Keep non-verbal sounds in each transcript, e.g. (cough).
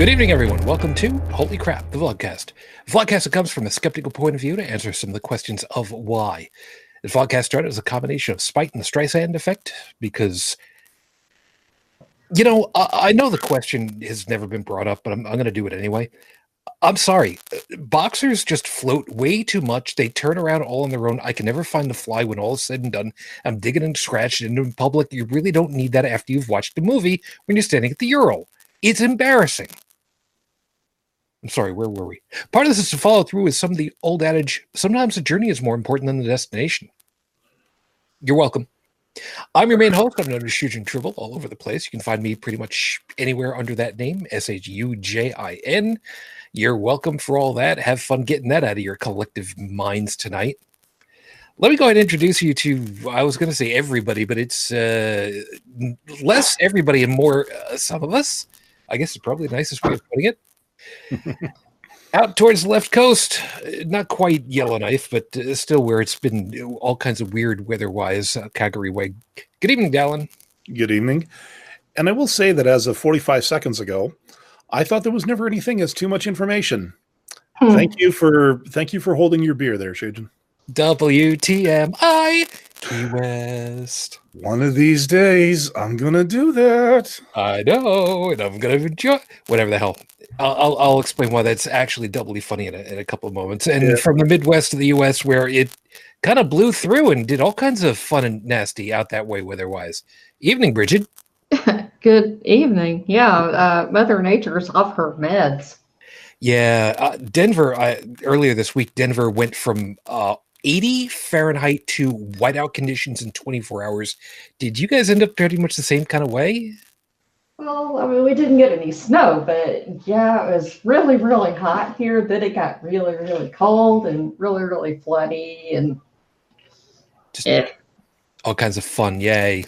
Good evening, everyone. Welcome to Holy Crap, the vlogcast. A vlogcast that comes from a skeptical point of view to answer some of the questions of why. The vlogcast started as a combination of spite and the Streisand effect because, you know, I, I know the question has never been brought up, but I'm, I'm going to do it anyway. I'm sorry. Boxers just float way too much. They turn around all on their own. I can never find the fly when all is said and done. I'm digging and scratching in public. You really don't need that after you've watched the movie when you're standing at the Ural. It's embarrassing. I'm sorry, where were we? Part of this is to follow through with some of the old adage sometimes the journey is more important than the destination. You're welcome. I'm your main host. I'm known as Shujin Tribble all over the place. You can find me pretty much anywhere under that name, S H U J I N. You're welcome for all that. Have fun getting that out of your collective minds tonight. Let me go ahead and introduce you to, I was going to say everybody, but it's uh, less everybody and more uh, some of us. I guess it's probably the nicest way of putting it. (laughs) Out towards the left coast, not quite Yellowknife, but uh, still where it's been all kinds of weird weather-wise, uh, Calgary way. Good evening, Dallin. Good evening. And I will say that as of 45 seconds ago, I thought there was never anything as too much information. Hmm. Thank you for thank you for holding your beer there, Shujin. WTMI Key West. One of these days, I'm gonna do that. I know, and I'm gonna enjoy whatever the hell. I'll, I'll, I'll explain why that's actually doubly funny in a, in a couple of moments. And Yeah. from the Midwest of the U.S., where it kind of blew through and did all kinds of fun and nasty out that way weather-wise. Evening, Bridget. (laughs) Good evening. Yeah, uh, Mother Nature's off her meds. Yeah, uh, Denver. I, earlier this week, Denver went from uh, 80 Fahrenheit to whiteout conditions in 24 hours. Did you guys end up pretty much the same kind of way? Well, I mean, we didn't get any snow, but yeah, it was really, really hot here. Then it got really, really cold and really, really floody. And Just Yeah. all kinds of fun. Yay!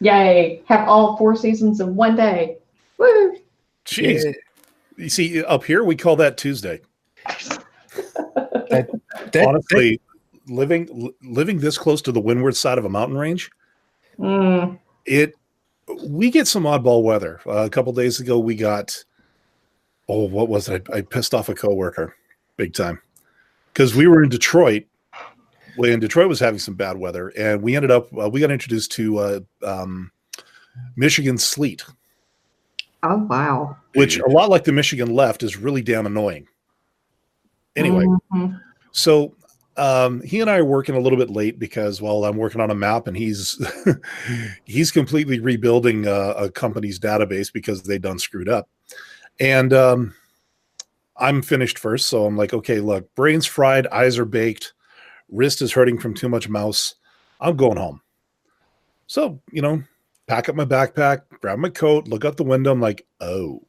yay, have all four seasons in one day. Woo! Jeez. Yeah, You see, up here we call that Tuesday. that- that- Honestly, living living this close to the windward side of a mountain range, Mm, it we get some oddball weather. Uh, a couple days ago, we got oh, what was it? I, I pissed off a coworker big time because we were in Detroit when Detroit was having some bad weather, and we ended up uh, we got introduced to uh, um, Michigan sleet, oh, wow. which a lot like the Michigan left is really damn annoying. Anyway, Mhm. so um, he and I are working a little bit late because well, I'm working on a map and he's (laughs) he's completely rebuilding uh, a company's database because they done screwed up, and um, I'm finished first. So I'm like, okay, look, brains fried, eyes are baked, wrist is hurting from too much mouse. I'm going home. So you know, pack up my backpack, grab my coat, look out the window. I'm like, oh.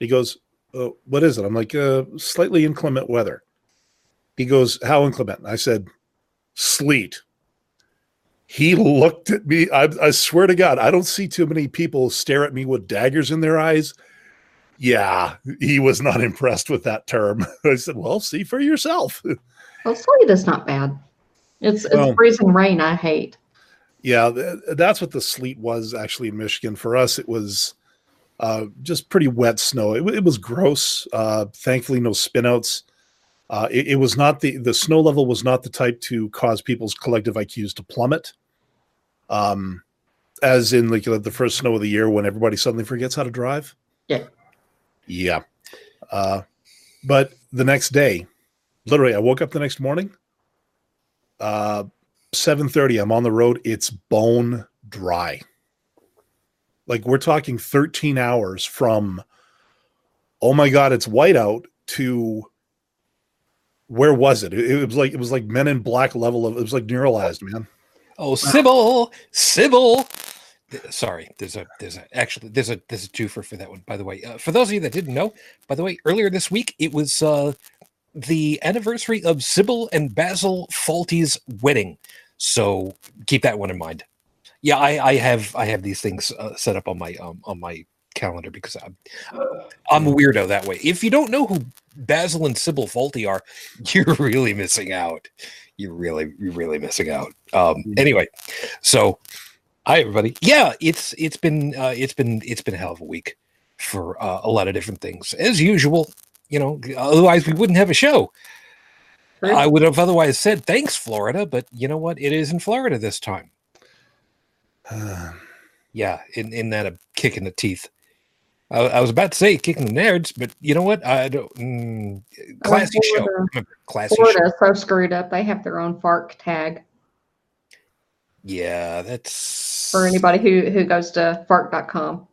He goes, uh, what is it? I'm like, uh, slightly inclement weather. He goes, How inclement? I said, Sleet. He looked at me. I, I swear to God, I don't see too many people stare at me with daggers in their eyes. Yeah, he was not (laughs) impressed with that term. (laughs) I said, Well, see for yourself. Well, sleet is not bad. It's, it's Well- freezing rain I hate. Yeah, th- that's what the sleet was actually in Michigan. For us, it was uh, just pretty wet snow. It, wa- it was gross. Uh, thankfully, no spinouts. Uh, it, it was not the the snow level was not the type to cause people's collective IQs to plummet. Um, as in like the first snow of the year when everybody suddenly forgets how to drive. Yeah. Yeah. Uh, but the next day, literally, I woke up the next morning. Uh, 7:30 I'm on the road it's bone dry like we're talking 13 hours from oh my god it's white out to where was it? it it was like it was like men in black level of it was like neuralized man Oh, Sybil, Sybil. Sorry, there's a there's a actually there's a there's a twofer for that one. By the way, uh, for those of you that didn't know, by the way, earlier this week it was uh, the anniversary of Sybil and Basil Fawlty's wedding. So keep that one in mind. Yeah, I, I have I have these things uh, set up on my um, on my calendar because I'm I'm a weirdo that way. If you don't know who Basil and Sybil Fawlty are, (laughs) you're really missing out. You're really you're really missing out. Um, anyway, so hi everybody. Yeah, it's it's been uh, it's been it's been a hell of a week. for uh, a lot of different things, as usual. You know, otherwise we wouldn't have a show. True. I would have otherwise said thanks, Florida, but you know what? It is in Florida this time. (sighs) Yeah, in, in that a kick in the teeth. I, I was about to say kicking the nerds, but you know what? I don't. Mm, classy show. Florida- Remember, classy show. So screwed up. They have their own Fark tag Yeah, that's for anybody who who goes to Fark.com.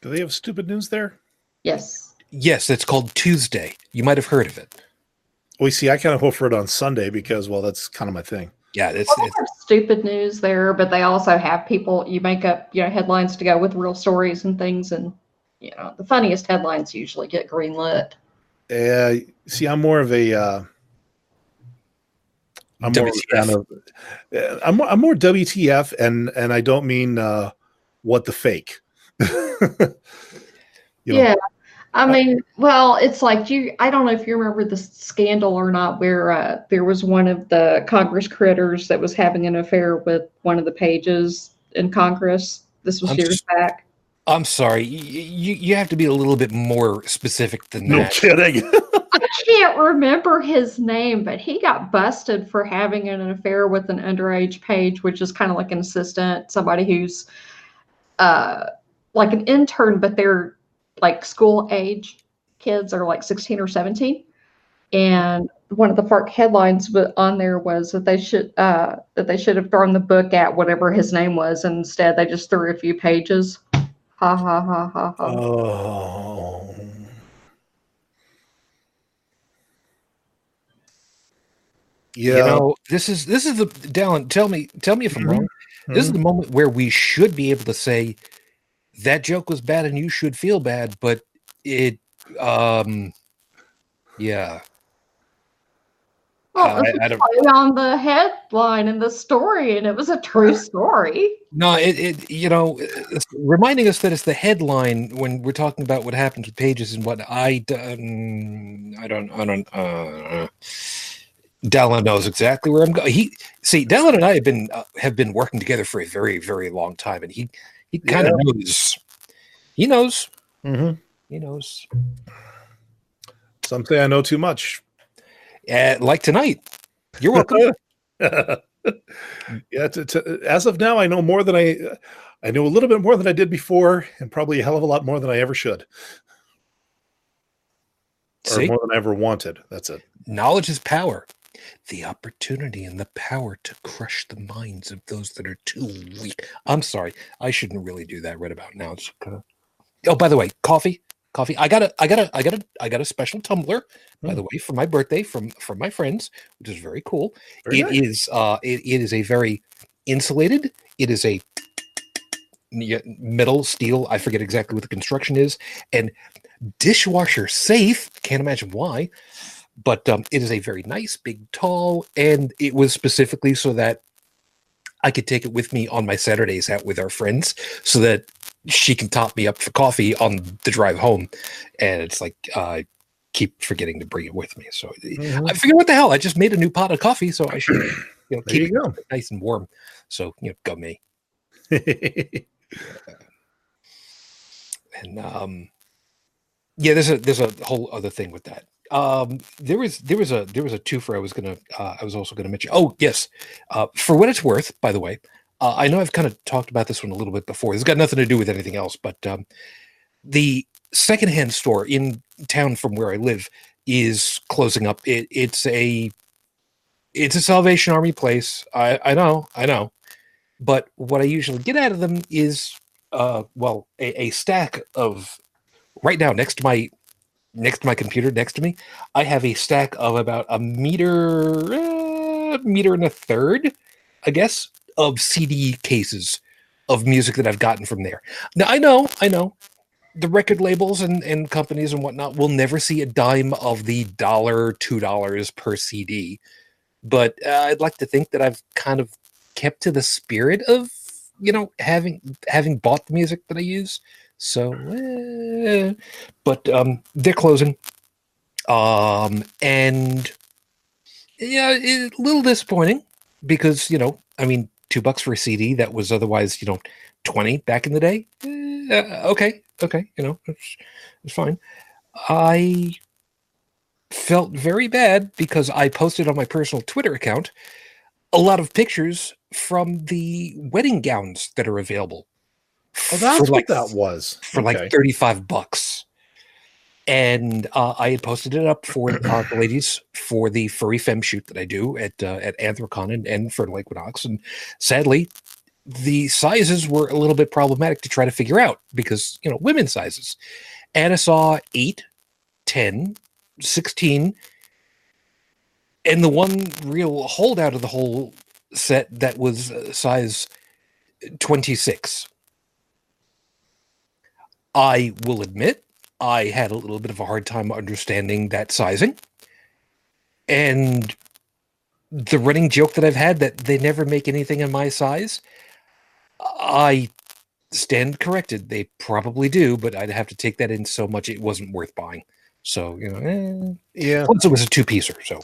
Do they have stupid news there? Yes. Yes, it's called Tuesday. You might have heard of it. Well, see, I kind of hope for it on Sunday because, well, that's kind of my thing. Yeah, it's, Well, it's stupid news there, but they also have people you make up, you know, headlines to go with real stories and things, and you know, the funniest headlines usually get greenlit. Uh, see, I'm more of a. Uh, I'm more of a fan of. uh, I'm more, I'm more WTF, and and I don't mean uh, what the fake. (laughs) You know, yeah. I mean, well, it's like you. I don't know if you remember the scandal or not, where uh, there was one of the Congress critters that was having an affair with one of the pages in Congress. This was I'm years s- back. I'm sorry. You you have to be a little bit more specific than No that. kidding. (laughs) I can't remember his name, but he got busted for having an affair with an underage page, which is kind of like an assistant, somebody who's uh, like an intern, but they're like school age kids are like 16 or 17. And one of the Fark headlines on there was that they should uh, that they should have thrown the book at whatever his name was, and instead they just threw a few pages. Ha ha ha ha ha. oh. Yeah. You know, this is this is the Dallin. Tell me, tell me if I'm Mhm. wrong. This is Mhm. the moment where we should be able to say that joke was bad and you should feel bad, but it, um, yeah. Well, I- it was I on the headline and the story, and it was a true story. No, it, it you know, reminding us that it's the headline when we're talking about what happened with pages and what I done. I don't, I don't. Uh, Dallin knows exactly where I'm going. He see, Dallin and I have been uh, have been working together for a very, very long time, and he he kind of knows. He knows. Mhm. He knows. Some say I know too much. Uh, like tonight. You're welcome. (laughs) yeah. To, to, as of now, I know more than I. I know a little bit more than I did before, and probably a hell of a lot more than I ever should, or see, more than I ever wanted. That's it. knowledge is power. The opportunity and the power to crush the minds of those that are too weak. I'm sorry, I shouldn't really do that right about now. It's kind of. Oh, by the way, coffee, coffee. I got a, I got a, I got a, I got a special tumbler. By Hmm. the way, for my birthday from from my friends, which is very cool. Very It nice. is, uh, it, it is a very insulated. It is a metal steel. I forget exactly what the construction is, and dishwasher safe. Can't imagine why, but um, it is a very nice, big, tall, and it was specifically so that I could take it with me on my Saturdays out with our friends, so that she can top me up for coffee on the drive home. And it's like uh, I keep forgetting to bring it with me, so Mhm. I figure what the hell? I just made a new pot of coffee, so I should, (clears throat) you know, keep you it nice and warm. So you know, go me. go. and um yeah there's a there's a whole other thing with that um there was there was a there was a twofer i was gonna uh, i was also gonna mention. Oh yes. Uh for what it's worth by the way uh, i know i've kind of talked about this one a little bit before. It's got nothing to do with anything else but um the secondhand store in town from where i live is closing up. It, it's a it's a salvation army place. I i know i know. But what i usually get out of them is uh well a, a stack of right now next to my next to my computer next to me i have a stack of about a meter uh, meter and a third i guess of cd cases of music that i've gotten from there now i know i know the record labels and, and companies and whatnot will never see a dime of the dollar two dollars per cd but uh, i'd like to think that i've kind of kept to the spirit of you know having having bought the music that I use. So, eh, but um, they're closing, um, and yeah, a little disappointing because you know, I mean, two bucks for a CD that was otherwise you know twenty back in the day. eh, okay, okay, you know, it's, it's fine. I felt very bad because I posted on my personal Twitter account a lot of pictures from the wedding gowns that are available. Oh, that's for what like, that was. for Okay. like 35 bucks. And uh, I had posted it up for uh, the (clears throat) ladies for the furry femme shoot that I do at uh, at Anthrocon and, and Furnal Equinox. And sadly, the sizes were a little bit problematic to try to figure out because, you know, women's sizes. And I saw 8, 10, 16, and the one real holdout of the whole set that was uh, size 26. I will admit I had a little bit of a hard time understanding that sizing. And the running joke that I've had that they never make anything in my size, I stand corrected. They probably do, but I'd have to take that in so much it wasn't worth buying. So, you know, yeah. eh. plus it was a two piecer. So,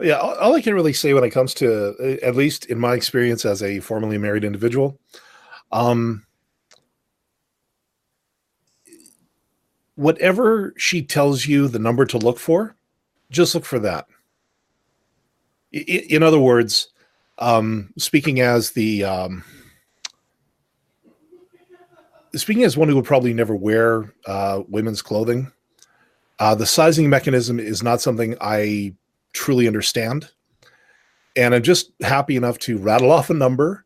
Yeah, all, all I can really say when it comes to, uh, at least in my experience as a formerly married individual, um, whatever she tells you the number to look for, just look for that. I- In other words, um, speaking as the um, speaking as one who would probably never wear uh, women's clothing, uh, the sizing mechanism is not something I truly understand. And I'm just happy enough to rattle off a number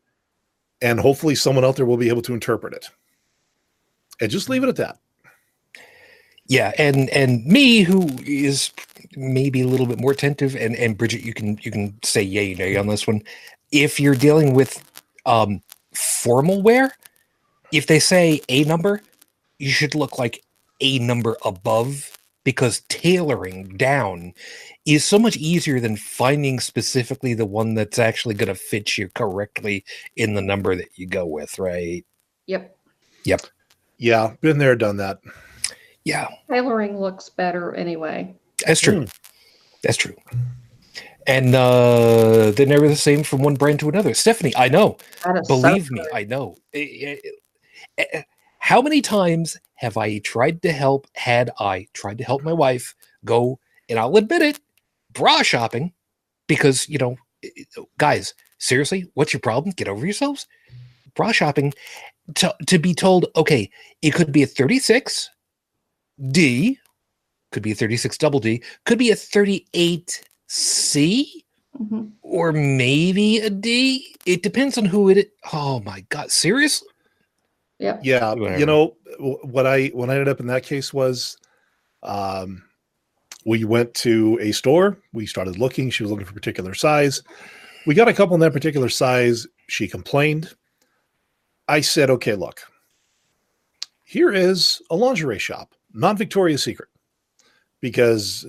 and hopefully someone out there will be able to interpret it. And just leave it at that. Yeah, and and me who is maybe a little bit more attentive and and Bridget you can you can say yay nay on this one. If you're dealing with um formal wear, if they say a number, you should look like a number above because tailoring down is so much easier than finding specifically the one that's actually going to fit you correctly in the number that you go with, right? Yep. Yep. Yeah, been there, done that. Yeah, Tailoring looks better anyway. that's true. That's true. And uh they're never the same from one brand to another. Stephanie, I know. That is so Believe me. I know. Eh, eh, eh, How many times have I tried to help, had I tried to help my wife go, and I'll admit it, bra shopping, because, you know, eh, guys, seriously, what's your problem? Get over yourselves. Bra shopping to, to be told, okay, it could be a 36 D, could be a 36 double D, could be a 38 C Mhm. or maybe a D. It depends on who it. Oh my god! Seriously? Yeah. Yeah, Whatever. you know what I what I ended up in that case was, um, we went to a store. We started looking. She was looking for a particular size. We got a couple in that particular size. She complained. I said, "Okay, look. Here is a lingerie shop, not Victoria's Secret, because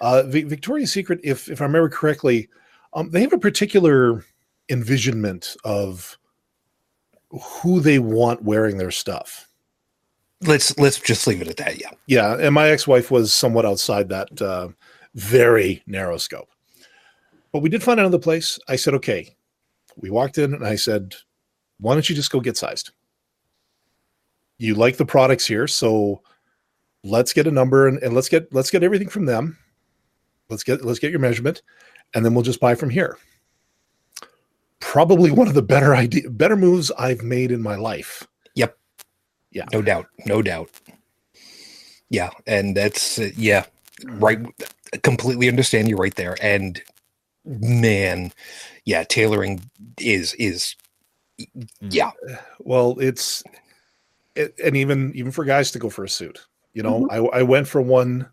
uh, Vi- Victoria's Secret, if if I remember correctly, um, they have a particular envisionment of." who they want wearing their stuff. Let's let's just leave it at that. Yeah. Yeah, and my ex-wife was somewhat outside that uh, very narrow scope. But we did find another place. I said, "Okay." We walked in and I said, "Why don't you just go get sized? You like the products here, so let's get a number and, and let's get let's get everything from them. Let's get let's get your measurement, and then we'll just buy from here." Probably one of the better idea better moves I've made in my life. Yep. Yeah. No doubt. No doubt. Yeah, and that's uh, yeah, right. Completely understand you right there. And man, yeah, tailoring is is yeah Well, it's it, and even even for guys to go for a suit. You know, I I went for one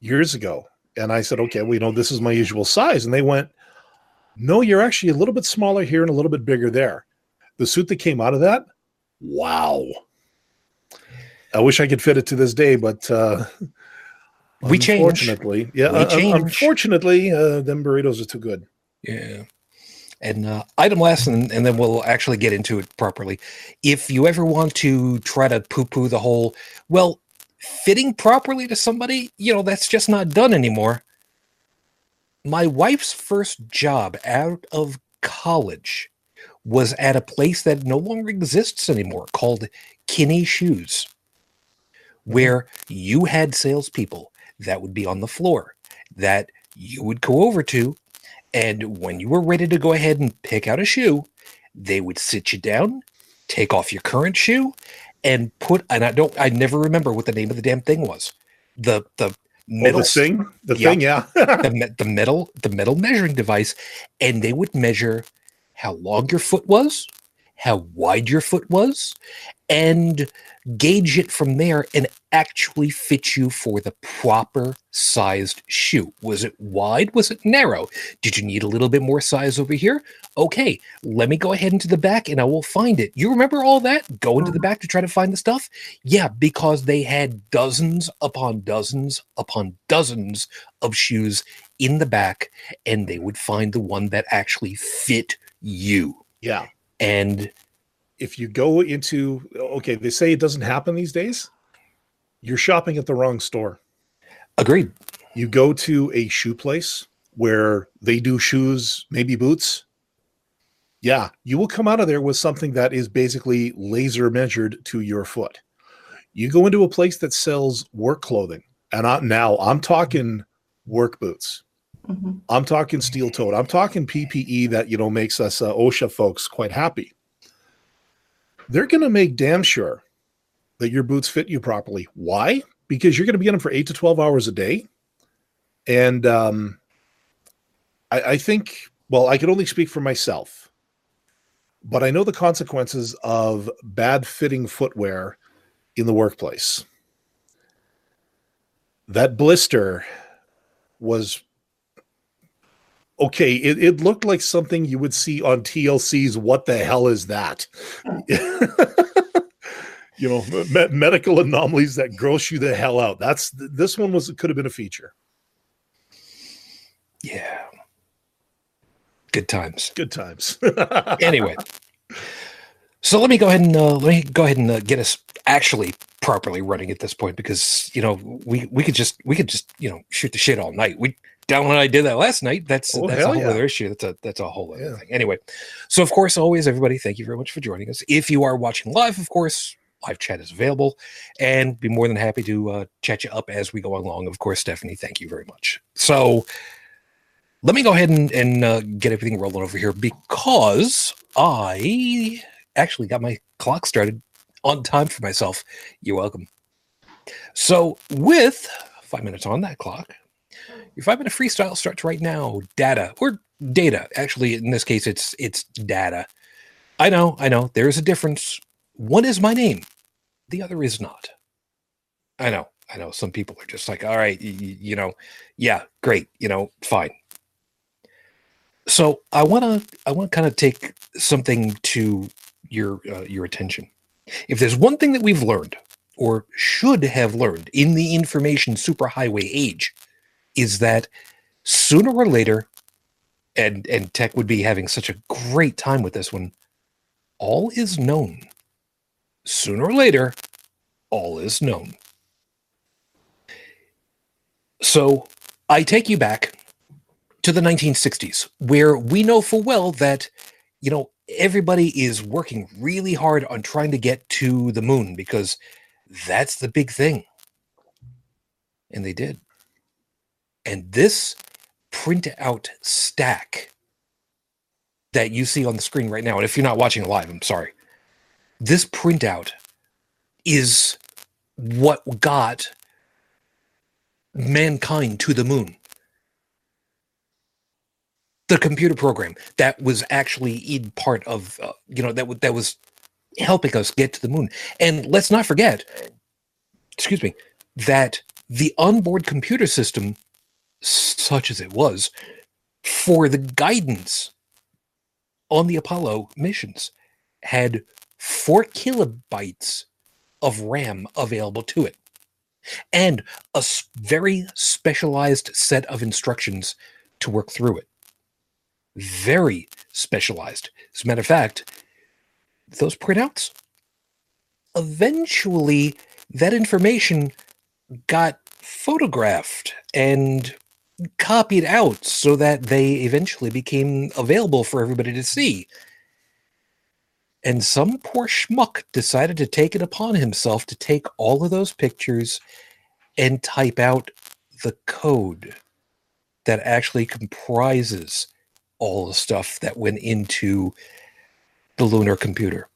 years ago, and I said, okay, well, you know, this is my usual size, and they went, no, you're actually a little bit smaller here and a little bit bigger there. The suit that came out of that, wow. I wish I could fit it to this day, but uh, (laughs) We change. Unfortunately, yeah. We uh, uh, change. Unfortunately, uh, them burritos are too good. Yeah. And uh, item last, and, and then we'll actually get into it properly. If you ever want to try to poo poo the whole, well, fitting properly to somebody, you know, that's just not done anymore. My wife's first job out of college was at a place that no longer exists anymore called Kinney Shoes, where you had salespeople that would be on the floor that you would go over to. And when you were ready to go ahead and pick out a shoe, they would sit you down, take off your current shoe, and put, and I don't, I never remember what the name of the damn thing was. The, the, Oh, metal the thing, the Yeah. thing, yeah. (laughs) the, the metal the metal measuring device and they would measure how long your foot was how wide your foot was and gauge it from there and actually fit you for the proper sized shoe. Was it wide? Was it narrow? Did you need a little bit more size over here? Okay let me go ahead into the back and i will find it. You remember all that? Go into the mm-hmm. back to try to find the stuff? Yeah because they had dozens upon dozens upon dozens of shoes in the back and they would find the one that actually fit you. Yeah. And If you go into, okay, they say it doesn't happen these days. You're shopping at the wrong store. agreed. You go to a shoe place where they do shoes, maybe boots. Yeah, you will come out of there with something that is basically laser measured to your foot. You go into a place that sells work clothing, and I, now I'm talking work boots. Mhm. I'm talking steel toed. I'm talking PPE that you know makes us uh, OSHA folks quite happy. They're going to make damn sure that your boots fit you properly. Why? Because you're going to be in them for eight to twelve hours a day, and um, I, I think. Well, I can only speak for myself, but I know the consequences of bad fitting footwear in the workplace. That blister was okay, it, it looked like something you would see on TLC's What the Hell is That? (laughs) you know, me- medical anomalies that gross you the hell out. That's this one was could have been a feature. Yeah. Good times. Good times. (laughs) Anyway. So let me go ahead and uh, let me go ahead and uh, get us actually properly running at this point because you know we we could just we could just you know shoot the shit all night. We down when I did that last night. That's Oh, that's a whole yeah. other issue. That's a that's a whole other Yeah. thing. Anyway, so of course, always everybody, thank you very much for joining us. If you are watching live, of course, live chat is available, and be more than happy to uh, chat you up as we go along. Of course, Stephanie, thank you very much. So let me go ahead and, and uh, get everything rolling over here because I actually got my clock started on time for myself. You're welcome. So, with five minutes on that clock, your five minute freestyle starts right now. Data or data. Actually, in this case, it's it's data. I know, I know. There is a difference. One is my name, the other is not. I know, I know. Some people are just like, all right, y- y- you know, yeah, great, you know, fine. So I want to I want to kind of take something to your uh, your attention. If there's one thing that we've learned or should have learned in the information superhighway age is that sooner or later and and tech would be having such a great time with this one all is known. Sooner or later all is known. So i take you back to the 1960s where we know full well that you know everybody is working really hard on trying to get to the moon because that's the big thing. And they did and this printout stack that you see on the screen right now and if you're not watching live i'm sorry. This printout is what got mankind to the moon. The computer program that was actually in part of uh, you know that that was helping us get to the moon. And let's not forget excuse me that the onboard computer system such as it was for the guidance on the apollo missions had 4 kilobytes of ram available to it and a very specialized set of instructions to work through it very specialized. As a matter of fact, those printouts, eventually that information got photographed and copied out so that they eventually became available for everybody to see. And some poor schmuck decided to take it upon himself to take all of those pictures and type out the code that actually comprises all the stuff that went into the lunar computer.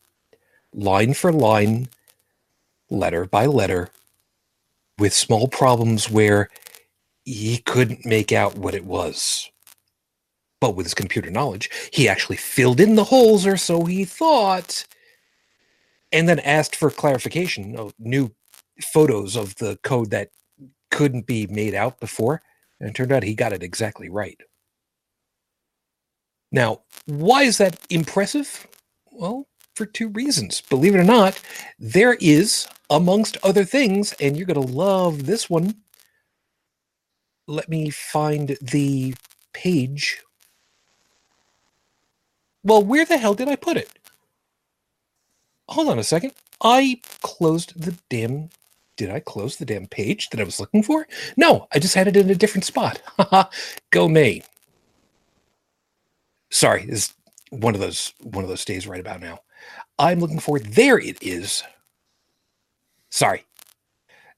Line for line, letter by letter, with small problems where he couldn't make out what it was. But with his computer knowledge, he actually filled in the holes, or so he thought, and then asked for clarification of new photos of the code that couldn't be made out before. And it turned out he got it exactly right. Now, why is that impressive? Well, for two reasons. Believe it or not, there is, amongst other things, and you're going to love this one. Let me find the page. Well, where the hell did I put it? Hold on a second. I closed the damn. Did I close the damn page that I was looking for? No, I just had it in a different spot. (laughs) Go me. Sorry, is one of those one of those days right about now. I'm looking for there it is. Sorry.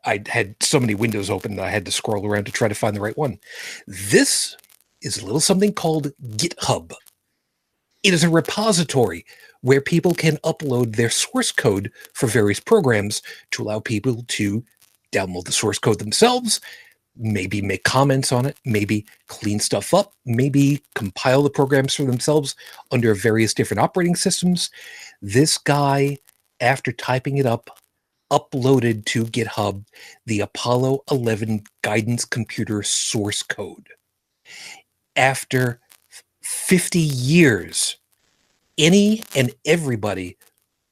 I had so many windows open that I had to scroll around to try to find the right one. This is a little something called GitHub. It is a repository where people can upload their source code for various programs to allow people to download the source code themselves, maybe make comments on it, maybe clean stuff up, maybe compile the programs for themselves under various different operating systems. This guy, after typing it up, uploaded to GitHub the Apollo 11 guidance computer source code. After 50 years, any and everybody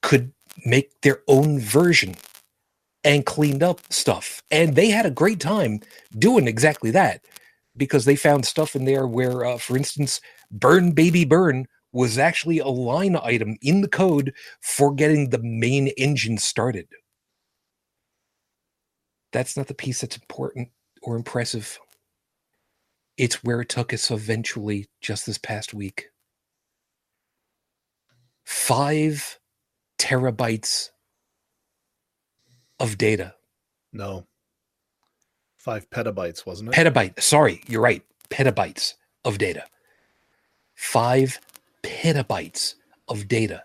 could make their own version and cleaned up stuff. And they had a great time doing exactly that because they found stuff in there where, uh, for instance, burn baby burn was actually a line item in the code for getting the main engine started. That's not the piece that's important or impressive. It's where it took us eventually just this past week. Five terabytes of data. No. Five petabytes, wasn't it? Petabyte. Sorry, you're right. Petabytes of data. Five petabytes of data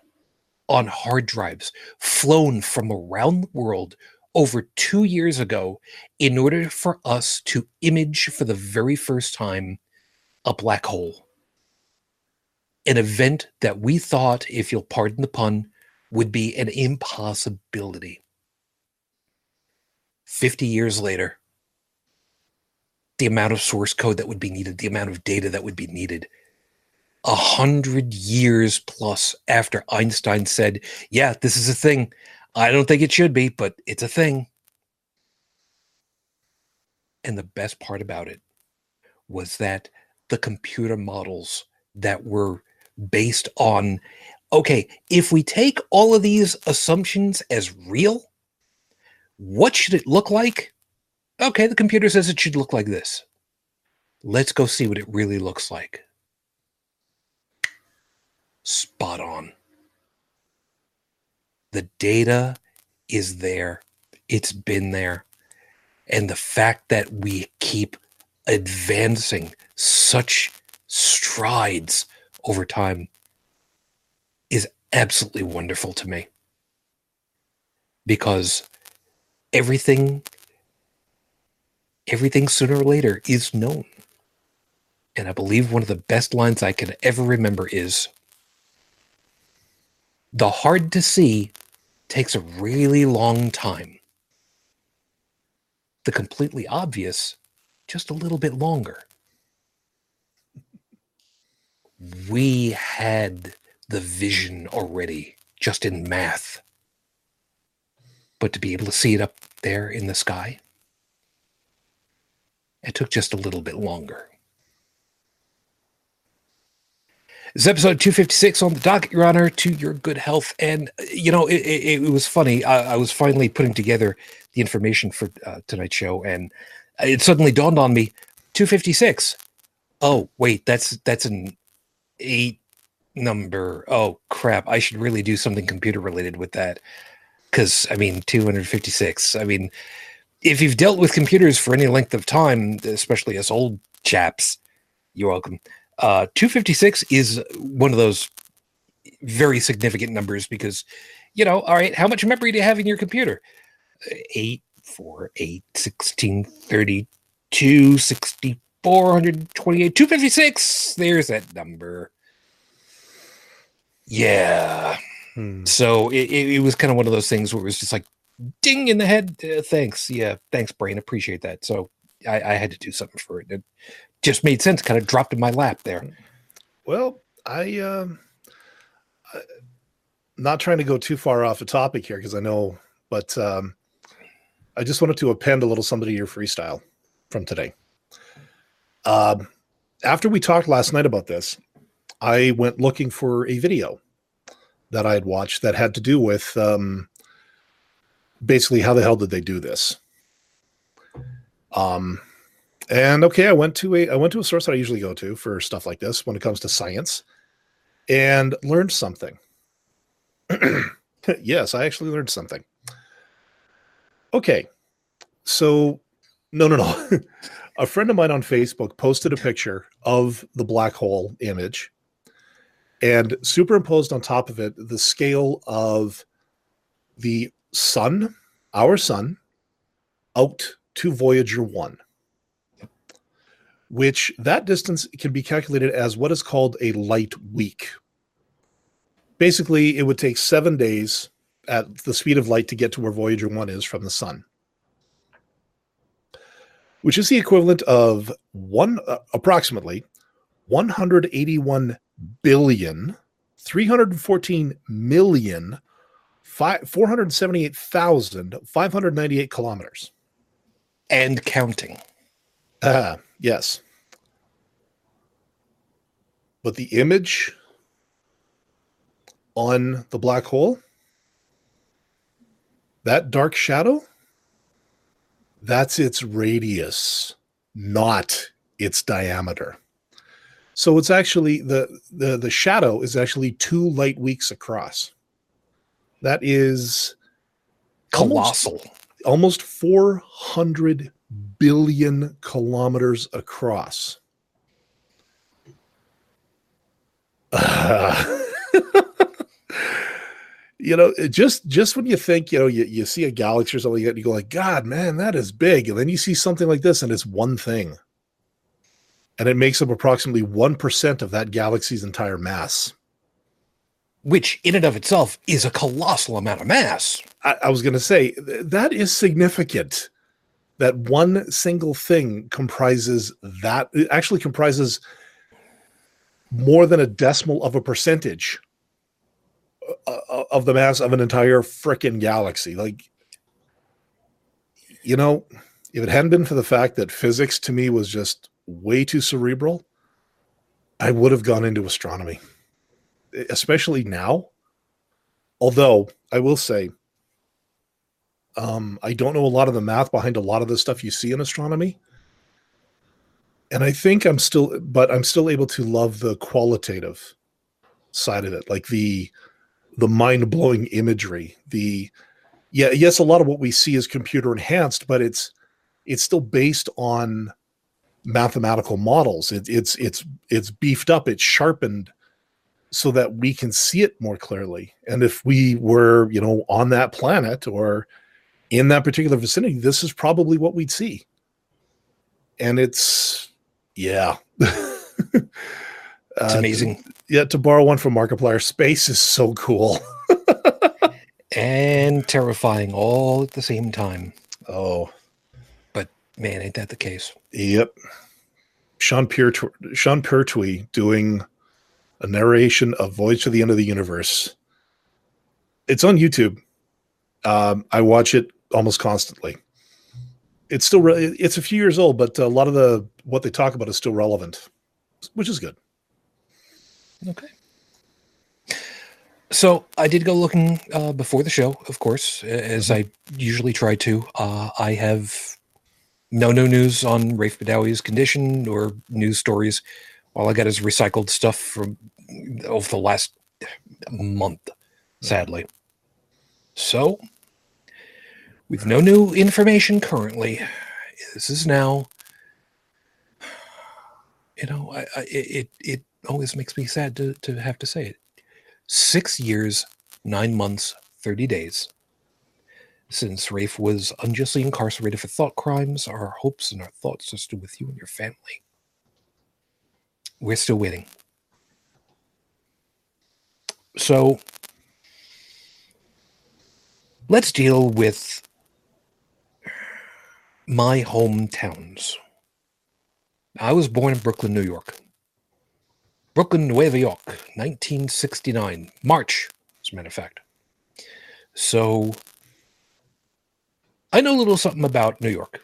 on hard drives flown from around the world over two years ago in order for us to image for the very first time a black hole. An event that we thought, if you'll pardon the pun, would be an impossibility. 50 years later, the amount of source code that would be needed, the amount of data that would be needed, a hundred years plus after Einstein said, Yeah, this is a thing. I don't think it should be, but it's a thing. And the best part about it was that the computer models that were based on okay, if we take all of these assumptions as real, what should it look like? Okay, the computer says it should look like this. Let's go see what it really looks like. Spot on. The data is there, it's been there. And the fact that we keep advancing such strides over time is absolutely wonderful to me. Because everything everything sooner or later is known. And I believe one of the best lines I can ever remember is the hard to see takes a really long time. The completely obvious, just a little bit longer. We had the vision already, just in math. But to be able to see it up there in the sky, it took just a little bit longer. This episode 256 on the docket, Your Honor, to your good health. And, you know, it, it, it was funny. I, I, was finally putting together the information for uh, tonight's show, and it suddenly dawned on me 256. Oh, wait, that's that's an eight number. Oh crap! I should really do something computer related with that. Because I mean, 256. I mean, if you've dealt with computers for any length of time, especially us old chaps, you're welcome. Uh, 256 is one of those very significant numbers because, you know, all right, how much memory do you have in your computer? 8, 4, 8, 16, 32, 64, 128, 256. There's that number. Yeah. Hmm. So it, it, it was kind of one of those things where it was just like ding in the head. Uh, thanks. Yeah. Thanks, brain. Appreciate that. So I, I had to do something for it. It just made sense. Kind of dropped in my lap there. Well, I um I- not trying to go too far off the topic here because I know, but um I just wanted to append a little something to your freestyle from today. Um after we talked last night about this, I went looking for a video that I had watched that had to do with um basically how the hell did they do this? Um and okay, I went to a I went to a source that I usually go to for stuff like this when it comes to science and learned something. (clears throat) yes, I actually learned something. Okay. So no no no. (laughs) a friend of mine on Facebook posted a picture of the black hole image and superimposed on top of it the scale of the sun, our sun, out to Voyager 1 which that distance can be calculated as what is called a light week. Basically, it would take seven days at the speed of light to get to where Voyager 1 is from the sun, which is the equivalent of one uh, approximately 181 billion 314 million 478,598 kilometers. And counting. Ah, yes. But the image on the black hole, that dark shadow, that's its radius, not its diameter. So it's actually the the the shadow is actually two light weeks across. That is Colossal. almost 400 billion kilometers across. (laughs) you know, just just when you think, you know, you, you see a galaxy or something, you go like, God, man, that is big. And then you see something like this, and it's one thing. And it makes up approximately 1% of that galaxy's entire mass. Which in and of itself is a colossal amount of mass. I, I was going to say that is significant. That one single thing comprises that it actually comprises more than a decimal of a percentage uh, uh, of the mass of an entire frickin' galaxy. Like, you know, if it hadn't been for the fact that physics to me was just way too cerebral, I would have gone into astronomy, especially now. Although I will say, um, I don't know a lot of the math behind a lot of the stuff you see in astronomy. And I think I'm still, but I'm still able to love the qualitative side of it, like the the mind blowing imagery. The yeah, yes, a lot of what we see is computer enhanced, but it's it's still based on mathematical models. It, it's it's it's beefed up, it's sharpened so that we can see it more clearly. And if we were, you know, on that planet or in that particular vicinity, this is probably what we'd see. And it's, yeah. It's (laughs) Uh, amazing. Yeah, to borrow one from Markiplier, space is so cool. (laughs) and terrifying all at the same time. Oh, But Man, ain't that the case? yep. Sean Pertwee, Sean Pertwee doing a narration of Voyage to the End of the Universe. It's on YouTube. Um, I watch it almost constantly. It's still re- it's a few years old, but a lot of the what they talk about is still relevant, which is good. Okay. So I did go looking uh, before the show, of course, as I usually try to. Uh, I have no no news on Raif Badawi's condition or news stories All I got is recycled stuff from over the last month, hmm. sadly. So, with no new information currently, this is now. You know, I, I, it it always makes me sad to to have to say it. Six years, nine months, thirty days since Raif was unjustly incarcerated for thought crimes. Our hopes and our thoughts are still with you and your family. We're still waiting. So let's deal with my hometowns. I was born in Brooklyn, New York. Brooklyn, Nueva York, 1969, March, as a matter of fact. So I know a little something about New York.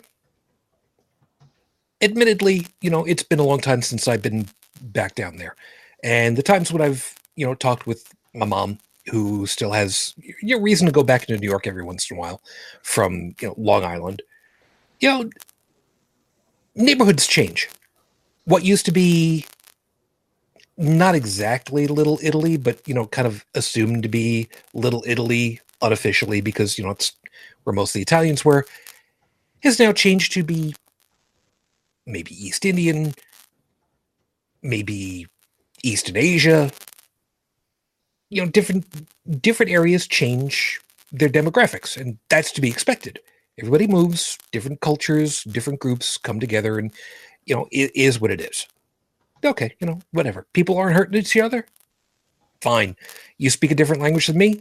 Admittedly, you know, it's been a long time since I've been back down there. And the times when I've, you know, talked with my mom, who still has you know, reason to go back into New York every once in a while from, you know, Long Island, you know, neighborhoods change. What used to be not exactly Little Italy, but, you know, kind of assumed to be Little Italy unofficially because, you know, it's where most of the Italians were, has now changed to be maybe East Indian, maybe Eastern Asia. You know, different different areas change their demographics, and that's to be expected. Everybody moves, different cultures, different groups come together, and you know, it is what it is. Okay, you know, whatever. People aren't hurting each other. Fine. You speak a different language than me.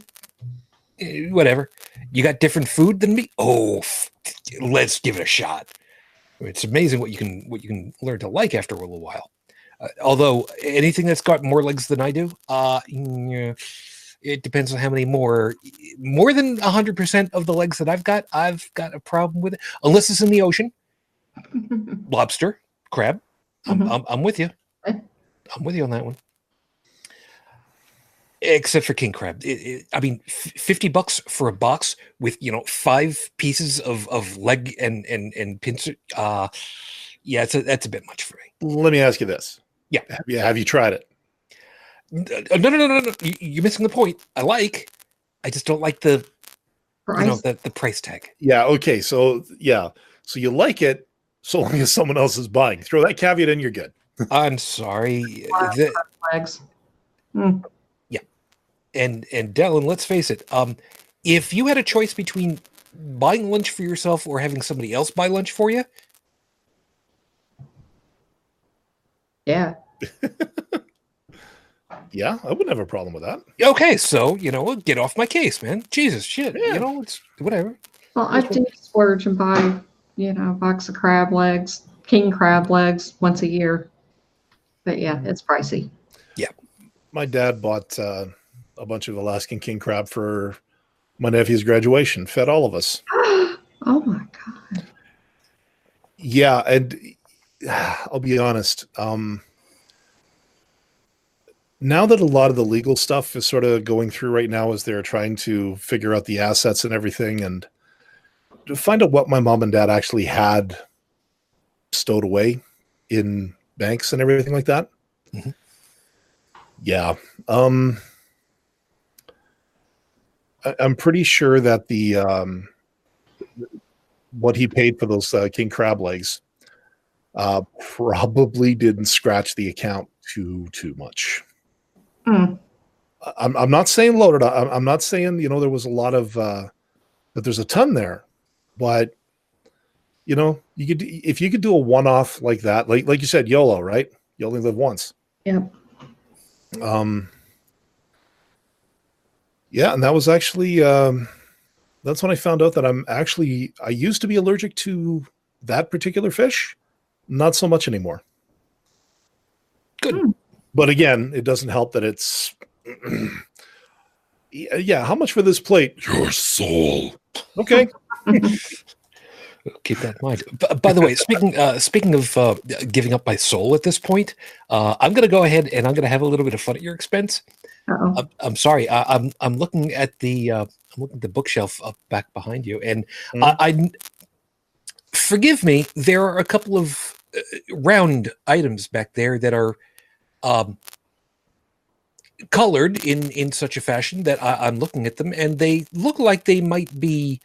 Eh, whatever. You got different food than me. Oh, let's give it a shot. It's amazing what you can what you can learn to like after a little while. Uh, although anything that's got more legs than I do, uh, it depends on how many more. More than hundred percent of the legs that I've got, I've got a problem with it. Unless it's in the ocean, (laughs) lobster, crab. I'm, Mhm. I'm, I'm with you. (laughs) I'm with you on that one. Except for king crab, It- it- I mean, f- fifty bucks for a box with you know five pieces of of leg and and and pincer. Uh, yeah, it's a, that's a bit much for me. Let me ask you this. Yeah. Have you, have you tried it? Uh, No, no, no, no, no. You- You're missing the point. I like. I just don't like the you know Price. the, the price tag. Yeah. Okay. So yeah. So you like it so long as someone else is buying. Throw that caveat in, you're good. (laughs) I'm sorry. Wow. The- legs. Mm. and and Dellen, let's face it. Um, if you had a choice between buying lunch for yourself or having somebody else buy lunch for you, Yeah. (laughs) Yeah, I wouldn't have a problem with that. okay, so you know, get off my case, man. Jesus, shit. Yeah. You know, it's whatever. Well, I do splurge and buy, you know, a box of crab legs, king crab legs once a year. But yeah, it's pricey. Yeah, my dad bought uh, a bunch of Alaskan king crab for my nephew's graduation. Fed all of us. (gasps) oh my god. Yeah, and (sighs) I'll be honest. Um, now that a lot of the legal stuff is sort of going through right now, as they're trying to figure out the assets and everything, and to find out what my mom and dad actually had stowed away in banks and everything like that. Mhm. Yeah, um, I, I'm pretty sure that the um, what he paid for those uh, king crab legs uh, probably didn't scratch the account too too much. Mm. I'm I'm not saying loaded. I'm I'm not saying you know there was a lot of uh, that there's a ton there, but you know you could if you could do a one off like that, like like you said, YOLO, right? You only live once. Yep. Um. Yeah, and that was actually um, that's when I found out that I'm actually I used to be allergic to that particular fish, not so much anymore. Good. Hmm. But again, it doesn't help that it's yeah, (clears throat) yeah, how much for this plate? Your soul. Okay. (laughs) Keep that in mind. B- by the way, speaking uh, speaking of uh, giving up my soul at this point, uh, I'm going to go ahead and I'm going to have a little bit of fun at your expense. Uh-oh. I'm, I'm sorry. I, I'm I'm looking at the uh, I'm looking at the bookshelf up back behind you, and Mhm. I, I forgive me. There are a couple of round items back there that are um, colored in in such a fashion that I, I'm looking at them and they look like they might be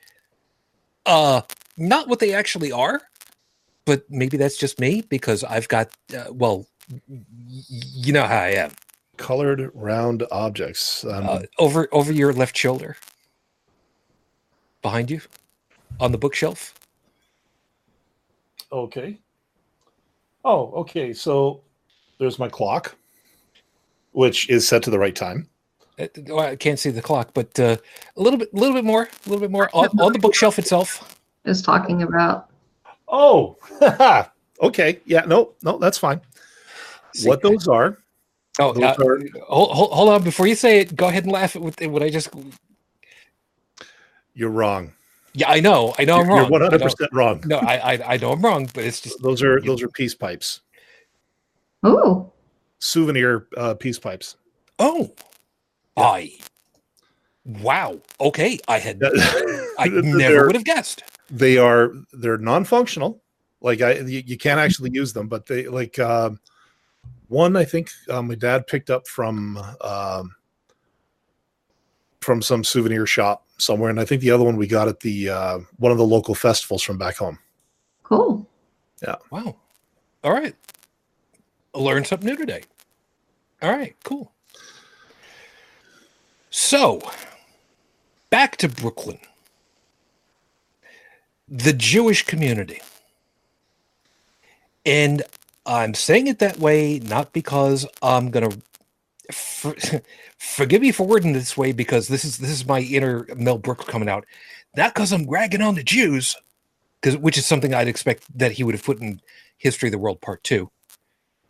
uh not what they actually are, but maybe that's just me because I've got uh, well, y- you know how I am. Colored round objects. Um, Uh, over over your left shoulder, behind you, on the bookshelf. okay. Oh, okay. So there's my clock, which is set to the right time. Uh, well, I can't see the clock, but uh, a little bit, a little bit more, a little bit more on, on the bookshelf itself. Is talking about. Oh, (laughs) okay. Yeah, no, no, that's fine. See- what those are, Oh, those uh, are hold, hold, hold on before you say it. Go ahead and laugh at what, what I just. you're wrong. Yeah, I know, I know, I'm wrong. You're wrong. one I hundred know- percent wrong. No, I, I, I know I'm wrong, but it's just Those are You- those are peace pipes, Oh, souvenir uh, peace pipes. oh, Yeah. I. Wow. Okay, I had I (laughs) never would have guessed. they are they're non-functional like i you, you can't actually use them but they like um one i think uh, my dad picked up from um from some souvenir shop somewhere and i think the other one we got at the uh one of the local festivals from back home Cool. Yeah. Wow. All right. Learn something new today. All right, cool. So, back to Brooklyn. The Jewish community. And I'm saying it that way not because I'm going to for, (laughs) forgive me for wording this way because this is this is my inner Mel Brooks coming out. Not because I'm ragging on the Jews, because which is something I'd expect that he would have put in History of the World Part Two.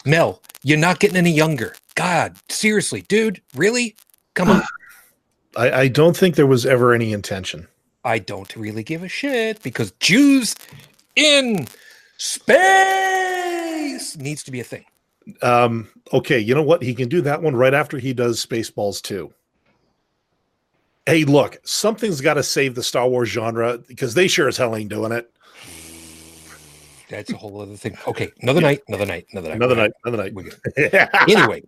Mel, you're not getting any younger. God, seriously, dude, really? Come on. (sighs) I, I don't think there was ever any intention I don't really give a shit because Jews in space needs to be a thing. Um okay you know what? He can do that one right after he does spaceballs 2 hey look something's got to save the star wars genre because they sure as hell ain't doing it. That's a whole other thing. Okay, another night, another night, another night. another night another night. (laughs) Anyway,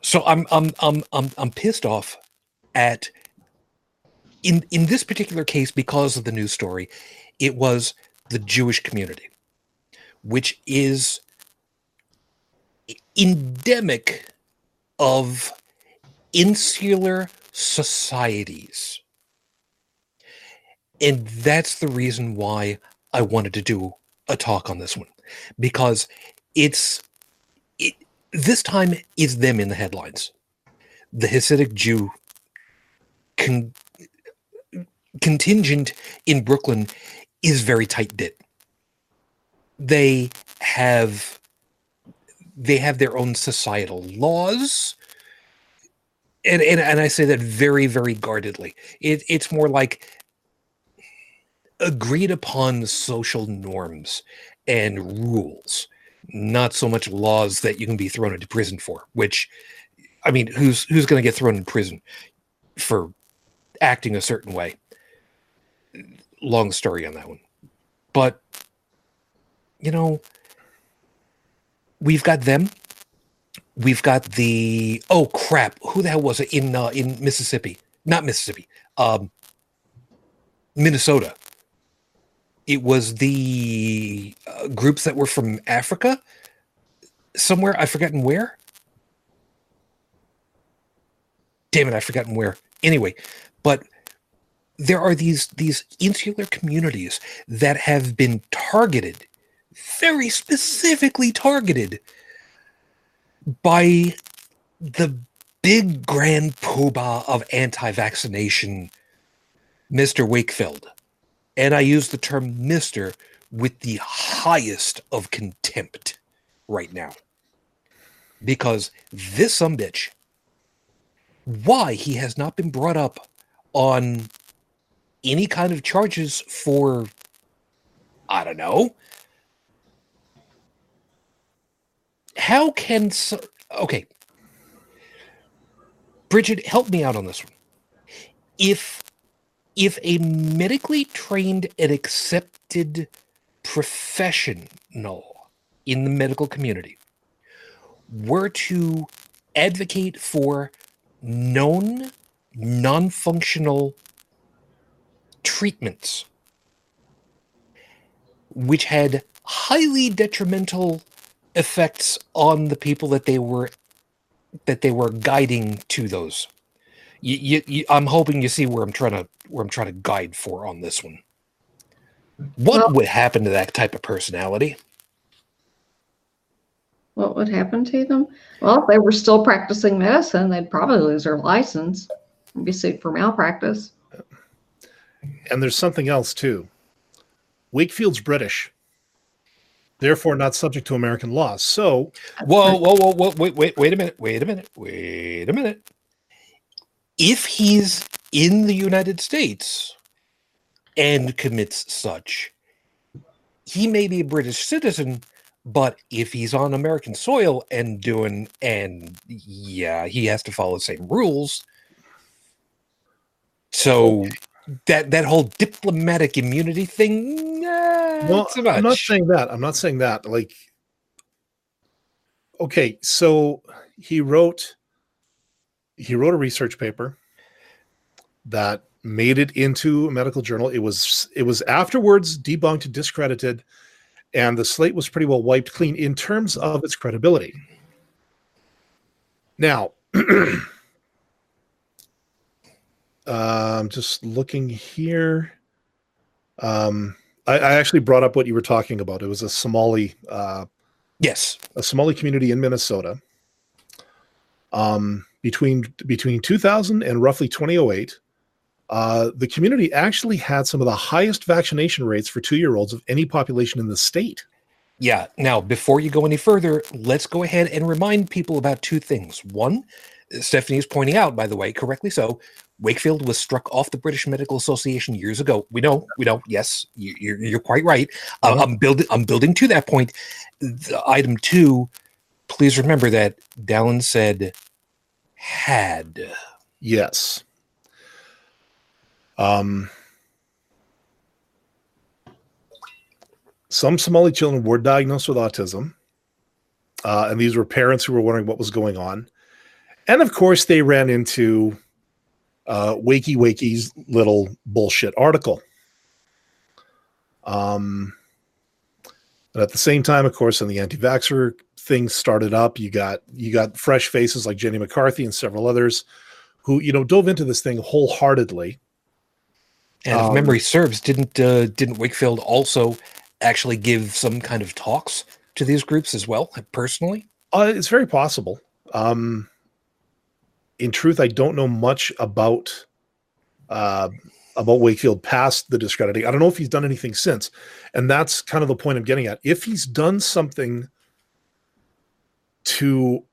so I'm I'm I'm I'm I'm pissed off at in in this particular case because of the news story, it was the Jewish community, which is endemic of insular societies. And that's the reason why I wanted to do a talk on this one because it's it, this time is them in the headlines. The Hasidic Jew con, contingent in Brooklyn is very tight knit. They have they have their own societal laws. And, and, and I say that very, very guardedly. It, it's more like agreed upon social norms and rules, not so much laws that you can be thrown into prison for. Which, I mean, who's who's going to get thrown in prison for acting a certain way? Long story on that one, but you know, we've got them. We've got the oh crap, who the hell was it in uh, in Mississippi? Not Mississippi, um, Minnesota it was the uh, groups that were from Africa, somewhere I've forgotten where. Damn it, I've forgotten where. Anyway, but there are these these insular communities that have been targeted, very specifically targeted by the big grand poobah of anti-vaccination, Mr. Wakefield and I use the term Mr. with the highest of contempt right now. Because this some bitch, why he has not been brought up on any kind of charges for, I don't know. How can, so- okay. Bridget, help me out on this one. If if a medically trained and accepted professional in the medical community were to advocate for known non functional treatments, which had highly detrimental effects on the people that they were that they were guiding to those. You, you, you, I'm hoping you see where I'm trying to where I'm trying to guide for on this one. What Well- would happen to that type of personality? What would happen to them? Well, if they were still practicing medicine, they'd probably lose their license and be sued for malpractice. And there's something else too. Wakefield's British, therefore not subject to American laws. So Whoa, whoa, whoa, whoa! Wait, wait, wait a minute! Wait a minute! Wait a minute! If he's in the United States and commits such, he may be a British citizen, but if he's on American soil and doing, and yeah, he has to follow the same rules. So that that whole diplomatic immunity thing, nah, well, so much. I'm not saying that. I'm not saying that. Like, okay, so he wrote he wrote a research paper that made it into a medical journal. It was it was afterwards debunked, discredited, and the slate was pretty well wiped clean in terms of its credibility. Now, (clears throat) I'm just looking here. Um, I, I actually brought up what you were talking about. It was a Somali, uh, yes, a Somali community in Minnesota. Um, between between 2000 and roughly 2008, uh, the community actually had some of the highest vaccination rates for two year olds of any population in the state. Yeah. Now, before you go any further, let's go ahead and remind people about two things. One, Stephanie is pointing out, by the way, correctly so, Wakefield was struck off the British Medical Association years ago. We know, we know. Yes, you, you're, you're quite right. Uh, Uh-huh. I'm building. I'm building to that point. The item two. Please remember that Dallin said had. Yes. Um, some Somali children were diagnosed with autism, uh, and these were parents who were wondering what was going on. And of course, they ran into uh, Wakey Wakey's little bullshit article. Um, and at the same time, of course, when the anti-vaxxer thing started up, you got you got fresh faces like Jenny McCarthy and several others who you know dove into this thing wholeheartedly. And if Um, memory serves, didn't uh, didn't Wakefield also actually give some kind of talks to these groups as well, personally? Uh, it's very possible. Um, in truth, I don't know much about uh, about Wakefield past the discrediting. I don't know if he's done anything since, and that's kind of the point I'm getting at. If he's done something to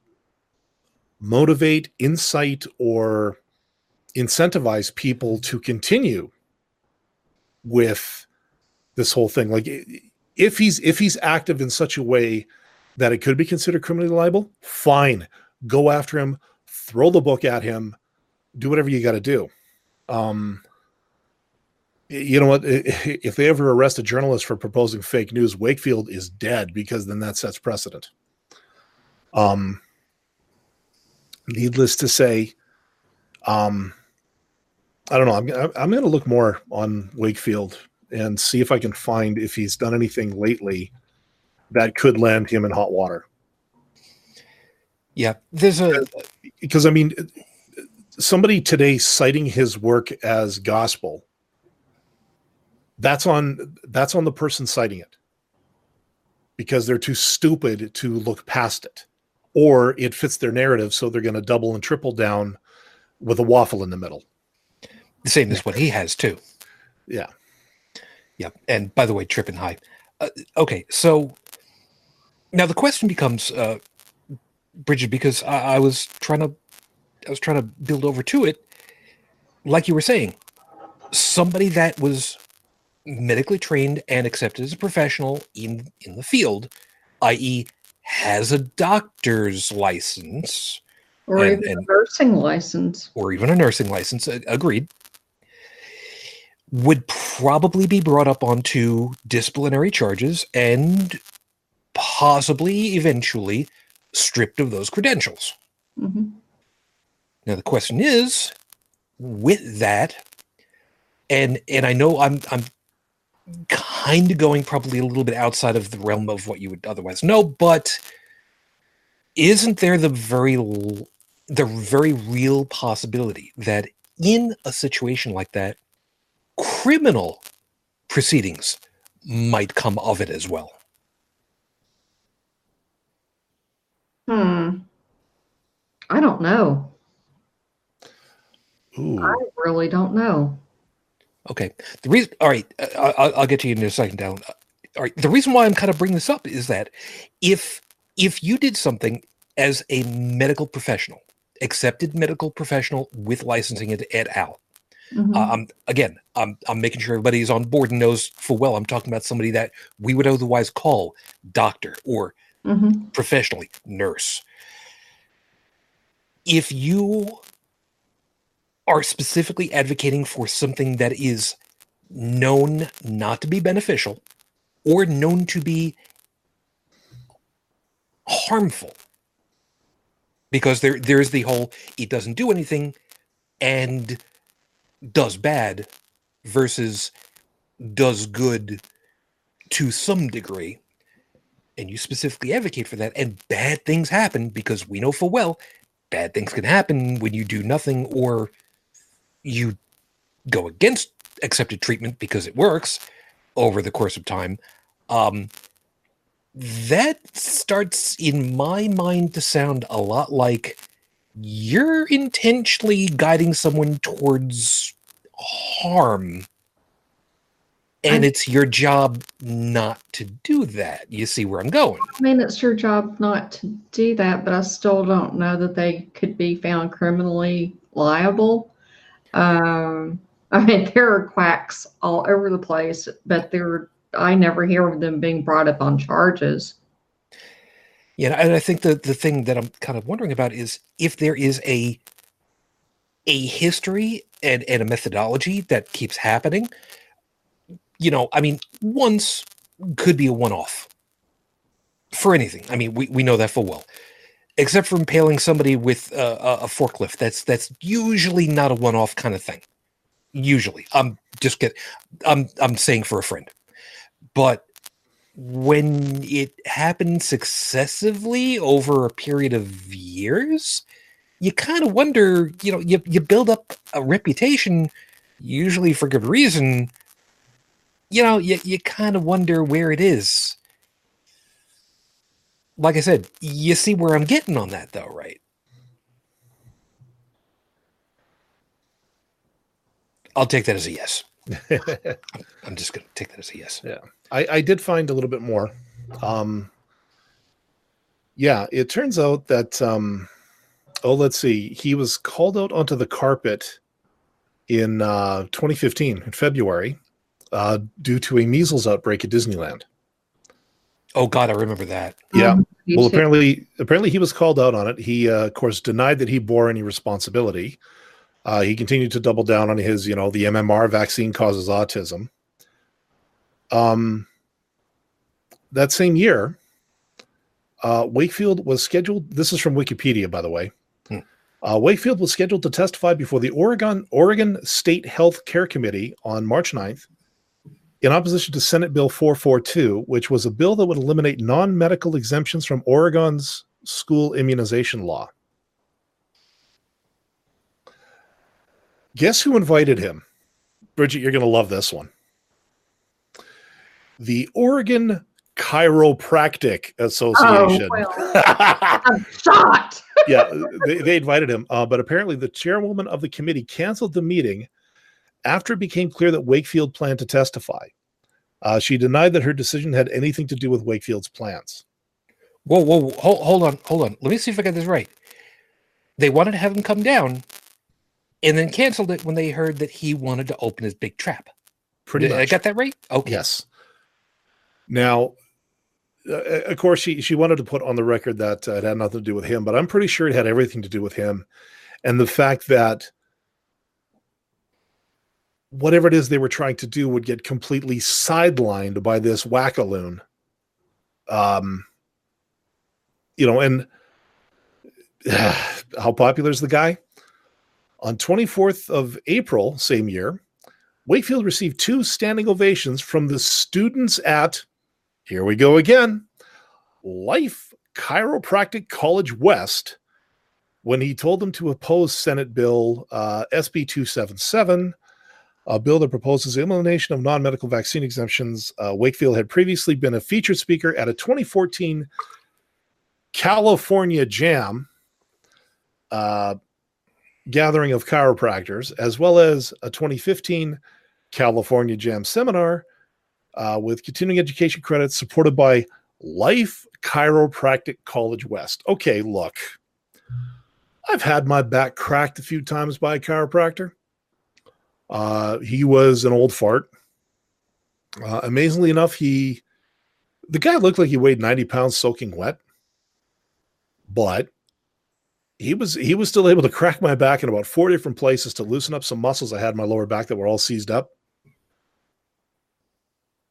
motivate, incite, or incentivize people to continue with this whole thing, like if he's if he's active in such a way that it could be considered criminally liable, fine. Go after him, throw the book at him, do whatever you got to do. Um, you know what? If they ever arrest a journalist for proposing fake news, Wakefield is dead because then that sets precedent. Um, needless to say, um, I don't know. I'm, I'm going to look more on Wakefield and see if I can find if he's done anything lately that could land him in hot water. Yeah, there's a Because I mean, somebody today citing his work as gospel, that's on that's on the person citing it. Because they're too stupid to look past it. Or it fits their narrative, so they're going to double and triple down with a waffle in the middle. the same as what he has too. Yeah. Yeah, and by the way, tripping high. Uh, okay, so now the question becomes, uh, Bridget, because I, I was trying to, I was trying to build over to it, like you were saying, somebody that was medically trained and accepted as a professional in in the field, i.e., has a doctor's license Or And- even and- a nursing license. or even a nursing license, agreed, would probably be brought up onto disciplinary charges and possibly eventually stripped of those credentials. Mhm. Now the question is, with that, and and I know I'm I'm kind of going probably a little bit outside of the realm of what you would otherwise know, but isn't there the very the very real possibility that in a situation like that, criminal proceedings might come of it as well? Hmm. I don't know. Ooh. I really don't know. Okay. The reason, all right, uh, I- I'll, I'll get to you in a second. Down. All right. The reason why I'm kind of bringing this up is that if if you did something as a medical professional, accepted medical professional with licensing at, at Al, Mhm. uh, I'm again, I'm I'm making sure everybody's on board and knows full well I'm talking about somebody that we would otherwise call doctor or Mhm. professionally nurse. If you are specifically advocating for something that is known not to be beneficial or known to be harmful because there there's the whole it doesn't do anything and does bad versus does good to some degree and you specifically advocate for that and bad things happen because we know full well bad things can happen when you do nothing or you go against accepted treatment because it works over the course of time. Um that starts in my mind to sound a lot like you're intentionally guiding someone towards harm and I'm- it's your job not to do that you see where i'm going I mean, it's your job not to do that, but I still don't know that they could be found criminally liable. Um, I mean, (laughs) there are quacks all over the place, but there, I never hear of them being brought up on charges. Yeah, and I think the the thing that I'm kind of wondering about is if there is a a history and and a methodology that keeps happening. You know, I mean, once could be a one off for anything. I mean, we we know that full well. Except for impaling somebody with a, forklift, that's that's usually not a one off kind of thing. Usually, I'm just get, I'm I'm saying for a friend, but when it happens successively over a period of years, you kind of wonder, you know, you, you build up a reputation, usually for good reason. You know, you, you kind of wonder where it is. Like I said, you see where I'm getting on that, though, right? I'll take that as a yes. (laughs) I'm just going to take that as a yes. Yeah. I, I did find a little bit more. Um, yeah, it turns out that um, oh, let's see, he was called out onto the carpet in uh, 2015 in February uh, due to a measles outbreak at Disneyland. Oh, God, I remember that. Yeah, Um, well, should- apparently, apparently he was called out on it. He, uh, of course, denied that he bore any responsibility. Uh, he continued to double down on his, you know, the MMR vaccine causes autism. Um, that same year, uh, Wakefield was scheduled. This is from Wikipedia, by the way. Hmm. Uh, Wakefield was scheduled to testify before the Oregon Oregon State Health Care Committee on March 9th in opposition to Senate Bill 442, which was a bill that would eliminate non medical exemptions from Oregon's school immunization law. Guess who invited him? Bridget, you're going to love this one. The Oregon Chiropractic Association. Oh, well, (laughs) I'm shocked. yeah, they, they invited him, uh, but apparently the chairwoman of the committee canceled the meeting after it became clear that Wakefield planned to testify. Uh, she denied that her decision had anything to do with Wakefield's plans. Whoa, whoa, whoa, hold, hold on, hold on. Let me see if I got this right. They wanted to have him come down and then canceled it when they heard that he wanted to open his big trap. Pretty Did I got that right? Okay. Yes. Now, uh, of course, she she wanted to put on the record that uh, it had nothing to do with him, but I'm pretty sure it had everything to do with him, and the fact that whatever it is they were trying to do would get completely sidelined by this wackaloon. Um, you know, and (sighs) how popular is the guy? On 24th of April, same year, Wakefield received two standing ovations from the students at, here we go again, Life Chiropractic College West when he told them to oppose Senate Bill uh, SB 277, a bill that proposes elimination of non medical vaccine exemptions. Uh, Wakefield had previously been a featured speaker at a 2014 California Jam uh, gathering of chiropractors, as well as a 2015 California Jam seminar uh, with continuing education credits supported by Life Chiropractic College West. Okay, look, I've had my back cracked a few times by a chiropractor. Uh, he was an old fart. Uh, amazingly enough, he the guy looked like he weighed 90 pounds soaking wet, but he was he was still able to crack my back in about four different places to loosen up some muscles I had in my lower back that were all seized up.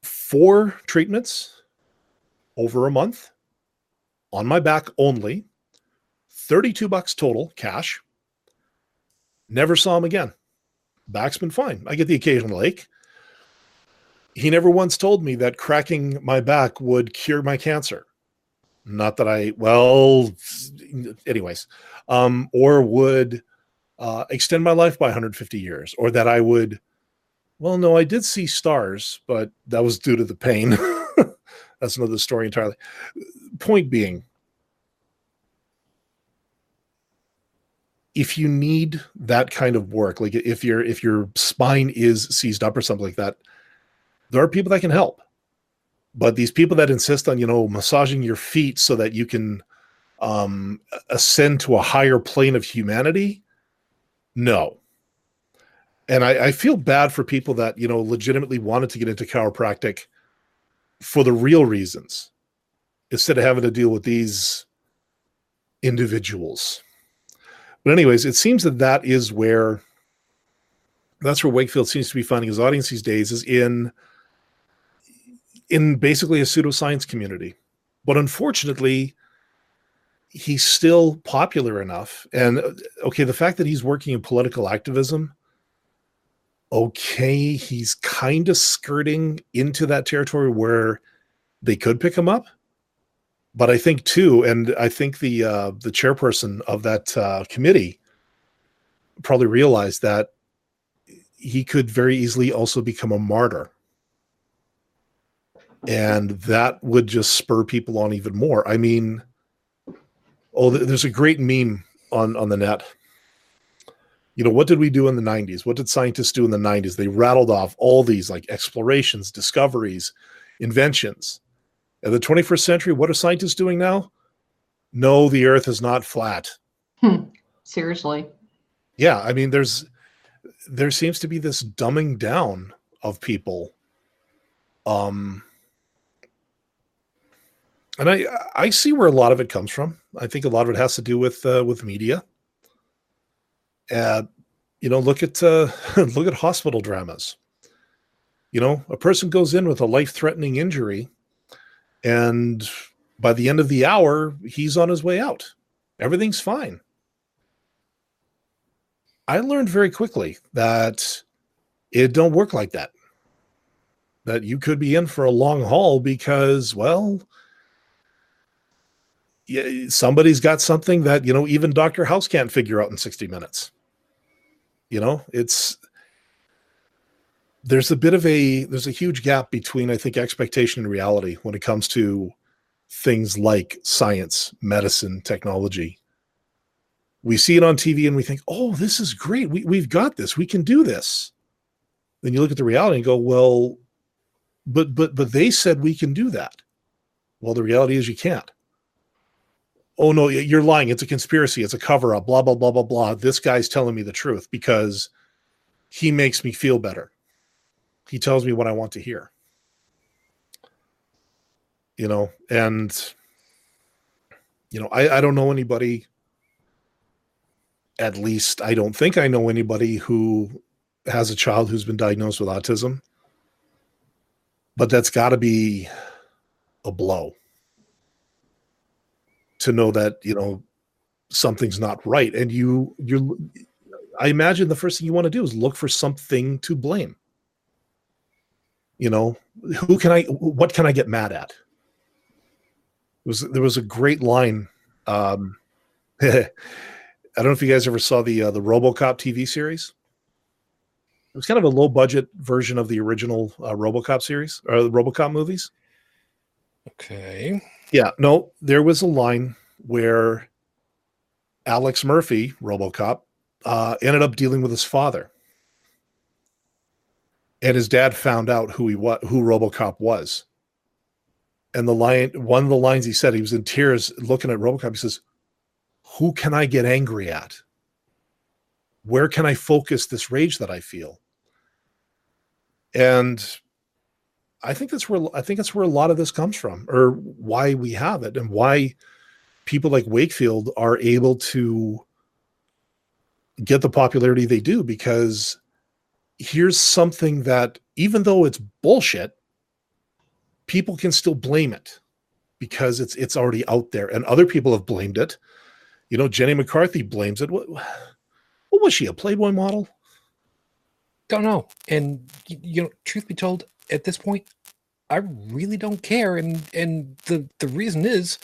Four treatments over a month on my back only 32 bucks total cash. Never saw him again. Back's been fine. I get the occasional ache. He never once told me that cracking my back would cure my cancer. Not that I, well, anyways, um, or would uh, extend my life by 150 years, or that I would, well, no, I did see stars, but that was due to the pain. (laughs) That's another story entirely. Point being, if you need that kind of work, like if your if your spine is seized up or something like that, there are people that can help. But these people that insist on you know massaging your feet so that you can um, ascend to a higher plane of humanity, no. And I, I feel bad for people that you know legitimately wanted to get into chiropractic for the real reasons, instead of having to deal with these individuals. But anyways, it seems that that is where that's where Wakefield seems to be finding his audience these days is in in basically a pseudoscience community. But unfortunately, he's still popular enough. And uh, okay, the fact that he's working in political activism, okay, he's kind of skirting into that territory where they could pick him up but I think too, and I think the uh, the chairperson of that uh, committee probably realized that he could very easily also become a martyr, and that would just spur people on even more. I mean, oh, there's a great meme on on the net. You know, what did we do in the 90s? What did scientists do in the 90s? They rattled off all these like explorations, discoveries, inventions in the 21st century, what are scientists doing now? No, the earth is not flat. Hmm. Seriously. Yeah, I mean there's there seems to be this dumbing down of people. Um and I I see where a lot of it comes from. I think a lot of it has to do with uh, with media. Uh, you know, look at uh, (laughs) look at hospital dramas. You know, a person goes in with a life threatening injury, and by the end of the hour, he's on his way out. Everything's fine. I learned very quickly that it don't work like that. That you could be in for a long haul because, well, somebody's got something that you know even Dr. House can't figure out in 60 minutes. You know, it's there's a bit of a there's a huge gap between I think expectation and reality when it comes to things like science, medicine, technology. We see it on TV and we think, "Oh, this is great. We we've got this. We can do this." Then you look at the reality and go, "Well, but but but they said we can do that." Well, the reality is you can't. Oh no, you're lying. It's a conspiracy. It's a cover up. Blah blah blah blah blah. This guy's telling me the truth because he makes me feel better he tells me what I want to hear. You know, and you know, I, I don't know anybody, at least I don't think I know anybody who has a child who's been diagnosed with autism. But that's got to be a blow to know that, you know, something's not right and you you're i imagine the first thing you want to do is look for something to blame you know who can i what can i get mad at? It was there was a great line um (laughs) i don't know if you guys ever saw the uh, the robocop tv series. It was kind of a low budget version of the original uh, robocop series or the robocop movies. Okay. yeah no there was a line where alex murphy robocop uh, ended up dealing with his father and his dad found out who he was, who RoboCop was. And the line, one of the lines he said, he was in tears looking at RoboCop. He says, "Who can I get angry at? Where can I focus this rage that I feel?" And I think that's where I think that's where a lot of this comes from, or why we have it, and why people like Wakefield are able to get the popularity they do because here's something that even though it's bullshit people can still blame it because it's it's already out there and other people have blamed it you know jenny mccarthy blames it what, what was she a playboy model Don't know. And you know, truth be told, at this point, I really don't care. And and the the reason is,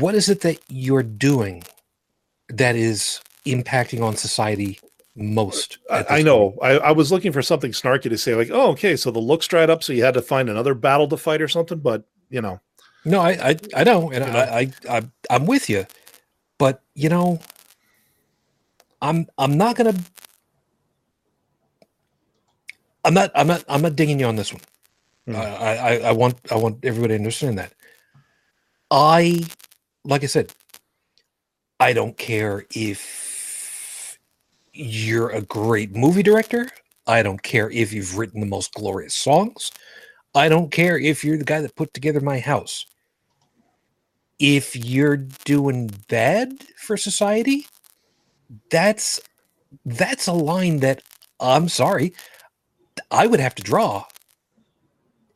what is it that you're doing that is impacting on society most? I, I know? I, I was looking for something snarky to say like oh okay so the looks dried up so you had to find another battle to fight or something but you know No, I I, I know, and You know? I, I I I'm with you, but you know, I'm I'm not gonna. I'm not. I'm not. I'm not digging you on this one. Hmm. I, I I want I want everybody to understand that. I, like I said, I don't care if you're a great movie director. I don't care if you've written the most glorious songs. I don't care if you're the guy that put together my house. If you're doing bad for society, that's that's a line that I'm sorry, I would have to draw.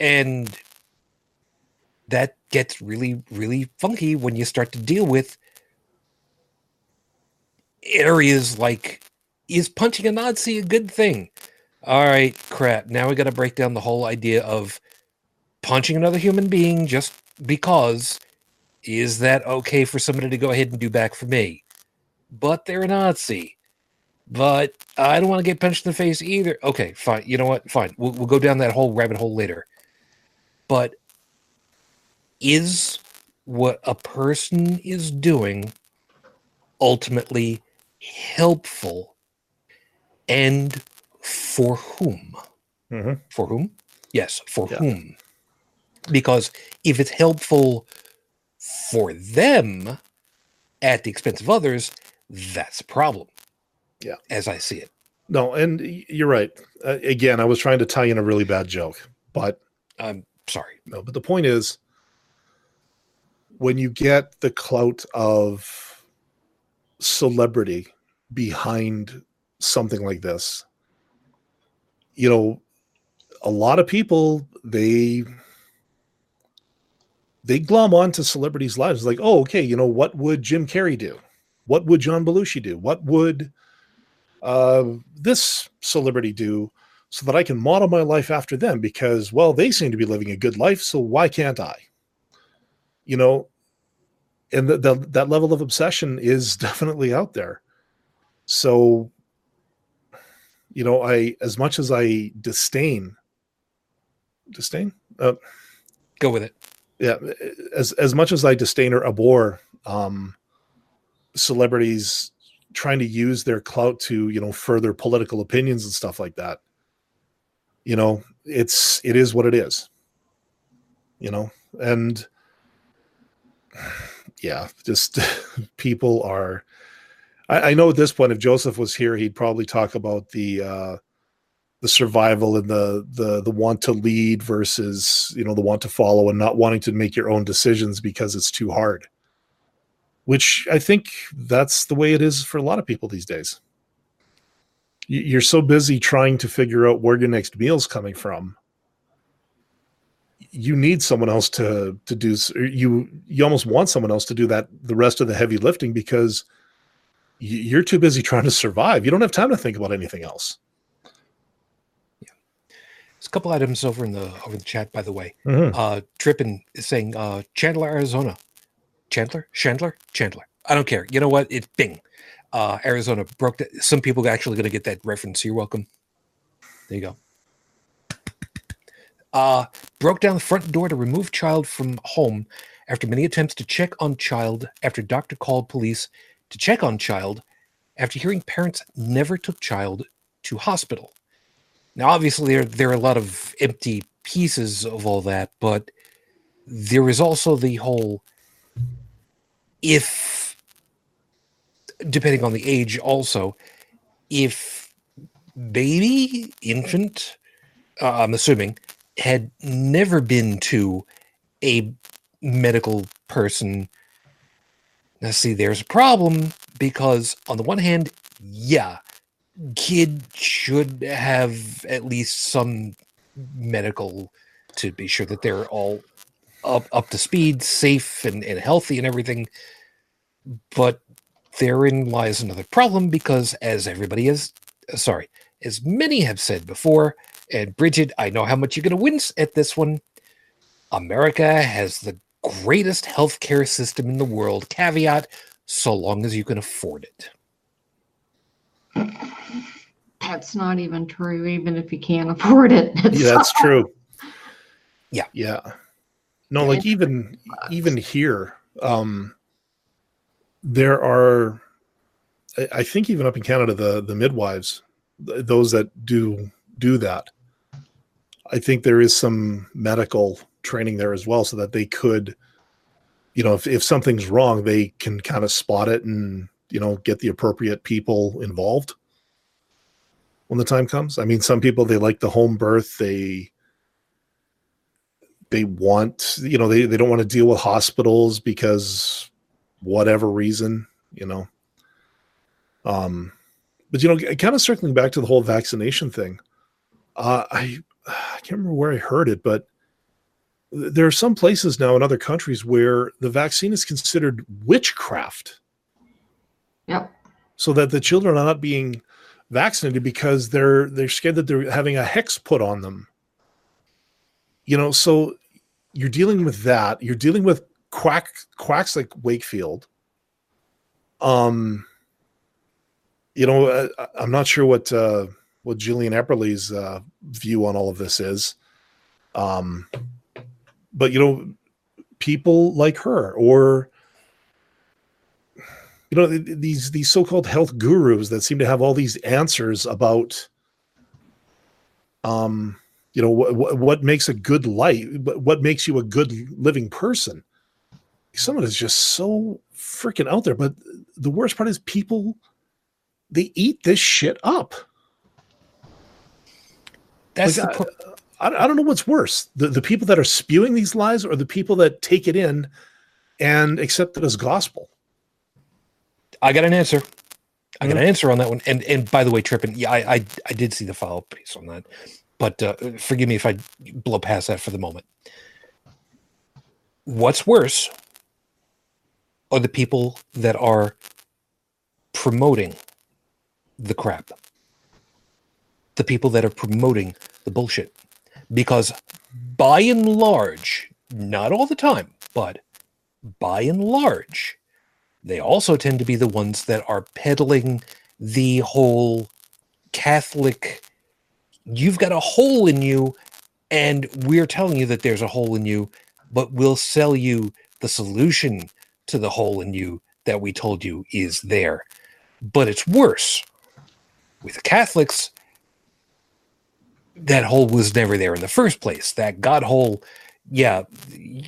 And that gets really, really funky when you start to deal with areas like is punching a Nazi a good thing? All right, crap. Now we got to break down the whole idea of punching another human being just because. Is that okay for somebody to go ahead and do back for me? But they're a Nazi. But I don't want to get punched in the face either. Okay, fine. You know what? Fine. We'll, we'll go down that whole rabbit hole later. But is what a person is doing ultimately helpful and for whom? Mhm. For whom? Yes, for Yeah. whom? Because if it's helpful for them at the expense of others, that's a problem. Yeah. As I see it. no and you're right uh, again i was trying to tie in a really bad joke but I'm sorry. No, but the point is when you get the clout of celebrity behind something like this, you know, a lot of people they they glom onto celebrities' lives like, oh, okay, you know, what would Jim Carrey do? What would John Belushi do? What would uh, this celebrity do so that I can model my life after them because, well, they seem to be living a good life, so why can't I? You know, and the, the, that level of obsession is (laughs) definitely out there. So, you know, I as much as I disdain, disdain, uh, Go with it. yeah, as as much as I disdain or abhor um, celebrities trying to use their clout to you know further political opinions and stuff like that you know it's it is what it is you know and (sighs) yeah just (laughs) people are I, I know at this point if joseph was here he'd probably talk about the uh the survival and the the the want to lead versus you know the want to follow and not wanting to make your own decisions because it's too hard. Which i think that's the way it is for a lot of people these days. You're so busy trying to figure out where your next meal's coming from. You need someone else to to do you you almost want someone else to do that the rest of the heavy lifting because you're too busy trying to survive. You don't have time to think about anything else. Yeah, there's a couple items over in the over the chat, by the way. Mhm. Uh, Trippin is saying uh, Chandler, Arizona. Chandler, Chandler, Chandler. I don't care. You know what? It's Bing. Uh, Arizona broke. The, some people are actually going to get that reference. You're welcome. There you go. Uh, broke down the front door to remove child from home after many attempts to check on child. After doctor called police to check on child, after hearing parents never took child to hospital. Now, obviously, there there are a lot of empty pieces of all that, but there is also the whole if depending on the age also if baby infant uh, i'm assuming had never been to a medical person now see there's a problem because on the one hand yeah kid should have at least some medical to be sure that they're all up up to speed, safe and, and healthy and everything. But therein lies another problem because as everybody is sorry, as many have said before, and Bridget, I know how much you're gonna wince at this one. America has the greatest healthcare system in the world. Caveat, so long as you can afford it. That's not even true, even if you can't afford it. (laughs) Yeah, that's true. Yeah. Yeah. No, like even even here, um there are I- I think even up in Canada, the the midwives, those that do do that, I think there is some medical training there as well, so that they could, you know, if, if something's wrong, they can kind of spot it and you know get the appropriate people involved when the time comes. I mean, some people they like the home birth, they they want, you know, they, they don't want to deal with hospitals because whatever reason, you know. Um, but you know, kind of circling back to the whole vaccination thing, uh, I (sighs) I can't remember where I heard it, but there are some places now in other countries where the vaccine is considered witchcraft, Yep. so that the children are not being vaccinated because they're they're scared that they're having a hex put on them. You know, so you're dealing with that. You're dealing with quack quacks like Wakefield. Um, you know, uh, I, I'm not sure what uh, what Jillian Epperly's uh, view on all of this is. Um, but you know, people like her or you know these these so-called health gurus that seem to have all these answers about um you know what what, makes a good life what, what makes you a good living person. Some of it is just so freaking out there but the worst part is people they eat this shit up. That's Like, the pro- I, I don't know what's worse the, the people that are spewing these lies or the people that take it in and accept it as gospel I got an answer. I got Mhm. an answer on that one. And and by the way, tripping, yeah, I I, I did see the follow up piece on that, but uh, forgive me if I blow past that for the moment. What's worse are the people that are promoting the crap, the people that are promoting the bullshit, because by and large, not all the time, but by and large, they also tend to be the ones that are peddling the whole Catholic, you've got a hole in you, and we're telling you that there's a hole in you, but we'll sell you the solution to the hole in you that we told you is there. But it's worse. With the Catholics, that hole was never there in the first place. That God hole, yeah,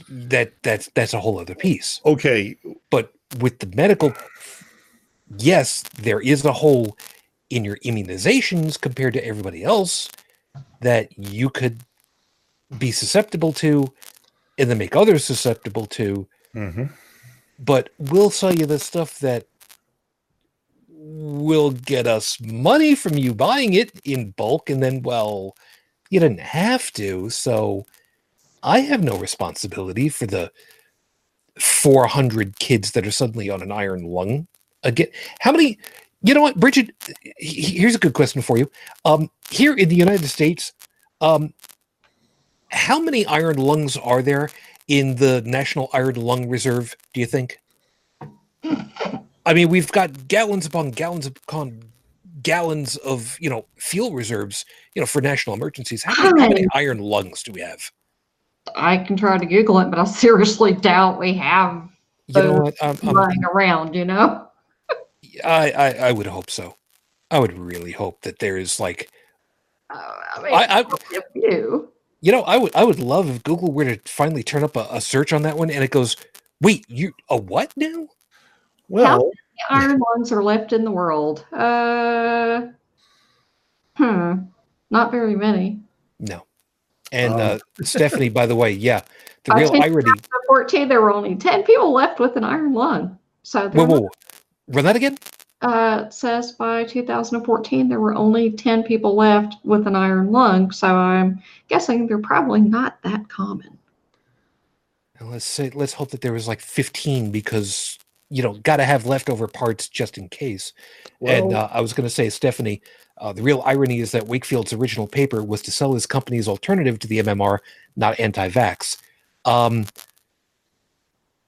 that that's that's a whole other piece okay but with the medical yes there is a hole in your immunizations compared to everybody else that you could be susceptible to and then make others susceptible to Mhm. but we'll sell you the stuff that will get us money from you buying it in bulk and then well you didn't have to so I have no responsibility for the 400 kids that are suddenly on an iron lung again. How many? You know what, Bridget? Here's a good question for you. Um, here in the United States, um, how many iron lungs are there in the National Iron Lung Reserve? Do you think? (laughs) I mean, we've got gallons upon gallons upon gallons of you know fuel reserves, you know, for national emergencies. How many, how many iron lungs do we have? I can try to Google it, but I seriously doubt we have You know what? I'm, I'm, lying around. You know, I, I I would hope so. I would really hope that there is like uh, I mean, I, few. you know I would I would love if Google were to finally turn up a, a search on that one and it goes, wait, you a what now? Well, how many iron lungs are left in the world? Uh, hmm, not very many. No. And Um. uh, Stephanie, by the way, yeah, the (laughs) I real irony. 14, there were only 10 people left with an iron lung. So Whoa, whoa, whoa. run that again? uh, it says by 2014, there were only 10 people left with an iron lung. So I'm guessing they're probably not that common. And let's say let's hope that there was like 15 because you know got to have leftover parts just in case. and uh, I was going to say, Stephanie, uh, the real irony is that Wakefield's original paper was to sell his company's alternative to the MMR, not anti-vax. Um,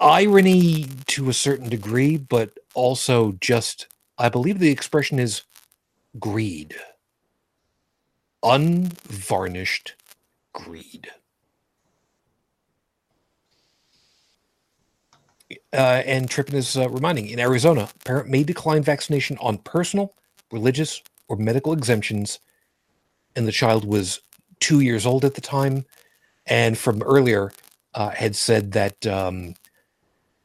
irony to a certain degree, but also just, I believe the expression is greed, unvarnished greed. Uh, and Trippin is uh, reminding in Arizona, parent may decline vaccination on personal, religious, or medical exemptions. And the child was two years old at the time. And from earlier, uh, had said that um,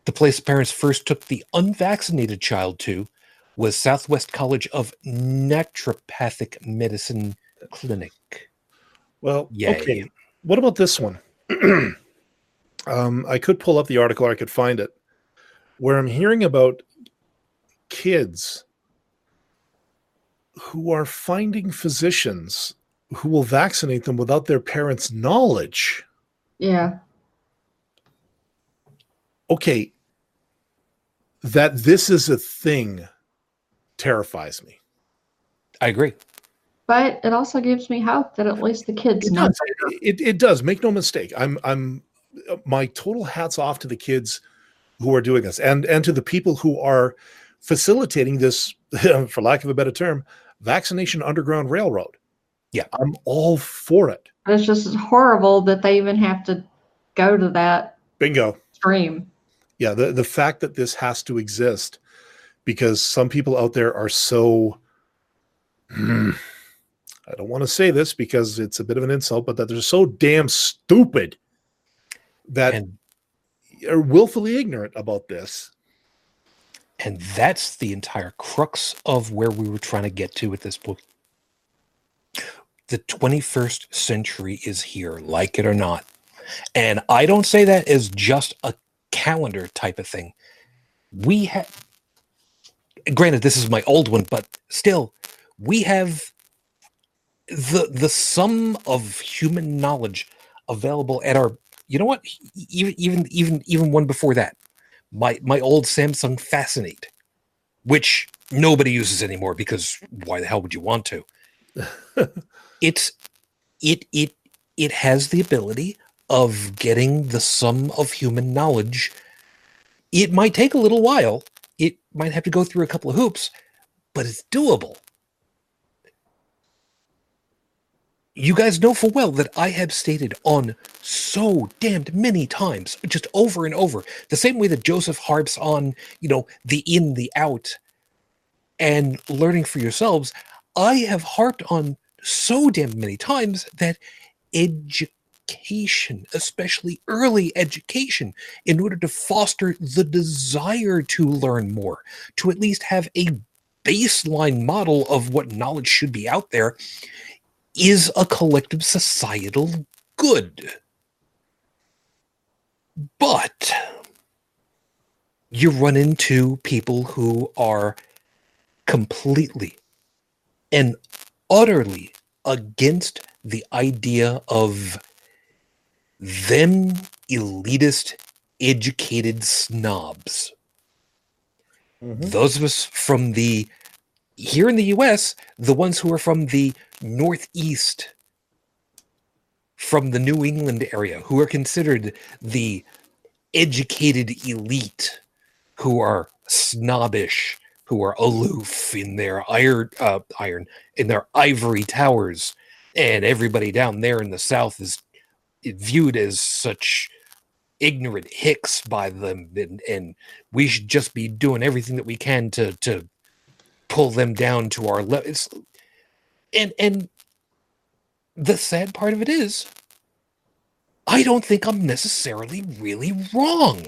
the place parents first took the unvaccinated child to was Southwest College of Naturopathic Medicine Clinic. well, Yay. okay. What about this one? (clears throat) um, I could pull up the article, or I could find it, where I'm hearing about kids who are finding physicians who will vaccinate them without their parents' knowledge. Yeah. Okay, that this is a thing terrifies me. I agree. But it also gives me hope that at least the kids It know. does. It, it does. Make no mistake. I'm I'm my total hats off to the kids who are doing this and and to the people who are facilitating this, (laughs) for lack of a better term, vaccination underground railroad. Yeah. I'm all for it. It's just horrible that they even have to go to that Bingo. stream Yeah, the the fact that this has to exist because some people out there are so (clears throat) I don't want to say this because it's a bit of an insult, but that they're so damn stupid that And are willfully ignorant about this. And that's the entire crux of where we were trying to get to with this book. The 21st century is here, like it or not. And I don't say that as just a calendar type of thing. We have, granted, this is my old one, but still, we have the the sum of human knowledge available at our. You know what? Even even even even one before that my my old Samsung Fascinate, which nobody uses anymore because why the hell would you want to? (laughs) it's it it it has the ability of getting the sum of human knowledge. It might take a little while. It might have to go through a couple of hoops, but it's doable. You guys know full well that I have stated on so damned many times, just over and over, the same way that Joseph harps on, you know, the in, the out, and learning for yourselves. I have harped on so damn many times that education, especially early education, in order to foster the desire to learn more, to at least have a baseline model of what knowledge should be out there, is a collective societal good. But you run into people who are completely and utterly against the idea of them elitist, educated snobs. Mhm. Those of us from the here in the US, the ones who are from the Northeast, from the New England area, who are considered the educated elite, who are snobbish, who are aloof in their iron, uh, iron in their ivory towers, and everybody down there in the South is viewed as such ignorant hicks by them, and, and we should just be doing everything that we can to to pull them down to our level. And and the sad part of it is, I don't think I'm necessarily really wrong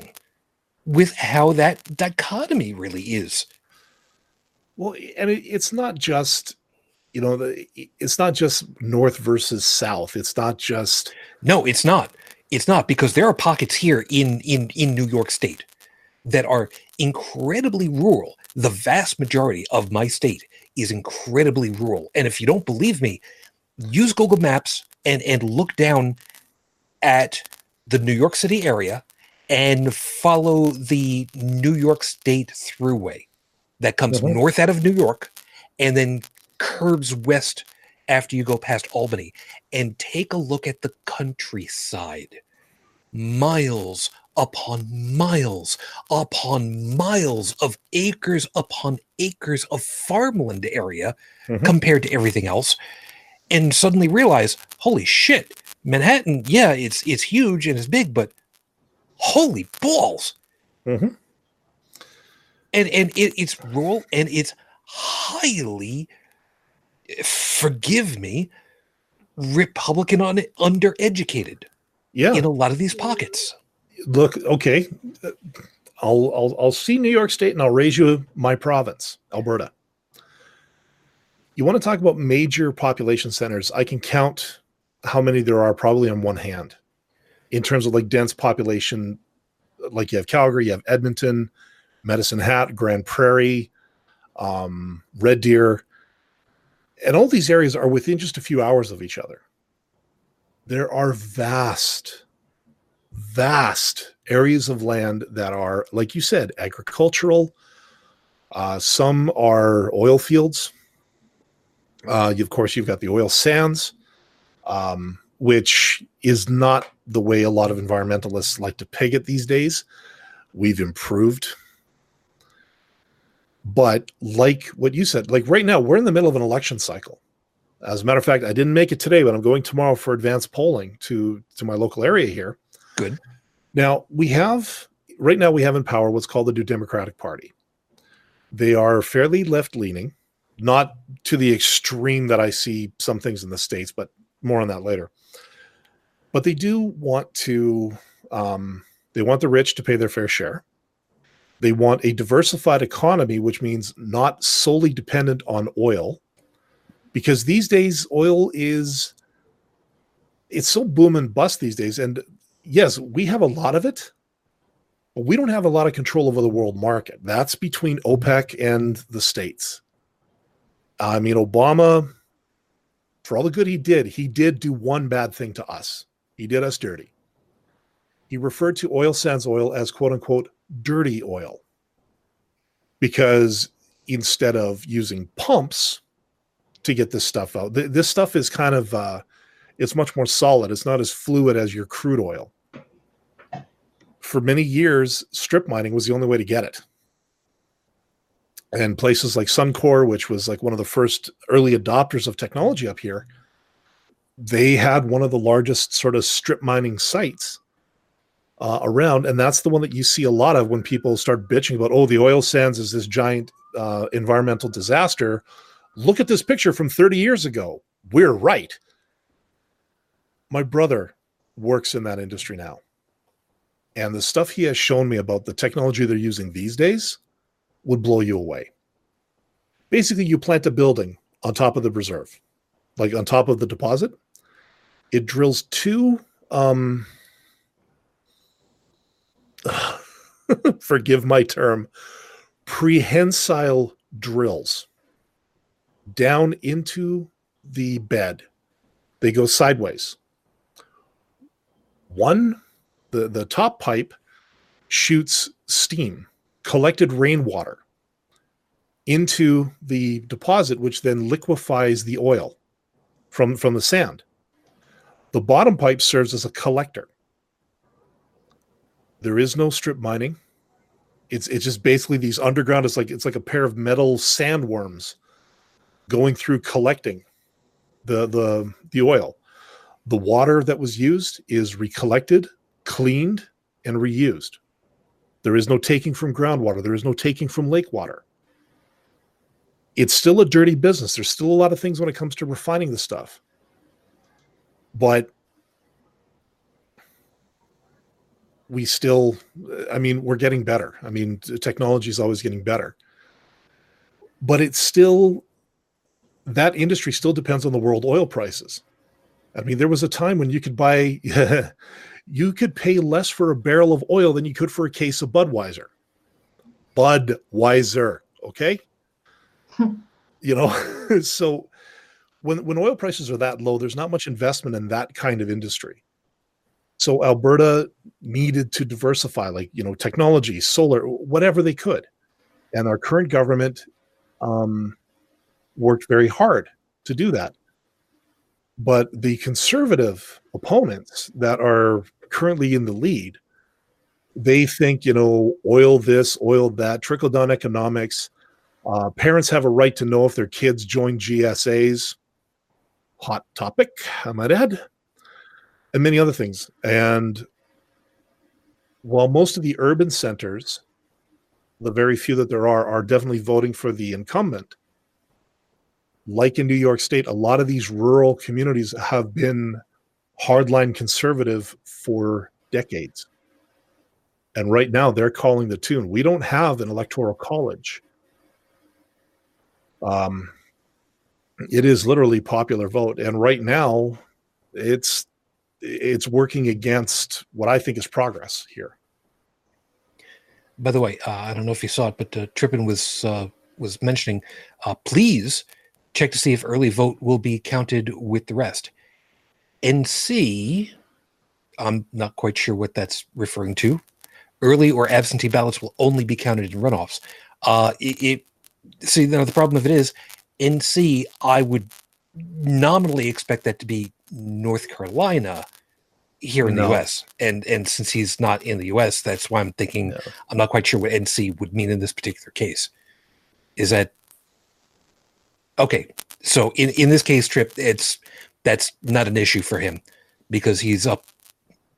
with how that dichotomy really is. Well, and it, it's not just, you know, the, it's not just North versus South. It's not just No, it's not. It's not because there are pockets here in in in New York State that are incredibly rural. The vast majority of my state is incredibly rural. And if you don't believe me, use Google Maps and and look down at the New York City area and follow the New York State Thruway that comes Mhm. north out of New York and then curves west after you go past Albany and take a look at the countryside. Miles upon miles upon miles of acres upon acres of farmland area Mhm. compared to everything else and suddenly realize holy shit manhattan yeah it's it's huge and it's big but holy balls Mhm. and and it, it's rural and it's highly forgive me republican on it undereducated yeah. in a lot of these pockets Look, okay, I'll I'll I'll see New York State and I'll raise you my province, Alberta. You want to talk about major population centers? I can count how many there are probably on one hand, in terms of like dense population. Like you have Calgary, you have Edmonton, Medicine Hat, Grande Prairie, um, Red Deer, and all these areas are within just a few hours of each other. There are vast vast areas of land that are, like you said, agricultural. Uh, some are oil fields. Uh, of course, you've got the oil sands, um, which is not the way a lot of environmentalists like to peg it these days. We've improved. But like what you said, like right now, we're in the middle of an election cycle. As a matter of fact, I didn't make it today, but I'm going tomorrow for advanced polling to to my local area here. Good. Now we have right now we have in power what's called the New Democratic Party. They are fairly left leaning, not to the extreme that I see some things in the states, but more on that later. But they do want to um, they want the rich to pay their fair share. They want a diversified economy, which means not solely dependent on oil, because these days oil is it's so boom and bust these days, and yes, we have a lot of it, but we don't have a lot of control over the world market. That's between OPEC and the states. I mean, Obama, for all the good he did, he did do one bad thing to us. He did us dirty. He referred to oil sands oil as quote unquote dirty oil because instead of using pumps to get this stuff out, th- this stuff is kind of uh, it's much more solid. It's not as fluid as your crude oil. For many years, strip mining was the only way to get it. And places like Suncor, which was like one of the first early adopters of technology up here, they had one of the largest sort of strip mining sites uh, around. And that's the one that you see a lot of when people start bitching about, oh, the oil sands is this giant uh, environmental disaster. Look at this picture from 30 years ago. We're right my brother works in that industry now. And the stuff he has shown me about the technology they're using these days would blow you away. Basically, you plant a building on top of the reserve, like on top of the deposit. It drills two, um, (sighs) forgive my term, prehensile drills down into the bed. They go sideways One, the, the top pipe shoots steam, collected rainwater into the deposit, which then liquefies the oil from, from the sand. The bottom pipe serves as a collector. There is no strip mining. It's it's just basically these underground. It's like it's like a pair of metal sandworms going through collecting the the the oil. The water that was used is recollected, cleaned, and reused. There is no taking from groundwater. There is no taking from lake water. It's still a dirty business. There's still a lot of things when it comes to refining the stuff. But we still, I mean, we're getting better. I mean, technology is always getting better. But it's still, that industry still depends on the world oil prices. I mean, there was a time when you could buy, (laughs) you could pay less for a barrel of oil than you could for a case of Budweiser. Budweiser, okay? (laughs) you know, (laughs) so when when oil prices are that low, there's not much investment in that kind of industry. So Alberta needed to diversify, like you know, technology, solar, whatever they could, and our current government um, worked very hard to do that. But the conservative opponents that are currently in the lead, they think you know, oil this, oil that, trickle down economics. Uh, parents have a right to know if their kids join GSAs. Hot topic, I might add and many other things. And while most of the urban centers, the very few that there are, are definitely voting for the incumbent, like in New York State, a lot of these rural communities have been hardline conservative for decades. And right now they're calling the tune. We don't have an electoral college. Um, it is literally popular vote. And right now, it's it's working against what I think is progress here. By the way, uh, I don't know if you saw it, but uh, Trippin was uh, was mentioning, uh, please check to see if early vote will be counted with the rest. NC, I'm not quite sure what that's referring to. Early or absentee ballots will only be counted in runoffs. Uh, it, it see, you know, the problem of it is, NC, I would nominally expect that to be North Carolina here in no. the US. And and since he's not in the US, that's why I'm thinking no. I'm not quite sure what NC would mean in this particular case. Is that okay? So in in this case, Trip, it's that's not an issue for him because he's up,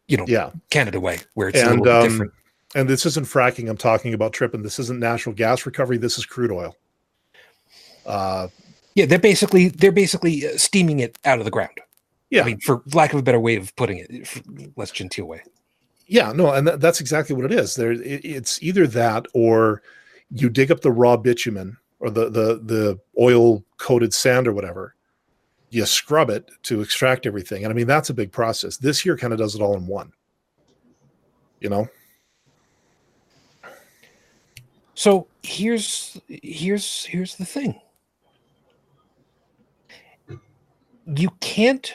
you know, yeah, Canada way where it's and, a little um, different. And this isn't fracking I'm talking about, Trip, and this isn't natural gas recovery. This is crude oil. Uh, yeah, they're basically they're basically uh, steaming it out of the ground. Yeah, I mean, for lack of a better way of putting it, less genteel way. Yeah, no, and th- that's exactly what it is. There, it, it's either that or you dig up the raw bitumen or the the the oil coated sand or whatever. You scrub it to extract everything, and I mean that's a big process. This here kind of does it all in one. You know. So here's here's here's the thing. You can't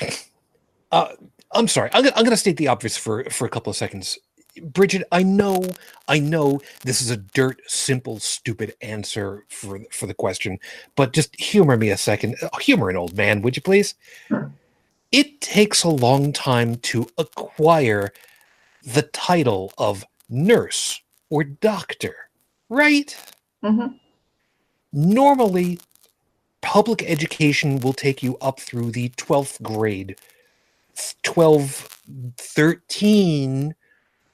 (laughs) uh, I'm sorry. I'm, I'm going to state the obvious for for a couple of seconds. Bridget, I know, I know this is a dirt simple, stupid answer for for the question, but just humor me a second. Uh, humor an old man, would you please? It takes a long time to acquire the title of nurse or doctor, right? Mm-hmm. Normally, public education will take you up through the 12th grade 12 13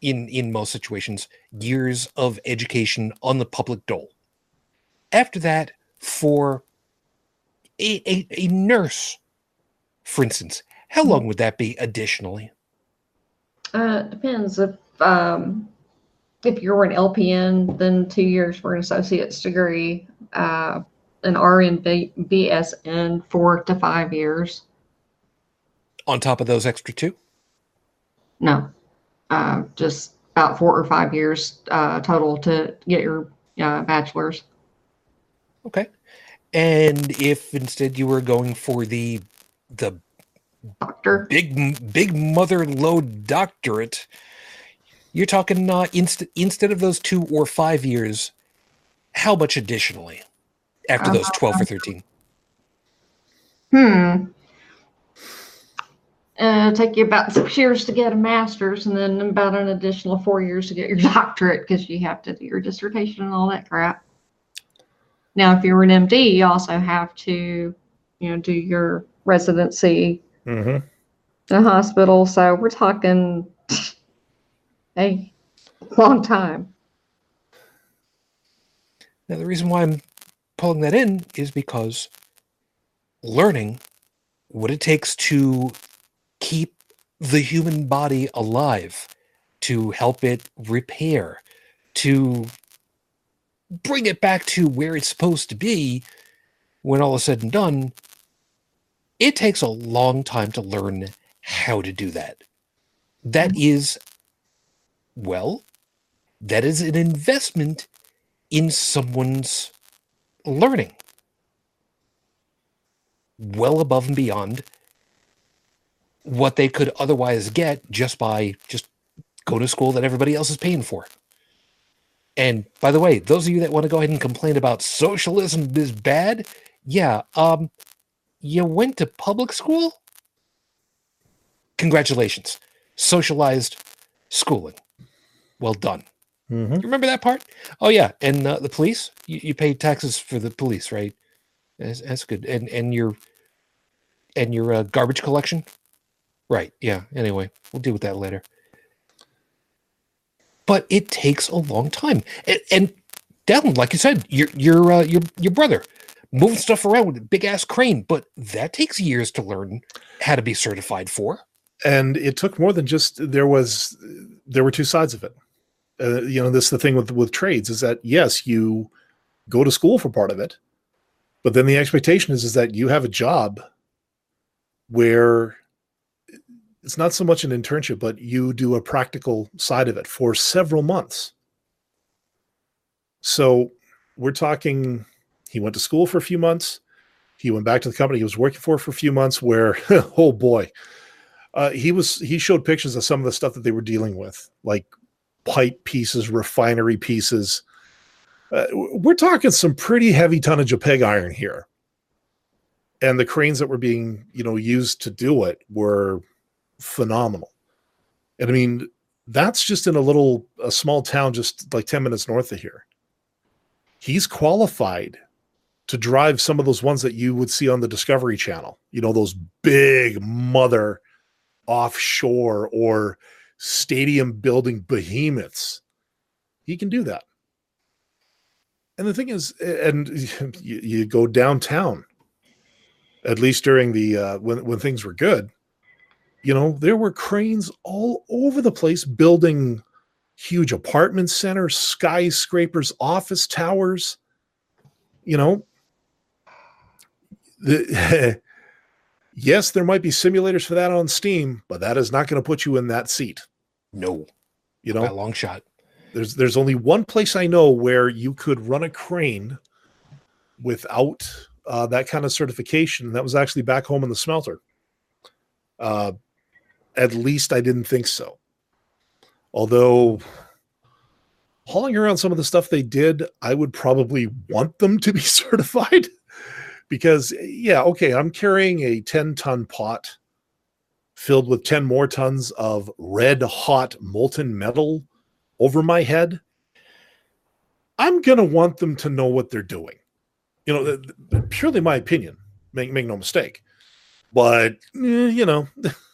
in in most situations years of education on the public dole after that for a, a, a nurse for instance how long would that be additionally uh depends if um if you're an lpn then two years for an associate's degree uh an RN BSN four to five years. On top of those extra two? No, uh, just about four or five years uh, total to get your uh, bachelor's. Okay. And if instead you were going for the the Doctor. big big mother lode doctorate you're talking uh, inst- instead of those two or five years how much additionally after those 12 or 13 Hmm. Uh, take you about six years to get a master's, and then about an additional four years to get your (laughs) doctorate because you have to do your dissertation and all that crap. Now, if you're an MD, you also have to, you know, do your residency hmm in a hospital. So we're talking (laughs) a long time. now the reason why i'm pulling that in is because learning what it takes to keep the human body alive to help it repair to bring it back to where it's supposed to be when all is said and done it takes a long time to learn how to do that. That mm-hmm. is well that is an investment in someone's learning. Well above and beyond what they could otherwise get just by just go to school that everybody else is paying for. And by the way, those of you that want to go ahead and complain about socialism is bad, yeah, um, you went to public school? Congratulations. Socialized schooling. Well done. hmm You remember that part? Oh yeah, and uh, the police. You, you pay taxes for the police, right? That's, that's good. And and your and your uh, garbage collection, right? Yeah. Anyway, we'll deal with that later. But it takes a long time, and, and like you said, your your uh, your your brother moving stuff around with a big ass crane, but that takes years to learn how to be certified for. and it took more than just there was there were two sides of it uh, you know this the thing with with trades is that yes you go to school for part of it but then the expectation is is that you have a job where it's not so much an internship but you do a practical side of it for several months. So we're talking he went to school for a few months. He went back to the company he was working for for a few months where (laughs) oh boy. Uh, he was he showed pictures of some of the stuff that they were dealing with, like pipe pieces, refinery pieces. Uh, we're talking some pretty heavy tonnage of pig iron here, and the cranes that were being you know used to do it were phenomenal. And I mean, that's just in a little a small town just like ten minutes north of here. He's qualified to drive some of those ones that you would see on the Discovery Channel. You know, those big mother offshore or stadium building behemoths. He can do that. And the thing is, and (laughs) you, you go downtown, at least during the uh, when when things were good, you know, there were cranes all over the place building huge apartment centers, skyscrapers, office towers. You know, the (laughs) yes, there might be simulators for that on Steam, but that is not going to put you in that seat. No, You know, long shot. there's there's only one place I know where you could run a crane without uh, that kind of certification. and That was actually back home in the smelter. Uh, at least I didn't think so. Although hauling around some of the stuff they did, I would probably want them to be (laughs) certified because, yeah, okay, I'm carrying a 10 ton pot filled with 10 more tons of red hot molten metal over my head. I'm going to want them to know what they're doing. You know, purely my opinion, make, make no mistake. But, eh, you know, (laughs)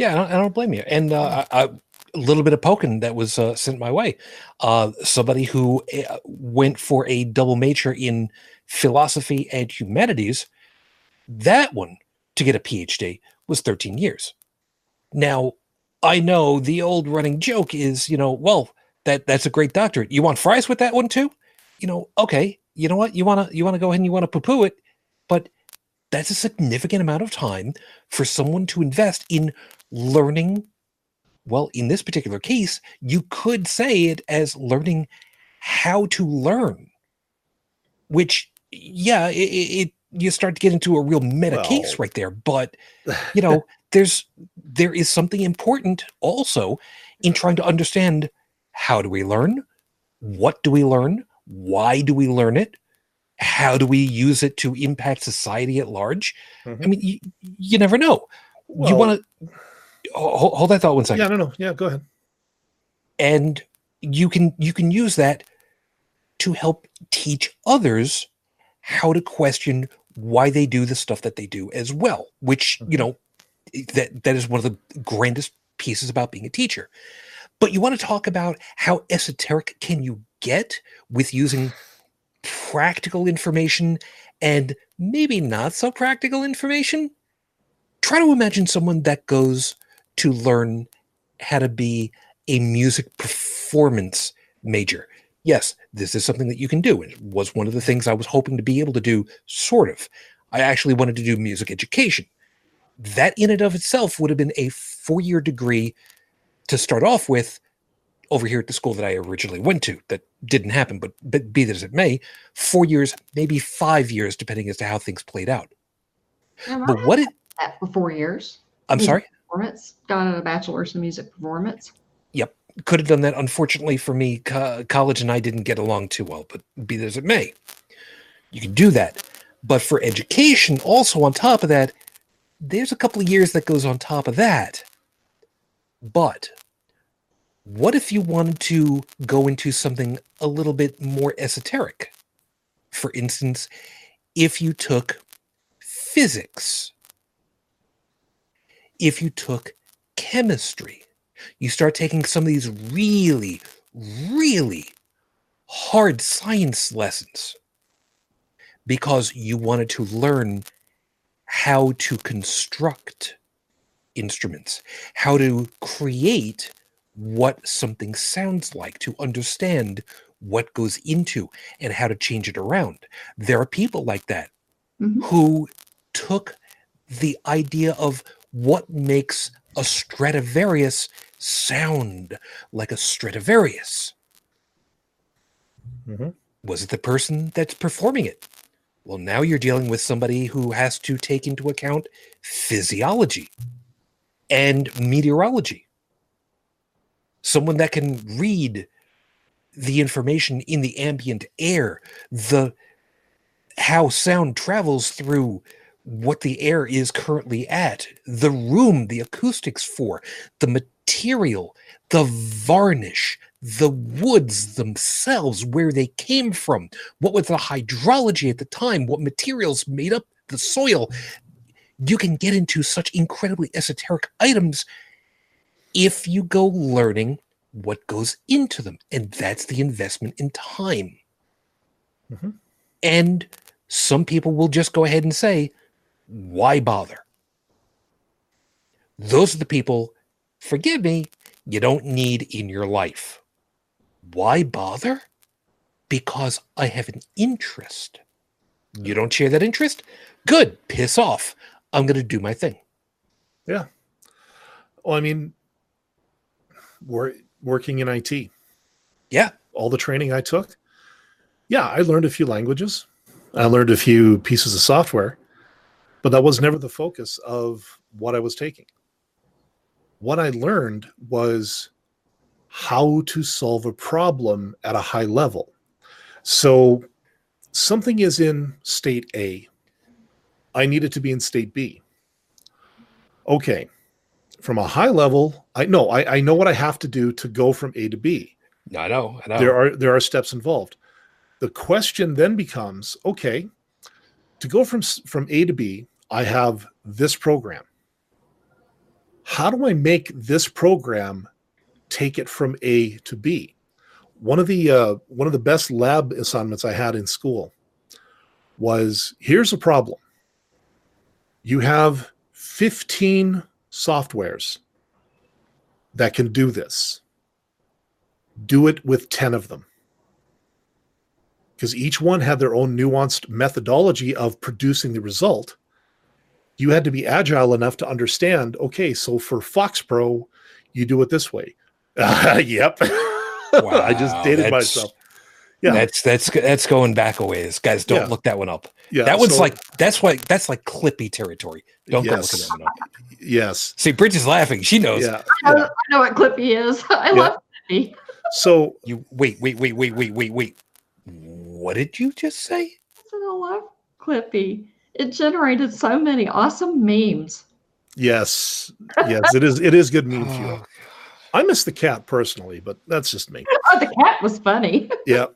Yeah, I don't, I don't blame you. And uh, I, a little bit of poking that was uh, sent my way. Uh, somebody who uh, went for a double major in philosophy and humanities, that one to get a PhD was 13 years. Now, I know the old running joke is, you know, well, that that's a great doctorate. You want fries with that one too? You know, okay. You know what? You want to you want to go ahead and you want to poo-poo it, but that's a significant amount of time for someone to invest in learning well in this particular case you could say it as learning how to learn which yeah it, it you start to get into a real meta case right there but you know (laughs) there's there is something important also in trying to understand how do we learn what do we learn why do we learn it how do we use it to impact society at large Mhm. i mean you, you never know you want to hold, hold that thought one second Yeah, no, no. Yeah, go ahead. and you can you can use that to help teach others how to question why they do the stuff that they do as well which you know that that is one of the grandest pieces about being a teacher but you want to talk about how esoteric can you get with using practical information and maybe not so practical information try to imagine someone that goes to learn how to be a music performance major. Yes, this is something that you can do. It was one of the things I was hoping to be able to do, sort of. I actually wanted to do music education. That, in and of itself, would have been a four year degree to start off with over here at the school that I originally went to. That didn't happen, but, but be that as it may, four years, maybe five years, depending as to how things played out. But what it, for four years. I'm sorry? Performance. Got a bachelor's in music performance. Yep, could have done that. Unfortunately for me, co- college and I didn't get along too well, but be that as it may, you can do that. But for education, also on top of that, there's a couple of years that goes on top of that. But what if you wanted to go into something a little bit more esoteric? For instance, if you took physics, if you took chemistry, you start taking some of these really, really hard science lessons because you wanted to learn how to construct instruments, how to create what something sounds like, to understand what goes into and how to change it around. There are people like that Mhm. who took the idea of what makes a Stradivarius sound like a Stradivarius. Mhm. Was it the person that's performing it? Well, now you're dealing with somebody who has to take into account physiology and meteorology. Someone that can read the information in the ambient air, the how sound travels through what the air is currently at, the room, the acoustics for, the material, the varnish, the woods themselves, where they came from, what was the hydrology at the time, what materials made up the soil. You can get into such incredibly esoteric items if you go learning what goes into them. And that's the investment in time. Mhm. And some people will just go ahead and say, why bother? Those are the people, forgive me, you don't need in your life. Why bother? Because I have an interest. You don't share that interest? Good, piss off. I'm going to do my thing. Yeah. Well, I mean, we're working in IT. Yeah. All the training I took. Yeah, I learned a few languages. I learned a few pieces of software, but that was never the focus of what I was taking. What I learned was how to solve a problem at a high level. So something is in state A. I need it to be in state B. Okay. From a high level, I know I, I know what I have to do to go from A to B I know. I know. there are there are steps involved the question then becomes okay to go from from a to b i have this program. How do i make this program take it from a to b? One of the uh, one of the best lab assignments i had in school was here's a problem. You have 15 softwares that can do this. Do it with 10 of them. Because each one had their own nuanced methodology of producing the result you had to be agile enough to understand okay so for fox pro you do it this way (laughs) yep (laughs) i just dated that's- myself Yeah. That's that's that's going back a ways, guys. Don't Yeah. look that one up. Yeah, that one's so- like that's like that's like Clippy territory. Don't go look Yes. that one up. yes, See, Bridge is laughing. She knows. yeah. I know, yeah. I know what Clippy is. (laughs) I Yeah. love Clippy. So You wait, wait, wait, wait, wait, wait, wait. What did you just say? I said, I love Clippy. It generated so many awesome memes. yes, yes, it is. It is good meme fuel. Oh, I miss the cat personally, but that's just me. (laughs) Oh, the cat was funny. (laughs) Yeah.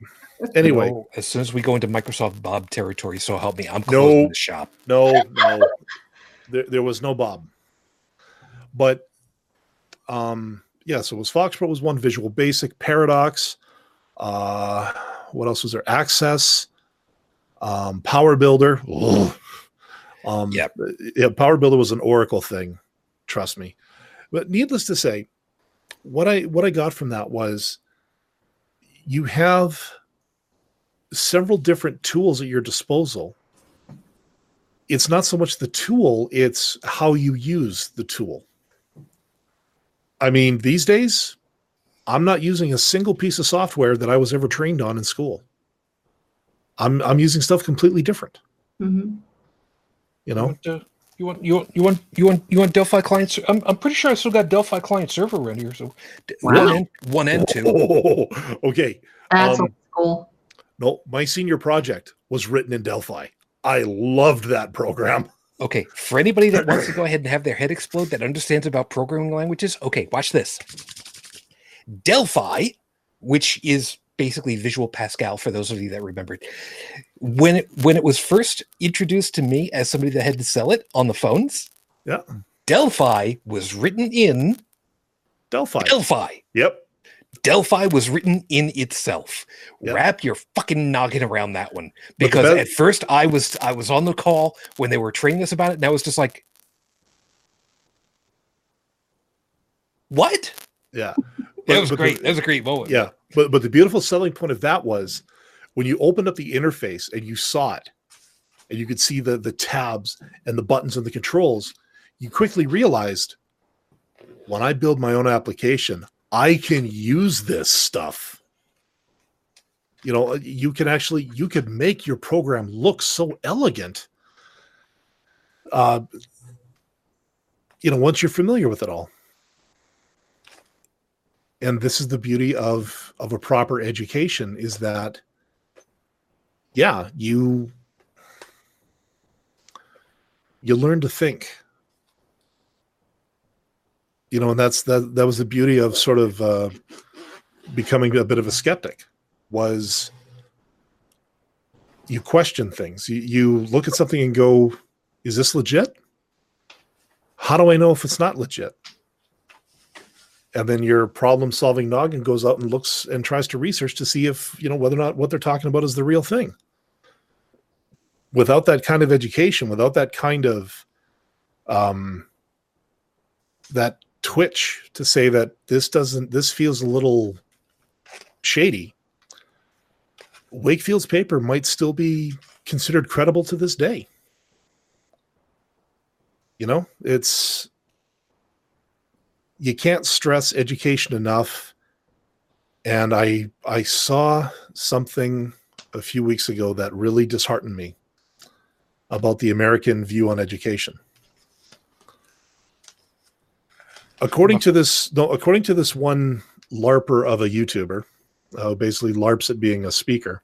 Anyway, no, as soon as we go into Microsoft Bob territory, so help me, I'm No. closing the shop. no, no, (laughs) there, there was no Bob. But um, yeah, so it was FoxPro was one Visual Basic, Paradox. Uh, what else was there? Access, um, PowerBuilder. Ugh. Um, Yep. yeah, PowerBuilder was an Oracle thing. Trust me. But needless to say, what I what I got from that was you have several different tools at your disposal it's not so much the tool it's how you use the tool i mean these days i'm not using a single piece of software that i was ever trained on in school i'm i'm using stuff completely different Mhm. You You know want, uh, you want you want you want you want you want Delphi client? ser- I'm I'm pretty sure I still got Delphi client server around here. So Wow. one end, one and two. Oh, (laughs) okay That's Um, old school. no my senior project was written in delphi i loved that program (laughs) Okay, for anybody that wants to go ahead and have their head explode that understands about programming languages, okay, watch this. Delphi, which is basically Visual Pascal for those of you that remember it. When it when it was first introduced to me as somebody that had to sell it on the phones, Yeah. Delphi was written in delphi Delphi. yep Delphi was written in itself. Yep. Wrap your fucking noggin around that one. Because at first I was I was on the call when they were training us about it, and I was just like, What? yeah That was but the- great. that was a great moment. Yeah, but but the beautiful selling point of that was when you opened up the interface and you saw it, and you could see the the tabs and the buttons and the controls. You quickly realized when I build my own application, I can use this stuff. You know, you can actually you could make your program look so elegant. Uh, you know, once you're familiar with it all and this is the beauty of of a proper education is that yeah you you learn to think. You know and that's that that was the beauty of sort of uh becoming a bit of a skeptic was you question things. You, you look at something and go is this legit? How do i know if it's not legit? And then your problem solving noggin goes out and looks and tries to research to see if you know whether or not what they're talking about is the real thing without that kind of education without that kind of um that twitch to say that this doesn't this feels a little shady wakefield's paper might still be considered credible to this day. You know it's you can't stress education enough. And i i saw something a few weeks ago that really disheartened me about the american view on education according to this no according to this one larper of a youtuber uh, basically larps at being a speaker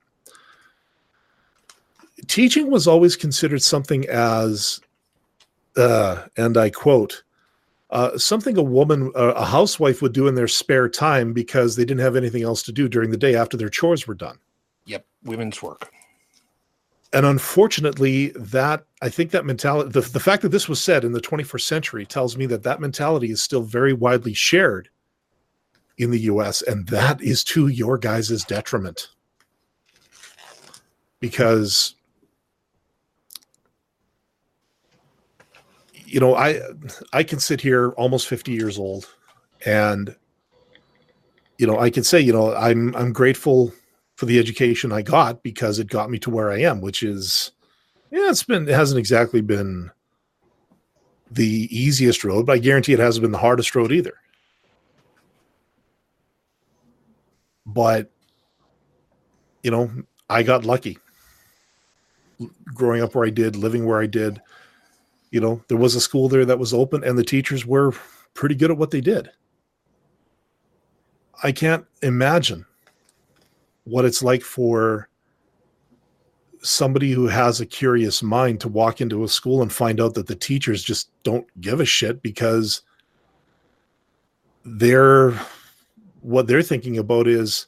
teaching was always considered something as uh, and i quote uh, something a woman, uh, a housewife would do in their spare time because they didn't have anything else to do during the day after their chores were done. Yep. Women's work. And unfortunately, that I think that mentality, the, the fact that this was said in the 21st century tells me that that mentality is still very widely shared in the US. And that is to your guys' detriment. Because you know i i can sit here almost 50 years old and you know i can say you know i'm i'm grateful for the education i got because it got me to where i am which is yeah it's been it hasn't exactly been the easiest road but i guarantee it hasn't been the hardest road either but you know, I got lucky growing up where I did, living where I did. You know, there was a school there that was open and the teachers were pretty good at what they did. I can't imagine what it's like for somebody who has a curious mind to walk into a school and find out that the teachers just don't give a shit because they're what they're thinking about is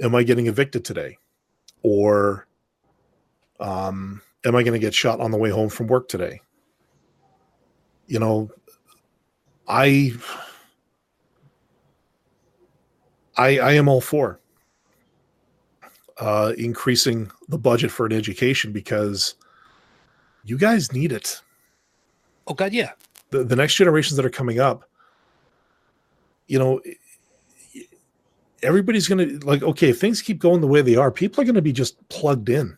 am i getting evicted today? Or um, am i going to get shot on the way home from work today? You know i i i am all for uh, increasing the budget for an education because you guys need it. Oh God, yeah. The the next generations that are coming up, you know, everybody's to like okay, if things keep going the way they are, people are to be just plugged in.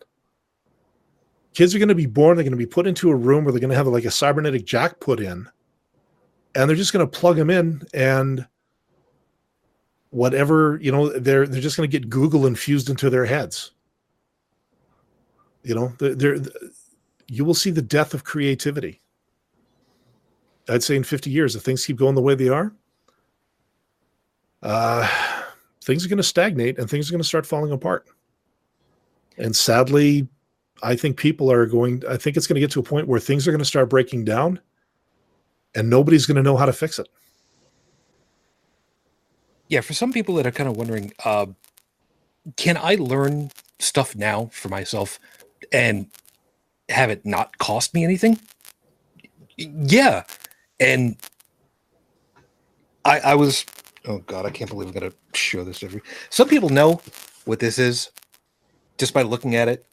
Kids are to be born, they're to be put into a room where they're to have like a cybernetic jack put in and they're just to plug them in and whatever you know they're they're just going to get google infused into their heads. You know they're, they're, you will see the death of creativity. I'd say in 50 years if things keep going the way they are uh, things are going to stagnate and things are going to start falling apart. And sadly i think people are going i think it's going to get to a point where things are going to start breaking down and nobody's going to know how to fix it yeah, for some people that are kind of wondering, uh, can I learn stuff now for myself and have it not cost me anything? Yeah, and I, I was. Oh God, I can't believe I'm gonna show this to every. Some people know what this is just by looking at it.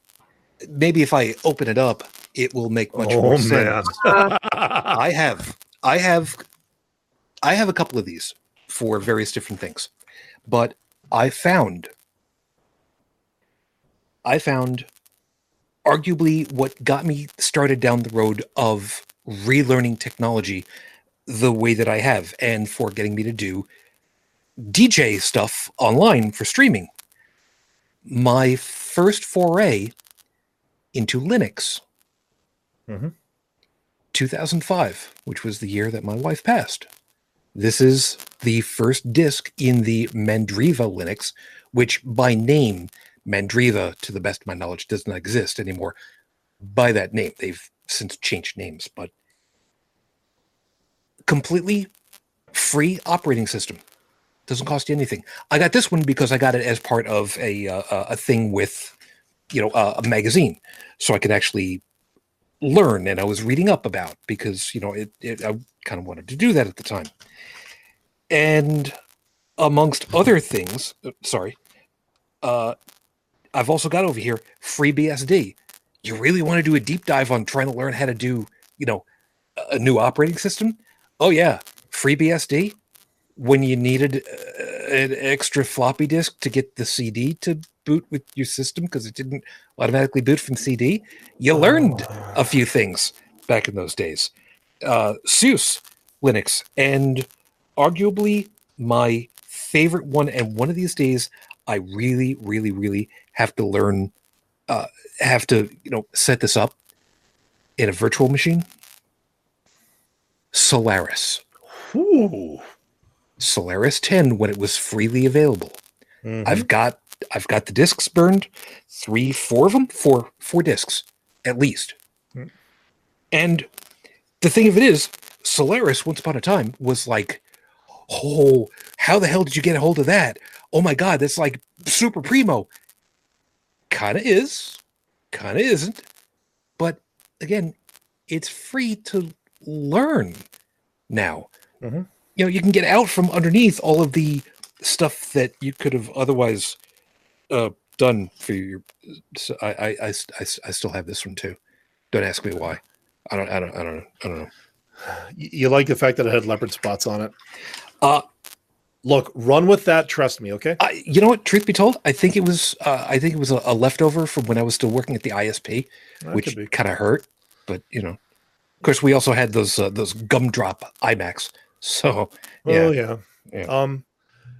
Maybe if I open it up, it will make much oh, more man. sense. I have, I have, I have a couple of these for various different things. But I found I found arguably what got me started down the road of relearning technology the way that I have and for getting me to do DJ stuff online for streaming. My first foray into Linux. Mm-hmm. 2005, which was the year that my wife passed. This is the first disk in the Mandriva Linux, which by name, Mandriva, to the best of my knowledge, does not exist anymore by that name. They've since changed names, but completely free operating system. Doesn't cost you anything. I got this one because I got it as part of a uh, a thing with, you know, uh, a magazine, so I could actually learn. And I was reading up about because you know it, it I kind of wanted to do that at the time and amongst other things, uh, sorry, uh, I've also got over here FreeBSD. You really want to do a deep dive on trying to learn how to do, you know, a new operating system? Oh yeah, FreeBSD. When you needed uh, an extra floppy disk to get the CD to boot with your system because it didn't automatically boot from CD, you learned a oh. few things back in those days. Uh, SUSE Linux and arguably my favorite one. And one of these days, I really, really, really have to learn, uh, have to, you know, set this up in a virtual machine. Solaris. Ooh. Solaris 10 when it was freely available. Mm-hmm. I've got I've got the discs burned, three, four of them, four, four discs at least. Mm. And the thing of it is, Solaris once upon a time was like oh, how the hell did you get a hold of that? Oh my God, that's like super primo. Kind of is, kind of isn't. But again, it's free to learn now. Mm-hmm. You know, you can get out from underneath all of the stuff that you could have otherwise uh, done for your. So I, I, I, I, I still have this one too. Don't ask me why. I don't, I don't, I don't know. I don't know. You like the fact that it had leopard spots on it? Uh, Look, run with that. Trust me, okay? Uh, you know what? Truth be told, I think it was. Uh, I think it was a, a, leftover from when I was still working at the ISP, that which kind of hurt. But you know, of course, we also had those uh, those gumdrop iMacs. So yeah, oh yeah. yeah. Um,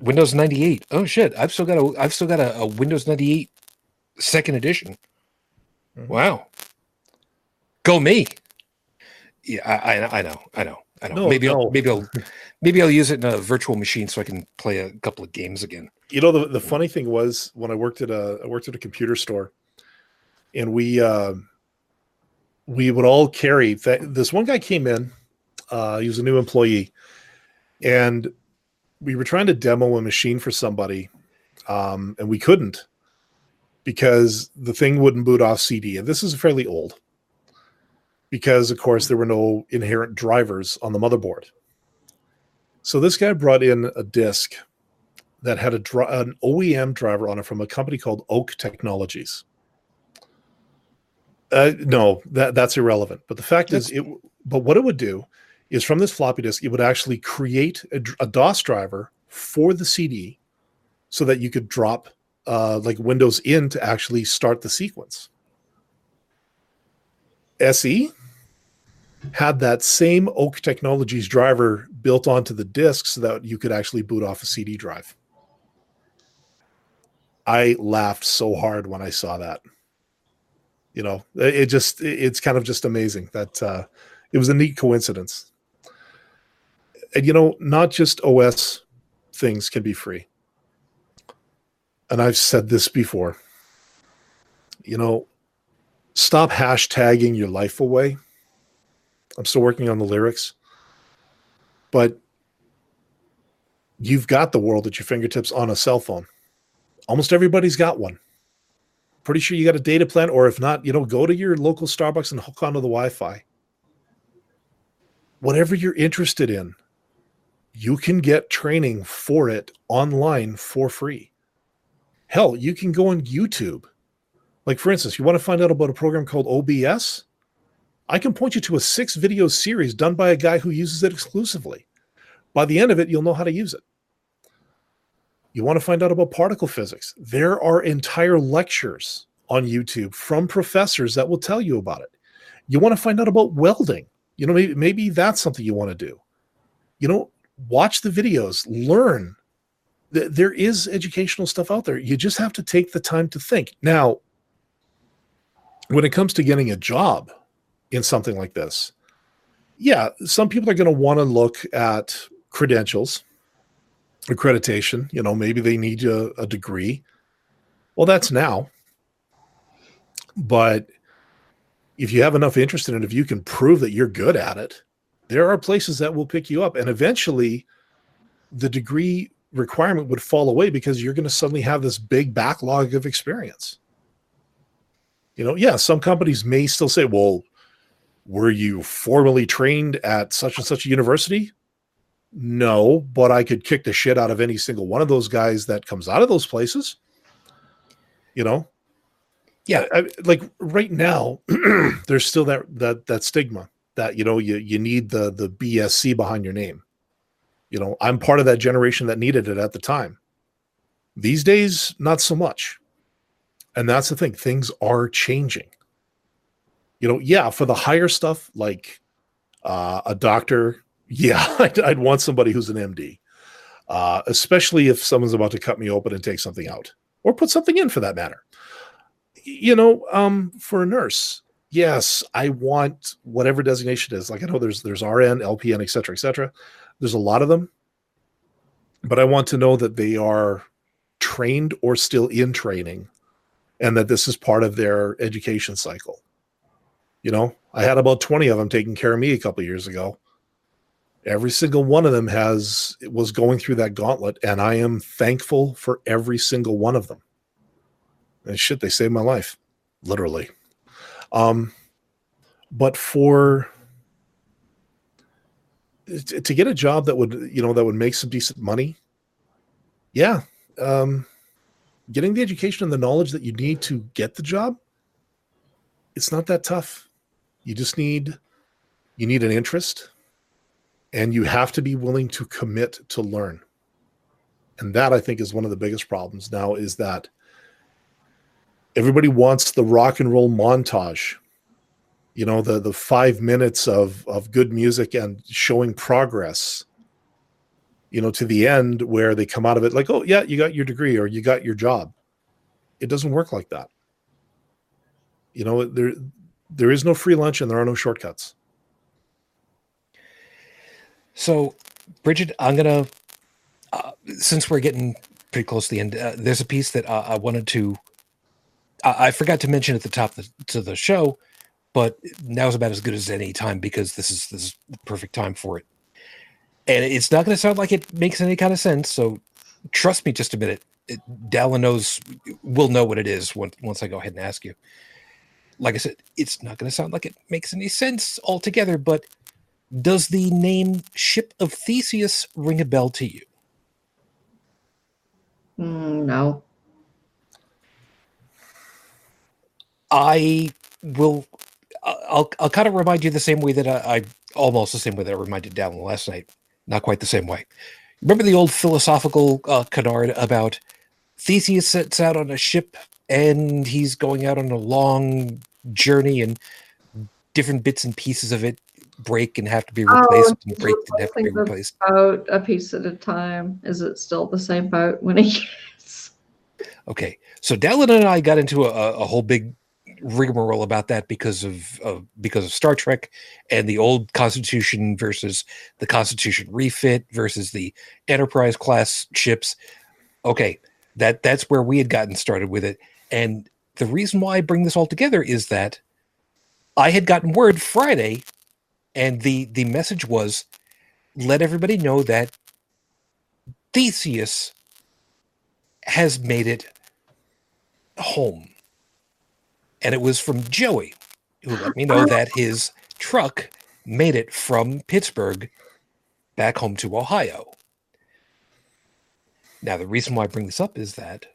Windows ninety eight. Oh shit! I've still got a I've still got a, a Windows ninety eight second edition. Mhm. Wow. Go me. Yeah, I, I, I know, I know, I know. No, maybe no. I'll maybe I'll maybe I'll use it in a virtual machine so I can play a couple of games again. you know the, the funny thing was when i worked at a i worked at a computer store and we uh we would all carry th- this one guy came in uh he was a new employee and we were trying to demo a machine for somebody um and we couldn't because the thing wouldn't boot off cd and this is fairly old because of course there were no inherent drivers on the motherboard so this guy brought in a disk that had a dri- an OEM driver on it from a company called Oak Technologies. Uh, no, that that's irrelevant. But the fact is, it. But what it would do is from this floppy disk, it would actually create a, a DOS driver for the CD, so that you could drop uh, like Windows in to actually start the sequence. SE had that same Oak Technologies driver built onto the disk so that you could actually boot off a CD drive. I laughed so hard when I saw that. You know, it just it- it's kind of just amazing that uh, it was a neat coincidence. And you know, not just OS things can be free. And I've said this before. You know, stop hashtagging your life away. I'm still working on the lyrics. But you've got the world at your fingertips on a cell phone almost everybody's got one. Pretty sure you got a data plan, or if not, you know, go to your local Starbucks and hook onto the Wi-Fi. Whatever you're interested in, you can get training for it online for free. Hell, you can go on YouTube. Like, for instance, you want to find out about a program called OBS? I can point you to a six video series done by a guy who uses it exclusively. By the end of it, you'll know how to use it. You want to find out about particle physics? There are entire lectures on YouTube from professors that will tell you about it. You want to find out about welding? You know, maybe, maybe that's something you want to do. You know, watch the videos, learn. Th- There is educational stuff out there. You just have to take the time to think. Now, when it comes to getting a job in something like this, yeah, some people are going to want to look at credentials accreditation. You know, maybe they need a, a degree. Well, that's now. But if you have enough interest in it, if you can prove that you're good at it, there are places that will pick you up. And eventually, the degree requirement would fall away because you're going to suddenly have this big backlog of experience. You know, yeah, some companies may still say, well, were you formally trained at such and such a university? No, but I could kick the shit out of any single one of those guys that comes out of those places. You know, Yeah. I, like right now, (clears throat) there's still that that that stigma that you know you you need the the BSc behind your name. You know, I'm part of that generation that needed it at the time. These days, not so much. And that's the thing; things are changing. You know, yeah, for the higher stuff like uh, a doctor, (laughs) yeah, I'd, I'd want somebody who's an MD, uh, especially if someone's about to cut me open and take something out or put something in for that matter. You know, um, for a nurse, yes, I want whatever designation is. Like I know there's there's RN, LPN, et cetera, et cetera. There's a lot of them, but I want to know that they are trained or still in training, and that this is part of their education cycle. You know, I had about 20 of them taking care of me a couple years ago every single one of them has was going through that gauntlet and i am thankful for every single one of them and shit they saved my life literally um but for to get a job that would you know that would make some decent money yeah um getting the education and the knowledge that you need to get the job it's not that tough. You just need you need an interest and you have to be willing to commit to learn. And that i think is one of the biggest problems now is that everybody wants the rock and roll montage you know the the 5 minutes of of good music and showing progress you know to the end where they come out of it like oh yeah you got your degree or you got your job it doesn't work like that You know, there there is no free lunch and there are no shortcuts. So, Bridget, I'm gonna uh, since we're getting pretty close to the end. Uh, there's a piece that uh, I wanted to. I, forgot to mention at the top the, to the show, but now's about as good as any time because this is this is the perfect time for it. And it's not going to sound like it makes any kind of sense. So, trust me, just a minute. It, Dallin knows will know what it is once once I go ahead and ask you. Like I said, it's not going to sound like it makes any sense altogether, but does the name Ship of Theseus ring a bell to you? Mm, no. I will. I'll I'll kind of remind you the same way that I, I almost the same way that I reminded Dallin last night. Not quite the same way. Remember the old philosophical uh, canard about Theseus sets out on a ship and he's going out on a long journey and different bits and pieces of it break and have to be replaced Oh, and break and have to be replaced. Boat a piece at a time. Is it still the same boat when he (laughs) gets? Okay, so Dallin and I got into a, a whole big rigmarole about that because of, of because of Star Trek and the old Constitution versus the Constitution refit versus the Enterprise class ships. Okay, that that's where we had gotten started with it, and the reason why I bring this all together is that I had gotten word Friday, and the the message was let everybody know that Theseus has made it home. And it was from Joey, who let me know oh. that his truck made it from Pittsburgh back home to Ohio. Now, the reason why I bring this up is that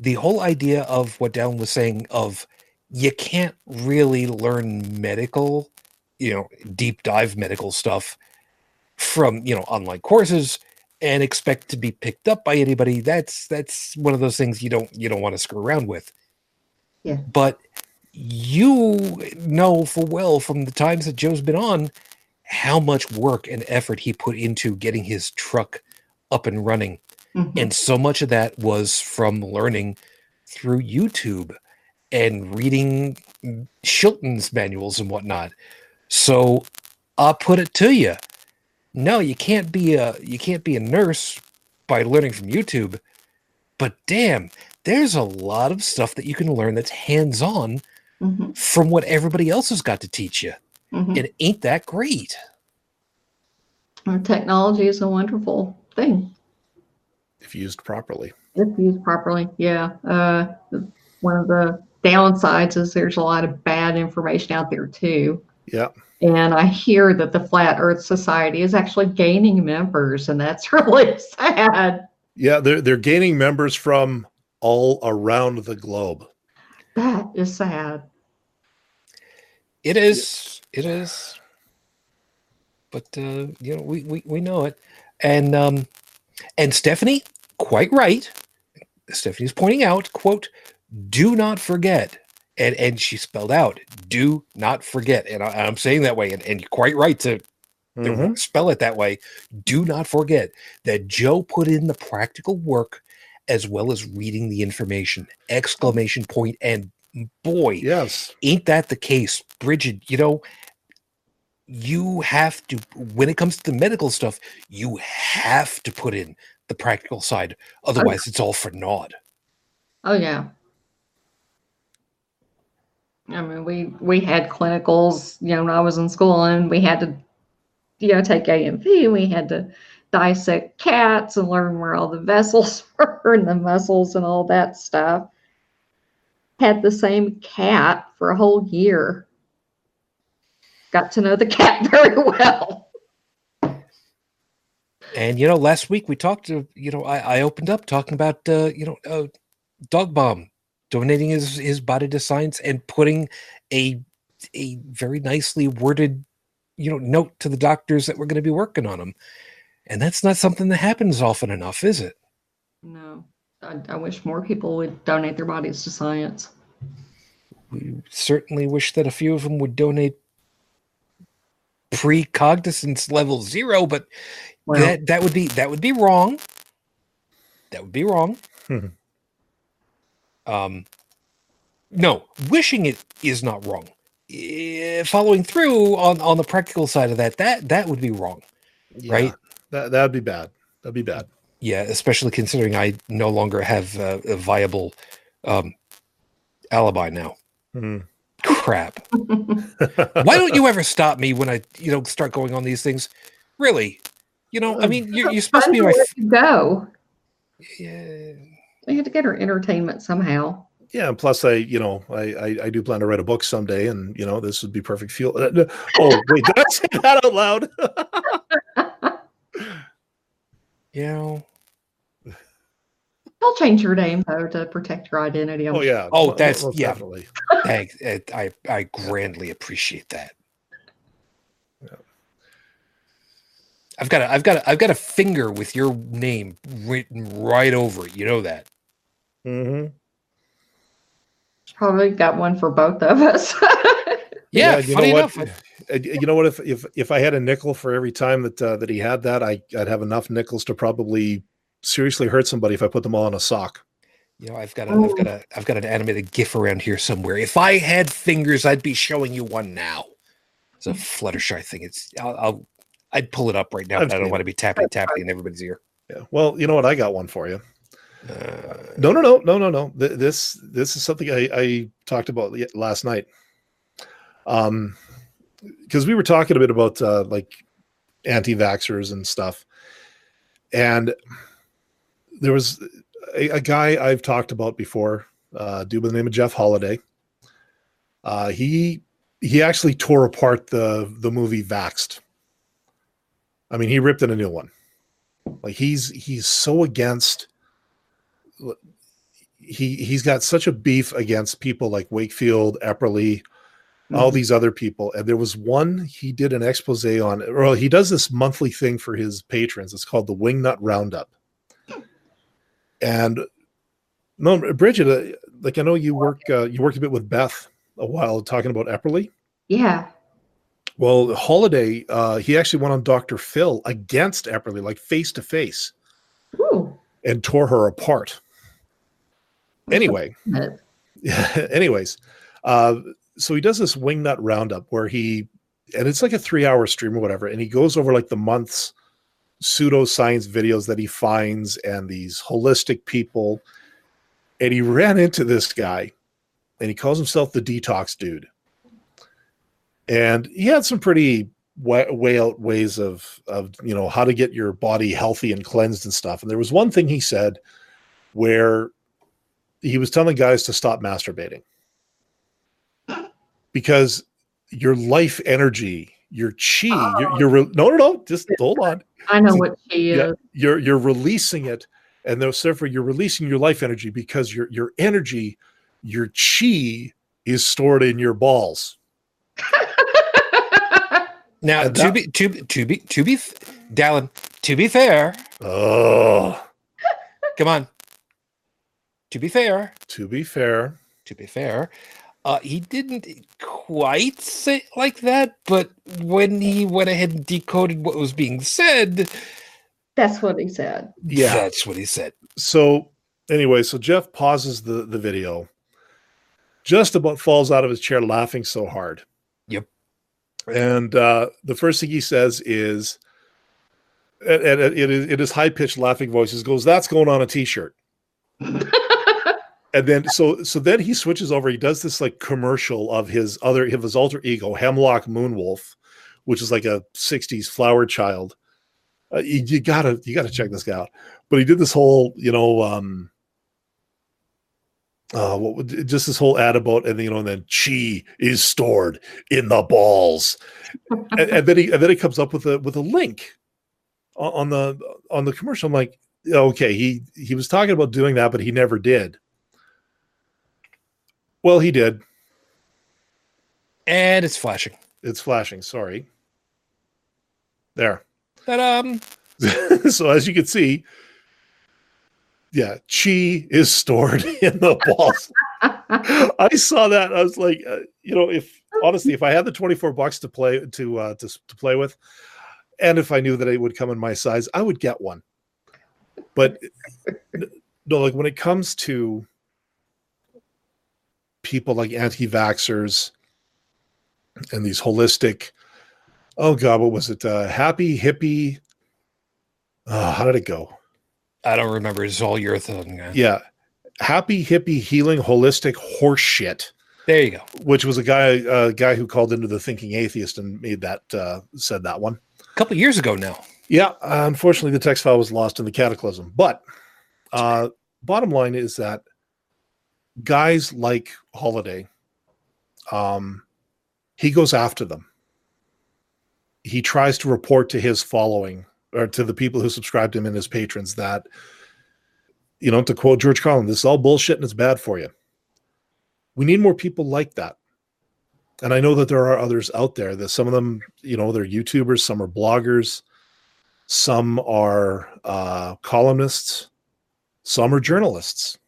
the whole idea of what Dallin was saying of you can't really learn medical, you know, deep dive medical stuff from, you know, online courses and expect to be picked up by anybody that's that's one of those things you don't you don't want to screw around with Yeah. but you know full well from the times that joe's been on how much work and effort he put into getting his truck up and running Mhm. and so much of that was from learning through youtube and reading Chilton's manuals and whatnot so i'll put it to you no you can't be a you can't be a nurse by learning from youtube but damn there's a lot of stuff that you can learn that's hands-on Mhm. from what everybody else has got to teach you Mhm. and ain't that great Our technology is a wonderful thing if used properly. if used properly. Yeah. Uh, one of the downsides is there's a lot of bad information out there too. Yeah. And I hear that the Flat Earth Society is actually gaining members, and that's (laughs) really sad. Yeah, they're they're gaining members from all around the globe. That is sad. It is. It is. But uh, you know, we, we we know it, and um, and Stephanie, quite right. Stephanie's pointing out, quote, "Do not forget," and and she spelled out, "Do not forget," and I, I'm saying that way, and, and you're quite right to, to Mhm. spell it that way. Do not forget that Joe put in the practical work as well as reading the information! Exclamation point! And boy, Yes. ain't that the case bridget you know you have to when it comes to the medical stuff you have to put in the practical side otherwise it's all for naught Oh yeah. I mean, we we had clinicals, you know, when I was in school, and we had to, you know, take A&P, and we had to dissect cats and learn where all the vessels (laughs) were and the muscles and all that stuff. Had the same cat for a whole year. Got to know the cat (laughs) very well. and you know last week we talked to you know i, I opened up talking about uh, you know uh, dog bomb donating his his body to science and putting a a very nicely worded you know note to the doctors that we're going to be working on him and that's not something that happens often enough is it No, I, I wish more people would donate their bodies to science. we certainly wish that a few of them would donate pre-cognizance level zero but Well, that that would be that would be wrong that would be wrong Mhm. um no, wishing it is not wrong. Eh, following through on on the practical side of that, that that would be wrong, Yeah, right? That that'd be bad. That'd be bad. Yeah, especially considering I no longer have uh, a viable um, alibi now. Mhm. Crap. (laughs) Why don't you ever stop me when I, you know, start going on these things? Really? You know, I mean, you're, you're supposed to be my. F- to go. Yeah. We had to get her entertainment somehow. Yeah, and plus, I you know I, I I do plan to write a book someday, and you know this would be perfect fuel. (laughs) Oh wait, did I say that out loud? (laughs) You know. They'll change your name though to protect your identity. I'm oh yeah. Oh, mo- mo- that's- most yeah. definitely. I, I I I grandly appreciate that. Yeah. I've got a, I've got a, I've got a finger with your name written right over it. You know that. Mm-hmm. Probably got one for both of us. (laughs) Yeah, you funny know enough. what? Uh, You know what? If if if I had a nickel for every time that uh, that he had that, I I'd have enough nickels to probably seriously hurt somebody if I put them all in a sock. You know, I've got a, I've got a, I've got an animated GIF around here somewhere. If I had fingers, I'd be showing you one now. It's a Fluttershy thing. It's, I'll, I'll I'd pull it up right now, but I don't want to be tapping, tapping in everybody's ear. Yeah. Well, you know what? I got one for you. Uh, No, no, no, no, no, no. Th- This this is something I, I talked about last night. Um, because we were talking a bit about uh, like anti-vaxxers and stuff, and there was a, a guy I've talked about before, uh, dude by the name of Jeff Holiday. Uh, he he actually tore apart the the movie Vaxxed. I mean, he ripped in a new one. Like he's he's so against he he's got such a beef against people like Wakefield, Epperly, all these other people. And there was one he did an expose on, or he does this monthly thing for his patrons. It's called the Wingnut Roundup. And no, Bridget, uh, like I know you work uh, you worked a bit with Beth a while talking about Epperly. yeah. Well, Holiday, uh, he actually went on Dr. Phil against Epperly, like face to face, and tore her apart. Anyway, (laughs) anyways uh so he does this wingnut roundup where he and it's like a three hour stream or whatever and he goes over like the month's pseudoscience videos that he finds and these holistic people and he ran into this guy and he calls himself the detox dude. And he had some pretty way, way out ways of of you know how to get your body healthy and cleansed and stuff. And there was one thing he said where he was telling guys to stop masturbating because your life energy, your chi, oh. your, your re- no, no, no, just hold on. I know what she is. Yeah, you're you're releasing it, and therefore you're releasing your life energy because your your energy, your chi is stored in your balls. (laughs) now, And to that- be to be- to be to be, Dallin, to be fair, Oh, come on. To be fair, to be fair, to be fair, uh, he didn't quite say it like that, but when he went ahead and decoded what was being said, That's what he said. yeah. that's what he said. so anyway, so Jeff pauses the the video, just about falls out of his chair laughing so hard. Yep. And uh, the first thing he says is, and, and it is it is high pitched laughing voices goes, "That's going on a t-shirt." (laughs) and then so so then he switches over. He does this like commercial of his other of his alter ego, Hemlock Moonwolf, which is like a '60s flower child. Uh, you, you gotta you gotta check this guy out. But he did this whole you know um uh what would just this whole ad about and you know and then chi is stored in the balls and, and then he and then he comes up with a with a link on, the on the commercial i'm like okay he he was talking about doing that but he never did well he did And it's flashing. it's flashing sorry there That um (laughs) so as you can see yeah chi is stored (laughs) in the balls (laughs) I saw that. I was like, uh, you know, if honestly, if I had the 24 bucks to play to uh to, to play with, and if I knew that it would come in my size, I would get one. But no, like when it comes to people like anti-vaxxers and these holistic oh god what was it uh happy hippie uh, how did it go I don't remember. It's all your thing. uh, yeah happy hippie healing holistic horse shit There you go. which was a guy a guy who called into the thinking atheist and made that uh said that one A couple years ago now. yeah uh, unfortunately the text file was lost in the cataclysm but uh bottom line is that guys like holiday um he goes after them. He tries to report to his following or to the people who subscribe to him and his patrons that you know to quote george carlin this is all bullshit and it's bad for you. We need more people like that. And i know that there are others out there that some of them you know they're youtubers some are bloggers some are uh, columnists some are journalists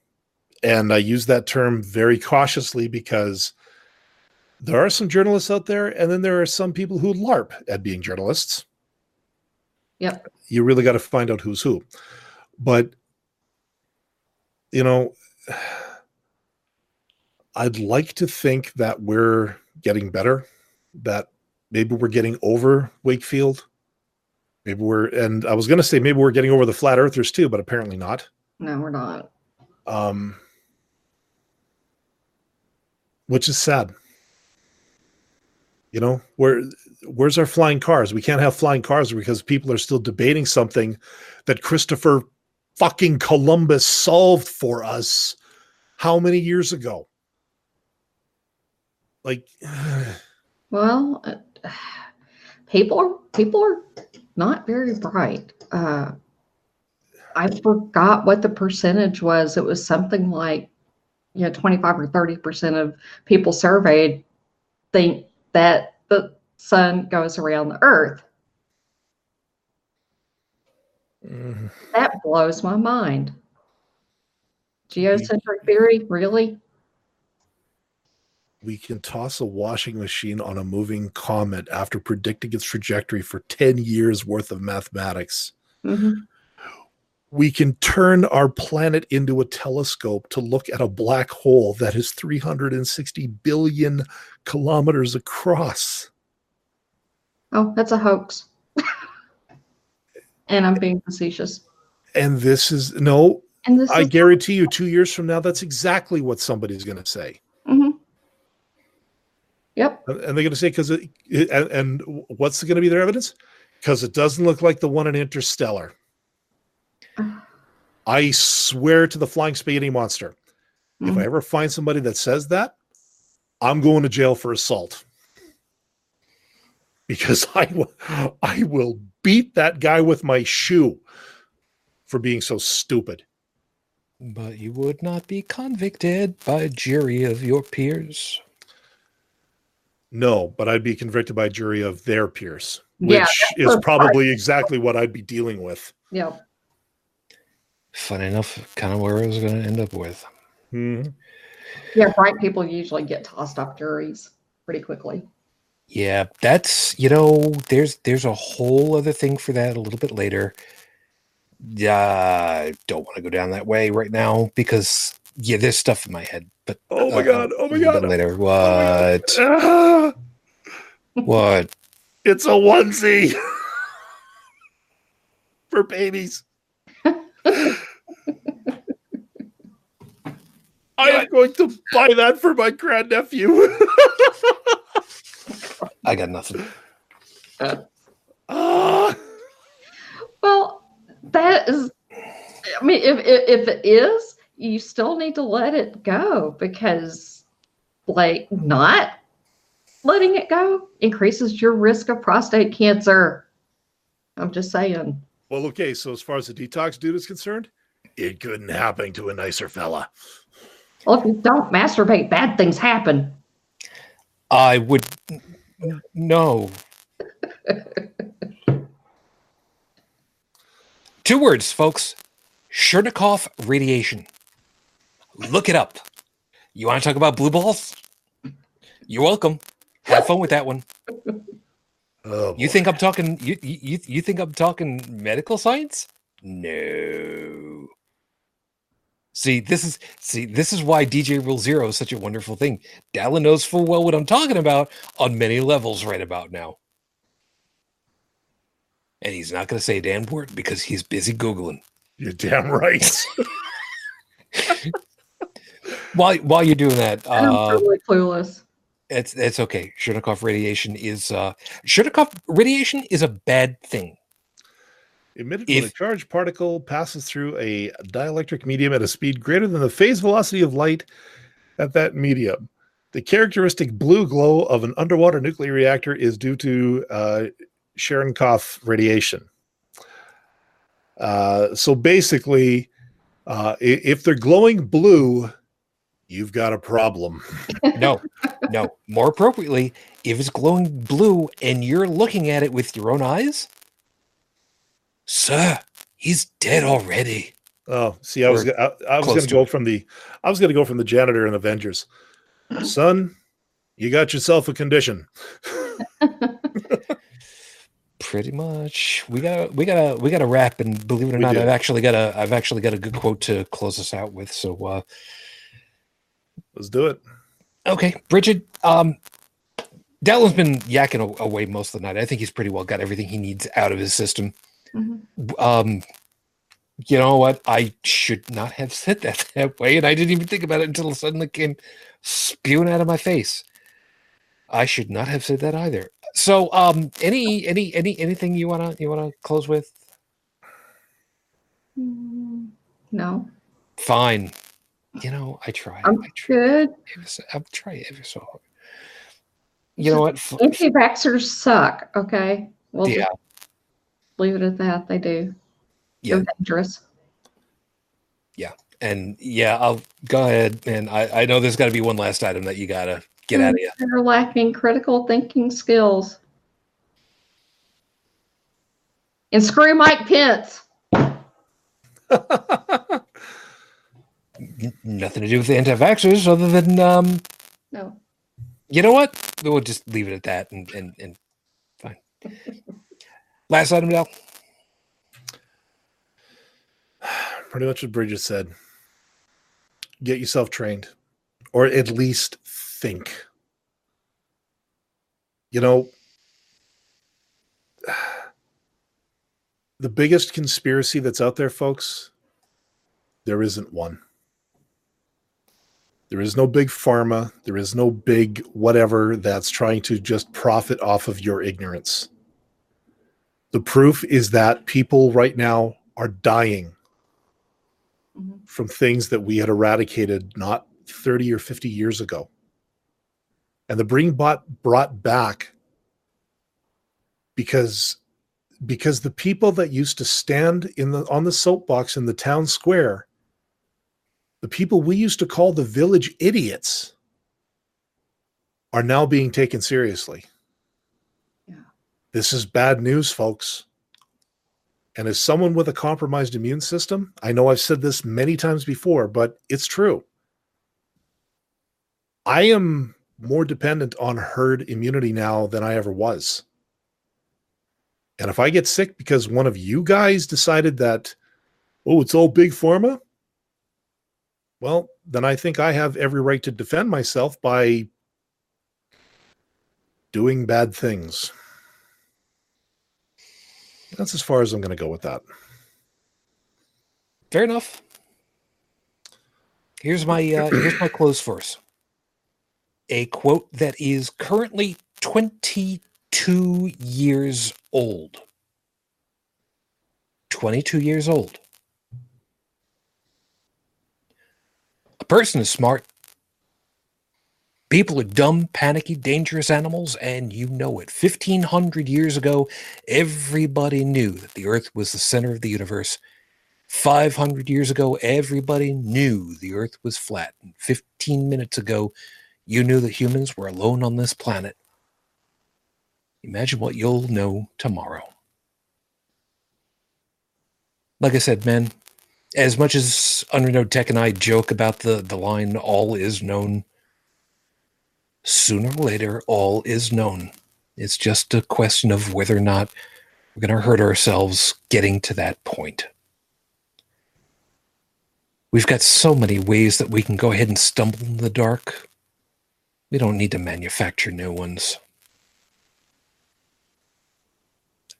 and i use that term very cautiously because there are some journalists out there and then there are some people who larp at being journalists Yep. you really got to find out who's who but you know i'd like to think that we're getting better that maybe we're getting over wakefield maybe we're and i was going to say maybe we're getting over the flat earthers too but apparently not No, we're not. um, which is sad. You know, where where's our flying cars? We can't have flying cars because people are still debating something that Christopher fucking Columbus solved for us how many years ago? Like, (sighs) Well, uh, people people are not very bright. Uh, I forgot what the percentage was. It was something like, you know, 25 or 30 percent of people surveyed think that the sun goes around the earth. mm, That blows my mind. Geocentric theory, really? we can toss a washing machine on a moving comet after predicting its trajectory for 10 years worth of mathematics. Mhm. We can turn our planet into a telescope to look at a black hole that is 360 billion kilometers across. Oh, that's a hoax. (laughs) and I'm being facetious. And this is no, And this I is guarantee you, two years from now, that's exactly what somebody's going to say. Mhm. Yep. And they're going to say, because it, and what's going to be their evidence? Because it doesn't look like the one in Interstellar. I swear to the flying spaghetti monster. If I Mhm. ever find somebody that says that, I'm going to jail for assault. Because (laughs) I will, I will beat that guy with my shoe for being so stupid. But you would not be convicted by a jury of your peers. No, but I'd be convicted by a jury of their peers, which Yeah, is probably exactly what I'd be dealing with. Yep. Fun enough, kind of where I was going to end up with. Mhm. Yeah, bright people usually get tossed off juries pretty quickly. Yeah, that's you know, there's there's a whole other thing for that a little bit later. Yeah, I don't want to go down that way right now because yeah, there's stuff in my head. But Oh my uh, god! Oh my god! bit later. Oh God. What? Ah, (laughs) What? it's a onesie (laughs) for babies. I am going to buy that for my grandnephew. I got nothing. (laughs) ah, Well, that is, I mean, if, if, if it is, you still need to let it go because, like, not letting it go increases your risk of prostate cancer. I'm just saying. Well, okay. So as far as the detox dude is concerned, it couldn't happen to a nicer fella. Well, if you don't masturbate, bad things happen. I would no. (laughs) Two words, folks. Cherenkov radiation. Look it up. You want to talk about blue balls? You're welcome. Have fun with that one. (laughs) Oh, You boy. think I'm talking you you you think I'm talking medical science? No. See, this is see, this is why DJ Rule Zero is such a wonderful thing. Dallin knows full well what I'm talking about on many levels right about now. And he's not gonna say a damn word because he's busy Googling. You're damn right. (laughs) (laughs) while while you're doing that, I'm uh, totally clueless. It's it's okay. Cherenkov radiation is uh radiation is a bad thing. Emitted when a charged particle passes through a dielectric medium at a speed greater than the phase velocity of light at that medium. The characteristic blue glow of an underwater nuclear reactor is due to uh, Cherenkov radiation. Uh, so basically, uh, if they're glowing blue, you've got a problem. (laughs) No, no. More appropriately, if it's glowing blue and you're looking at it with your own eyes, sir, he's dead already. Oh, see, I was Or I, I was going to to go it. from the I was going to go from the janitor in Avengers. Son, you got yourself a condition. (laughs) Pretty much. We gotta we gotta we gotta wrap and believe it or We not, do. I've actually got a I've actually got a good quote to close us out with. So uh Let's do it. okay, Bridget, um Dallin's been yakking away most of the night. I think he's pretty well got everything he needs out of his system. Mhm. um you know what i should not have said that (laughs) that way and i didn't even think about it until it suddenly came spewing out of my face i should not have said that either so um any any any anything you want to you want to close with Mm, No, fine you know i try I'm i try good. ever so- i'm trying ever so hard you know what Anti-vaxxers suck. Okay, we'll yeah leave it at that. They do. yeah They're dangerous. and yeah i'll go ahead and i i know there's got to be one last item that you gotta get mm, out of you They're lacking critical thinking skills. And screw Mike Pence. (laughs) N- nothing to do with the anti-vaxxers other than um No. you know what? We'll just leave it at that and and, and fine. (laughs) Last item, Dell. Pretty much what Bridget said. Get yourself trained, or at least think. You know, (sighs) the biggest conspiracy that's out there, folks, there isn't one. There is no big pharma. There is no big whatever that's trying to just profit off of your ignorance. The proof is that people right now are dying Mhm. from things that we had eradicated not 30 or 50 years ago. And the bring bot brought back because because the people that used to stand in the on the soapbox in the town square, the people we used to call the village idiots are now being taken seriously. Yeah. This is bad news, folks. And as someone with a compromised immune system, I know I've said this many times before, but it's true. I am more dependent on herd immunity now than I ever was. And if I get sick because one of you guys decided that, oh, it's all big pharma, well, then I think I have every right to defend myself by doing bad things. That's as far as I'm going to go with that. Fair enough. Here's my uh, (clears throat) here's my close verse. A quote that is currently 22 years old. 22 years old. Person is smart. People are dumb, panicky, dangerous animals, and you know it. 1500 years ago, everybody knew that the earth was the center of the universe 500 years ago, everybody knew the earth was flat. And 15 minutes ago, you knew that humans were alone on this planet. Imagine what you'll know tomorrow. Like I said, man, as much as Unrenewed Tech and I joke about the, the line, all is known, sooner or later, all is known. It's just a question of whether or not we're going to hurt ourselves getting to that point. We've got so many ways that we can go ahead and stumble in the dark. We don't need to manufacture new ones.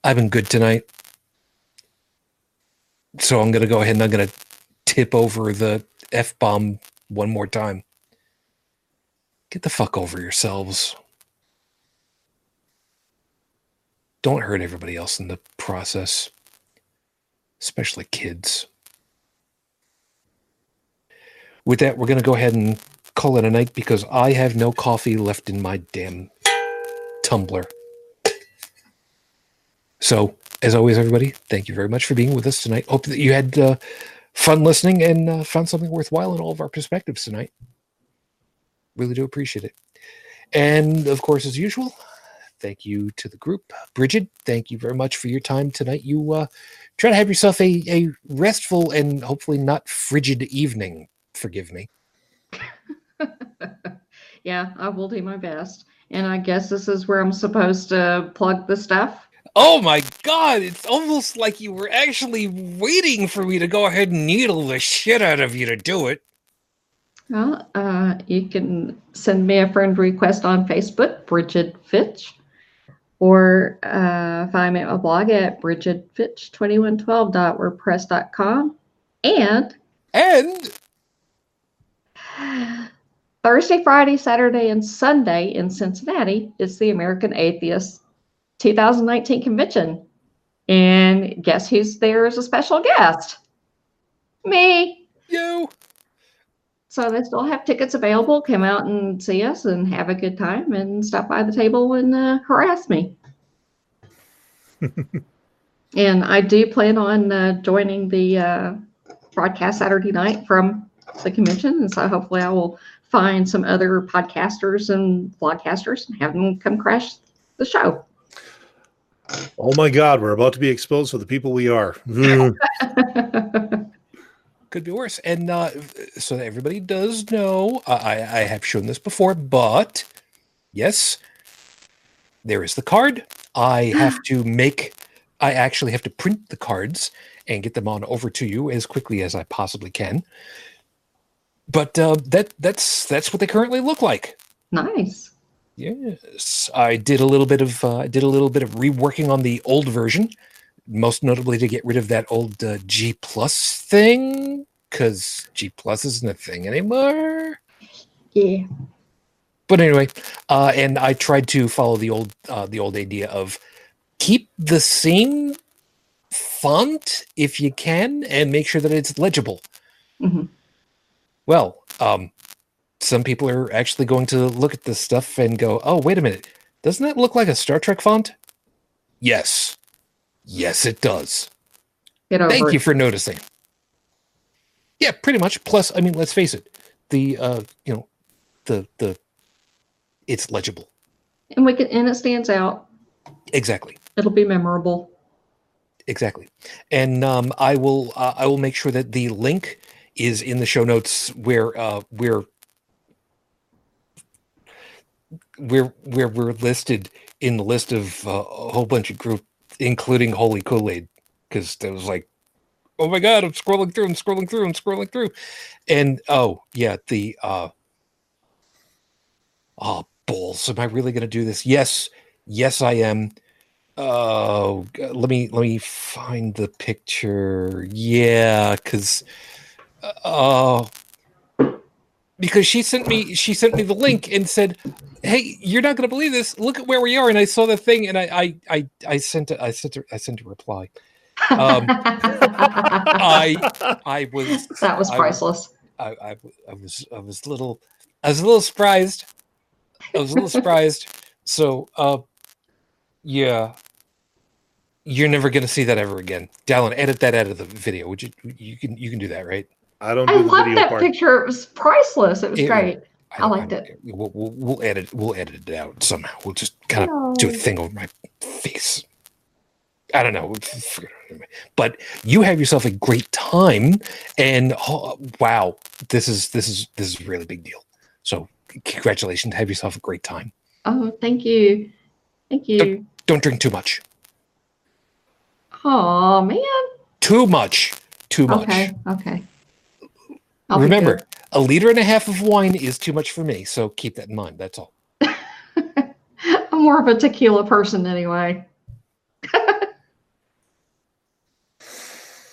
I've been good tonight. So I'm going to go ahead and I'm going to tip over the F bomb one more time. Get the fuck over yourselves. Don't hurt everybody else in the process, especially kids. With that, we're going to go ahead and call it a night because I have no coffee left in my damn tumbler. So, as always, everybody, thank you very much for being with us tonight. Hope that you had uh, fun listening and uh, found something worthwhile in all of our perspectives tonight. Really do appreciate it. And of course, as usual, thank you to the group. Bridget, thank you very much for your time tonight. You uh, try to have yourself a, a restful and hopefully not frigid evening. Forgive me. (laughs) yeah, I will do my best. And I guess this is where I'm supposed to plug the stuff. Oh my god, it's almost like you were actually waiting for me to go ahead and needle the shit out of you to do it. Well, uh, you can send me a friend request on Facebook, Bridget Fitch, or uh, find me at my blog at bridgetfitch2112.wordpress.com. And And Thursday, Friday, Saturday, and Sunday in Cincinnati is the American Atheist 2019 convention. And guess who's there as a special guest? Me. you So they still have tickets available. Come out and see us and have a good time and stop by the table and uh, harass me. (laughs) and I do plan on uh, joining the uh, broadcast Saturday night from the convention. And so hopefully I will find some other podcasters and vlogcasters and have them come crash the show. Oh my God, we're about to be exposed for the people we are. Mm. (laughs) could be worse. And uh, so that everybody does know, uh, I, I have shown this before, but yes, there is the card. I (gasps) have to make, I actually have to print the cards and get them on over to you as quickly as I possibly can. But uh, that that's that's what they currently look like. nice. Yes, I did a little bit of uh, I did a little bit of reworking on the old version, most notably to get rid of that old uh, G plus thing because G plus isn't a thing anymore. Yeah. But anyway, uh, and I tried to follow the old uh, the old idea of keep the same font if you can and make sure that it's legible. Mhm. Well, um, some people are actually going to look at this stuff and go, "Oh, wait a minute, doesn't that look like a Star Trek font?" Yes, yes, it does. Get over Thank it. you for noticing. Yeah, pretty much. Plus, I mean, let's face it, the uh, you know, the the it's legible. and we can and it stands out. Exactly. It'll be memorable. Exactly. And um, I will uh, I will make sure that the link is in the show notes where uh, we're where we're listed in the list of uh, a whole bunch of group, including Holy Kool Aid, because there was like, oh my god, I'm scrolling through, I'm scrolling through, I'm scrolling through, and oh yeah, the uh, oh balls, am I really to do this? Yes, yes, I am. Oh, g- let me let me find the picture. Yeah, because uh, because she sent me she sent me the link and said, "Hey, you're not going to believe this. Look at where we are." And I saw the thing, and I I I, I sent a, I sent a, I sent a reply. Um, (laughs) I I was that was priceless. I, I I was I was a little I was a little surprised. I was a little surprised. (laughs) So uh yeah. You're never gonna see that ever again. Dallin, edit that out of the video. Would you you can you can do that, right? I don't I do love that part. picture. It was priceless. It was It- great. I don't- liked don't it. We'll, we'll, we'll edit we'll edit it out somehow. We'll just kind of do a thing over my face. I don't know. But you have yourself a great time, and oh, wow, this is this is this is a really big deal. So congratulations, have yourself a great time. Oh, thank you. Thank you. Don't drink too much. Oh man. Too much. Too much. Okay. Okay. I'll Remember, a liter and a half of wine is too much for me, so keep that in mind. That's all. (laughs) I'm more of a tequila person anyway. (laughs)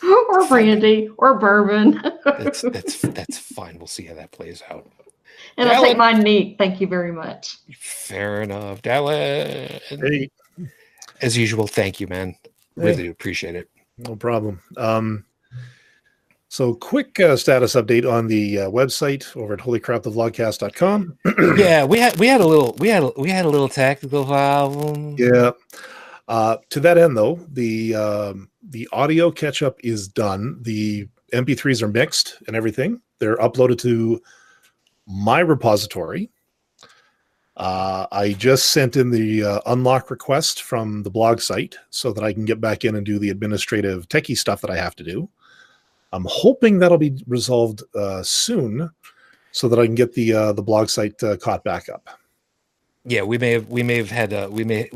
or brandy or bourbon. That's (laughs) that's that's fine. We'll see how that plays out. and I'll Alan- take mine neat. Thank you very much. Fair enough, Dallas. Hey, As usual, thank you, man. Really appreciate it. no problem. Um, so, quick uh, status update on the uh, website over at holycrapthevlogcast.com. (clears throat) yeah, we had we had a little we had a, we had a little tactical problem. Yeah. Uh, to that end, though, the um, the audio catch up is done. The MP3s are mixed and everything. They're uploaded to my repository. Uh, I just sent in the uh, unlock request from the blog site so that I can get back in and do the administrative techie stuff that I have to do. I'm hoping that'll be resolved uh, soon, so that I can get the uh, the blog site uh, caught back up. Yeah, we may have we may have had a we may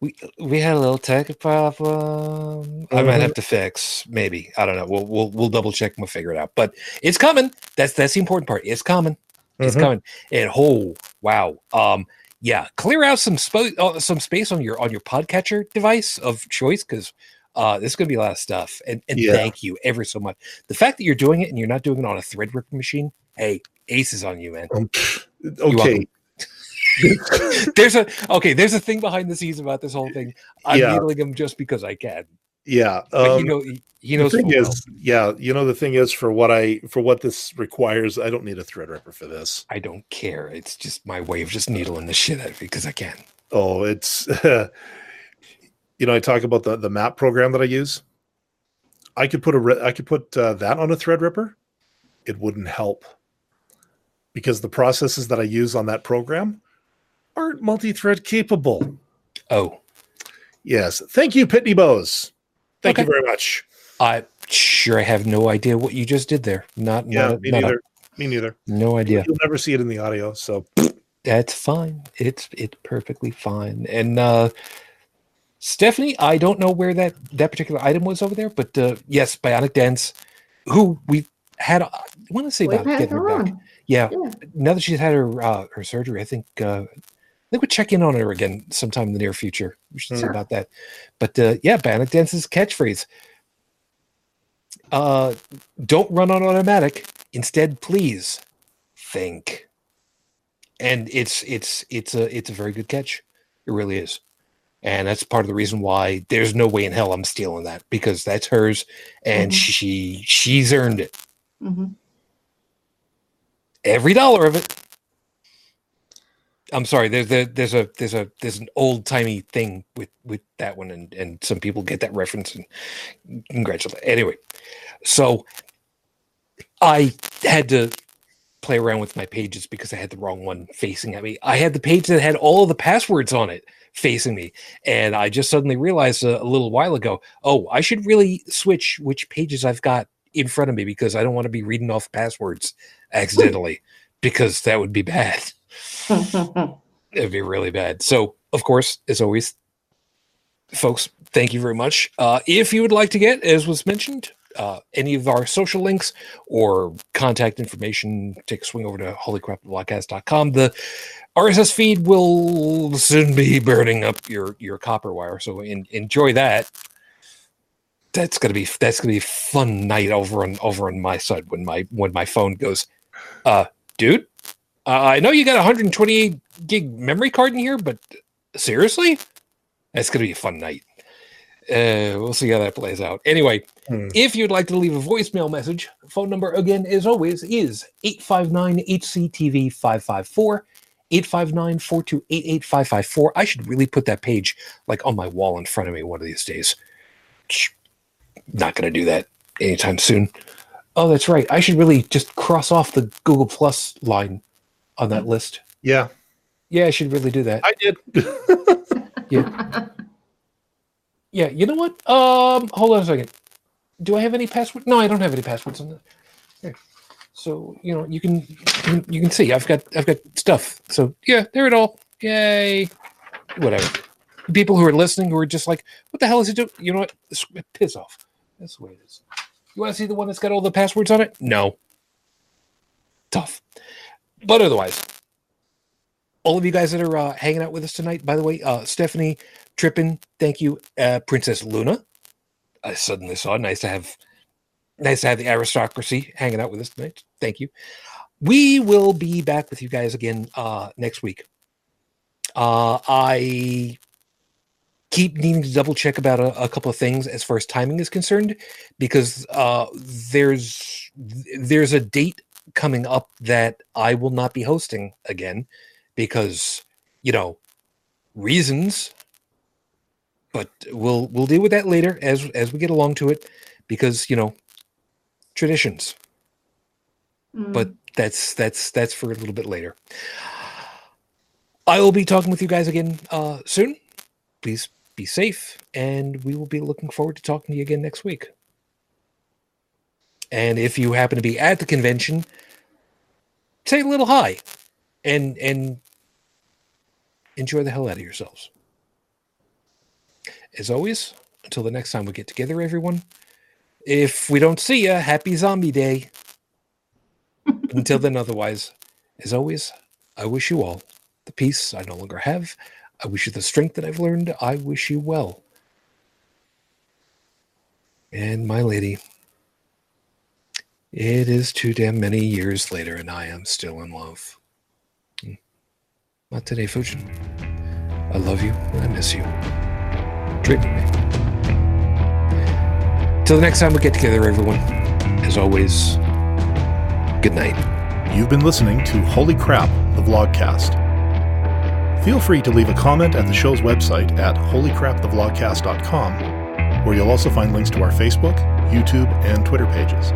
we we had a little tech problem. I might have to fix. Maybe I don't know. We'll we'll we'll double check and we'll figure it out. But it's coming. That's that's the important part. It's coming. It's Mhm. coming. And oh wow. Um yeah, clear out some spo- uh, some space on your on your podcatcher device of choice because uh this is gonna be a lot of stuff. And and Yeah. thank you ever so much. The fact that you're doing it and you're not doing it on a Threadripper machine, hey, aces on you, man. Um, okay. (laughs) there's a okay. There's a thing behind the scenes about this whole thing. I'm Yeah. needling him just because I can. Yeah. But um, you know, he, he the thing full well, is, yeah, you know, the thing is for what I for what this requires, I don't need a Threadripper for this. I don't care. It's just my way of just needling the shit out of it because I can. Oh, it's (laughs) you know, I talk about the the map program that I use. I could put a re- I could put uh, that on a Threadripper. It wouldn't help because the processes that I use on that program aren't multi-thread capable. Oh, Yes, thank you, Pitney Bowes. Thank you very much. I sure I have no idea what you just did there. Not, Yeah, not, me not a- neither. Me neither. no idea. You'll never see it in the audio. So That's fine. It's it's perfectly fine. And uh Stephanie, I don't know where that that particular item was over there, but uh yes, Bionic Dance, who we had. I want to say about getting her her back. Yeah, Yeah. now that she's had her uh, her surgery, I think uh, I think we'll check in on her again sometime in the near future. We should see Sure. about that. But uh, yeah, Bannock Dance's catchphrase: uh, "Don't run on automatic. Instead, please think." And it's it's it's a it's a very good catch. It really is. And that's part of the reason why there's no way in hell I'm stealing that because that's hers and Mhm. she she's earned it Mhm. every dollar of it. I'm sorry. There's a there's a there's a there's an old timey thing with with that one, and and some people get that reference and congratulate. Anyway, so I had to play around with my pages because I had the wrong one facing at me. I had the page that had all of the passwords on it facing me, and I just suddenly realized a, a little while ago, oh, I should really switch which pages I've got in front of me because I don't want to be reading off passwords accidentally (laughs) because that would be bad. (laughs) It'd be really bad. So, of course, as always, folks, thank you very much. Uh, if you would like to get, as was mentioned, uh, any of our social links or contact information, take a swing over to holycrapthepodcast.com. The RSS feed will soon be (laughs) burning up your your copper wire, so en- enjoy that. That's gonna be that's gonna be fun night over on over on my side when my when my phone goes, uh, dude. Uh, I know you got a 128 gig memory card in here, but seriously, that's gonna be a fun night. Uh, we'll see how that plays out. Anyway, Hmm. if you'd like to leave a voicemail message, phone number again, as always, is 859 HCTV 554. 859 4288 554. I should really put that page like on my wall in front of me one of these days. Not going to do that anytime soon. Oh, that's right. I should really just cross off the Google Plus line on that list. yeah, Yeah, I should really do that. I did. (laughs) Yeah, you know what? Um, hold on a second. Do I have any password? No, I don't have any passwords on that. So you know, you can, you can you can see I've got I've got stuff. So yeah, there it all. Yay! Whatever. People who are listening who are just like, what the hell is it doing? You know what? Piss off. That's the way it is. You want to see the one that's got all the passwords on it? No. Tough. But otherwise, all of you guys that are uh, hanging out with us tonight, by the way, uh, Stephanie, Trippin, thank you. Uh, Princess Luna, I suddenly saw. Nice to have, nice to have the aristocracy hanging out with us tonight. Thank you. We will be back with you guys again uh, next week. Uh, I keep needing to double check about a, a, couple of things as far as timing is concerned, because uh, there's there's a date coming up that I will not be hosting again, because you know reasons. But we'll we'll deal with that later as as we get along to it, because you know traditions. Mm. But that's that's that's for a little bit later. I will be talking with you guys again uh, soon. Please be safe, and we will be looking forward to talking to you again next week. And if you happen to be at the convention, say a little hi, and and enjoy the hell out of yourselves. As always, until the next time we get together, everyone. If we don't see you, happy Zombie Day. (laughs) until then, otherwise, as always, I wish you all the peace I no longer have. I wish you the strength that I've learned. I wish you well. And my lady, it is too damn many years later, and I am still in love. Hmm. Not today, Fujin. I love you, and I miss you. Dream me. Till the next time we get together, everyone, as always, good night. You've been listening to Holy Crap, the Vlogcast. Feel free to leave a comment at the show's website at holycrapthevlogcast.com, where you'll also find links to our Facebook, YouTube, and Twitter pages.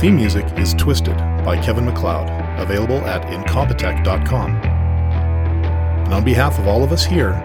Theme music is Twisted by Kevin MacLeod, available at incompetech.com. And on behalf of all of us here,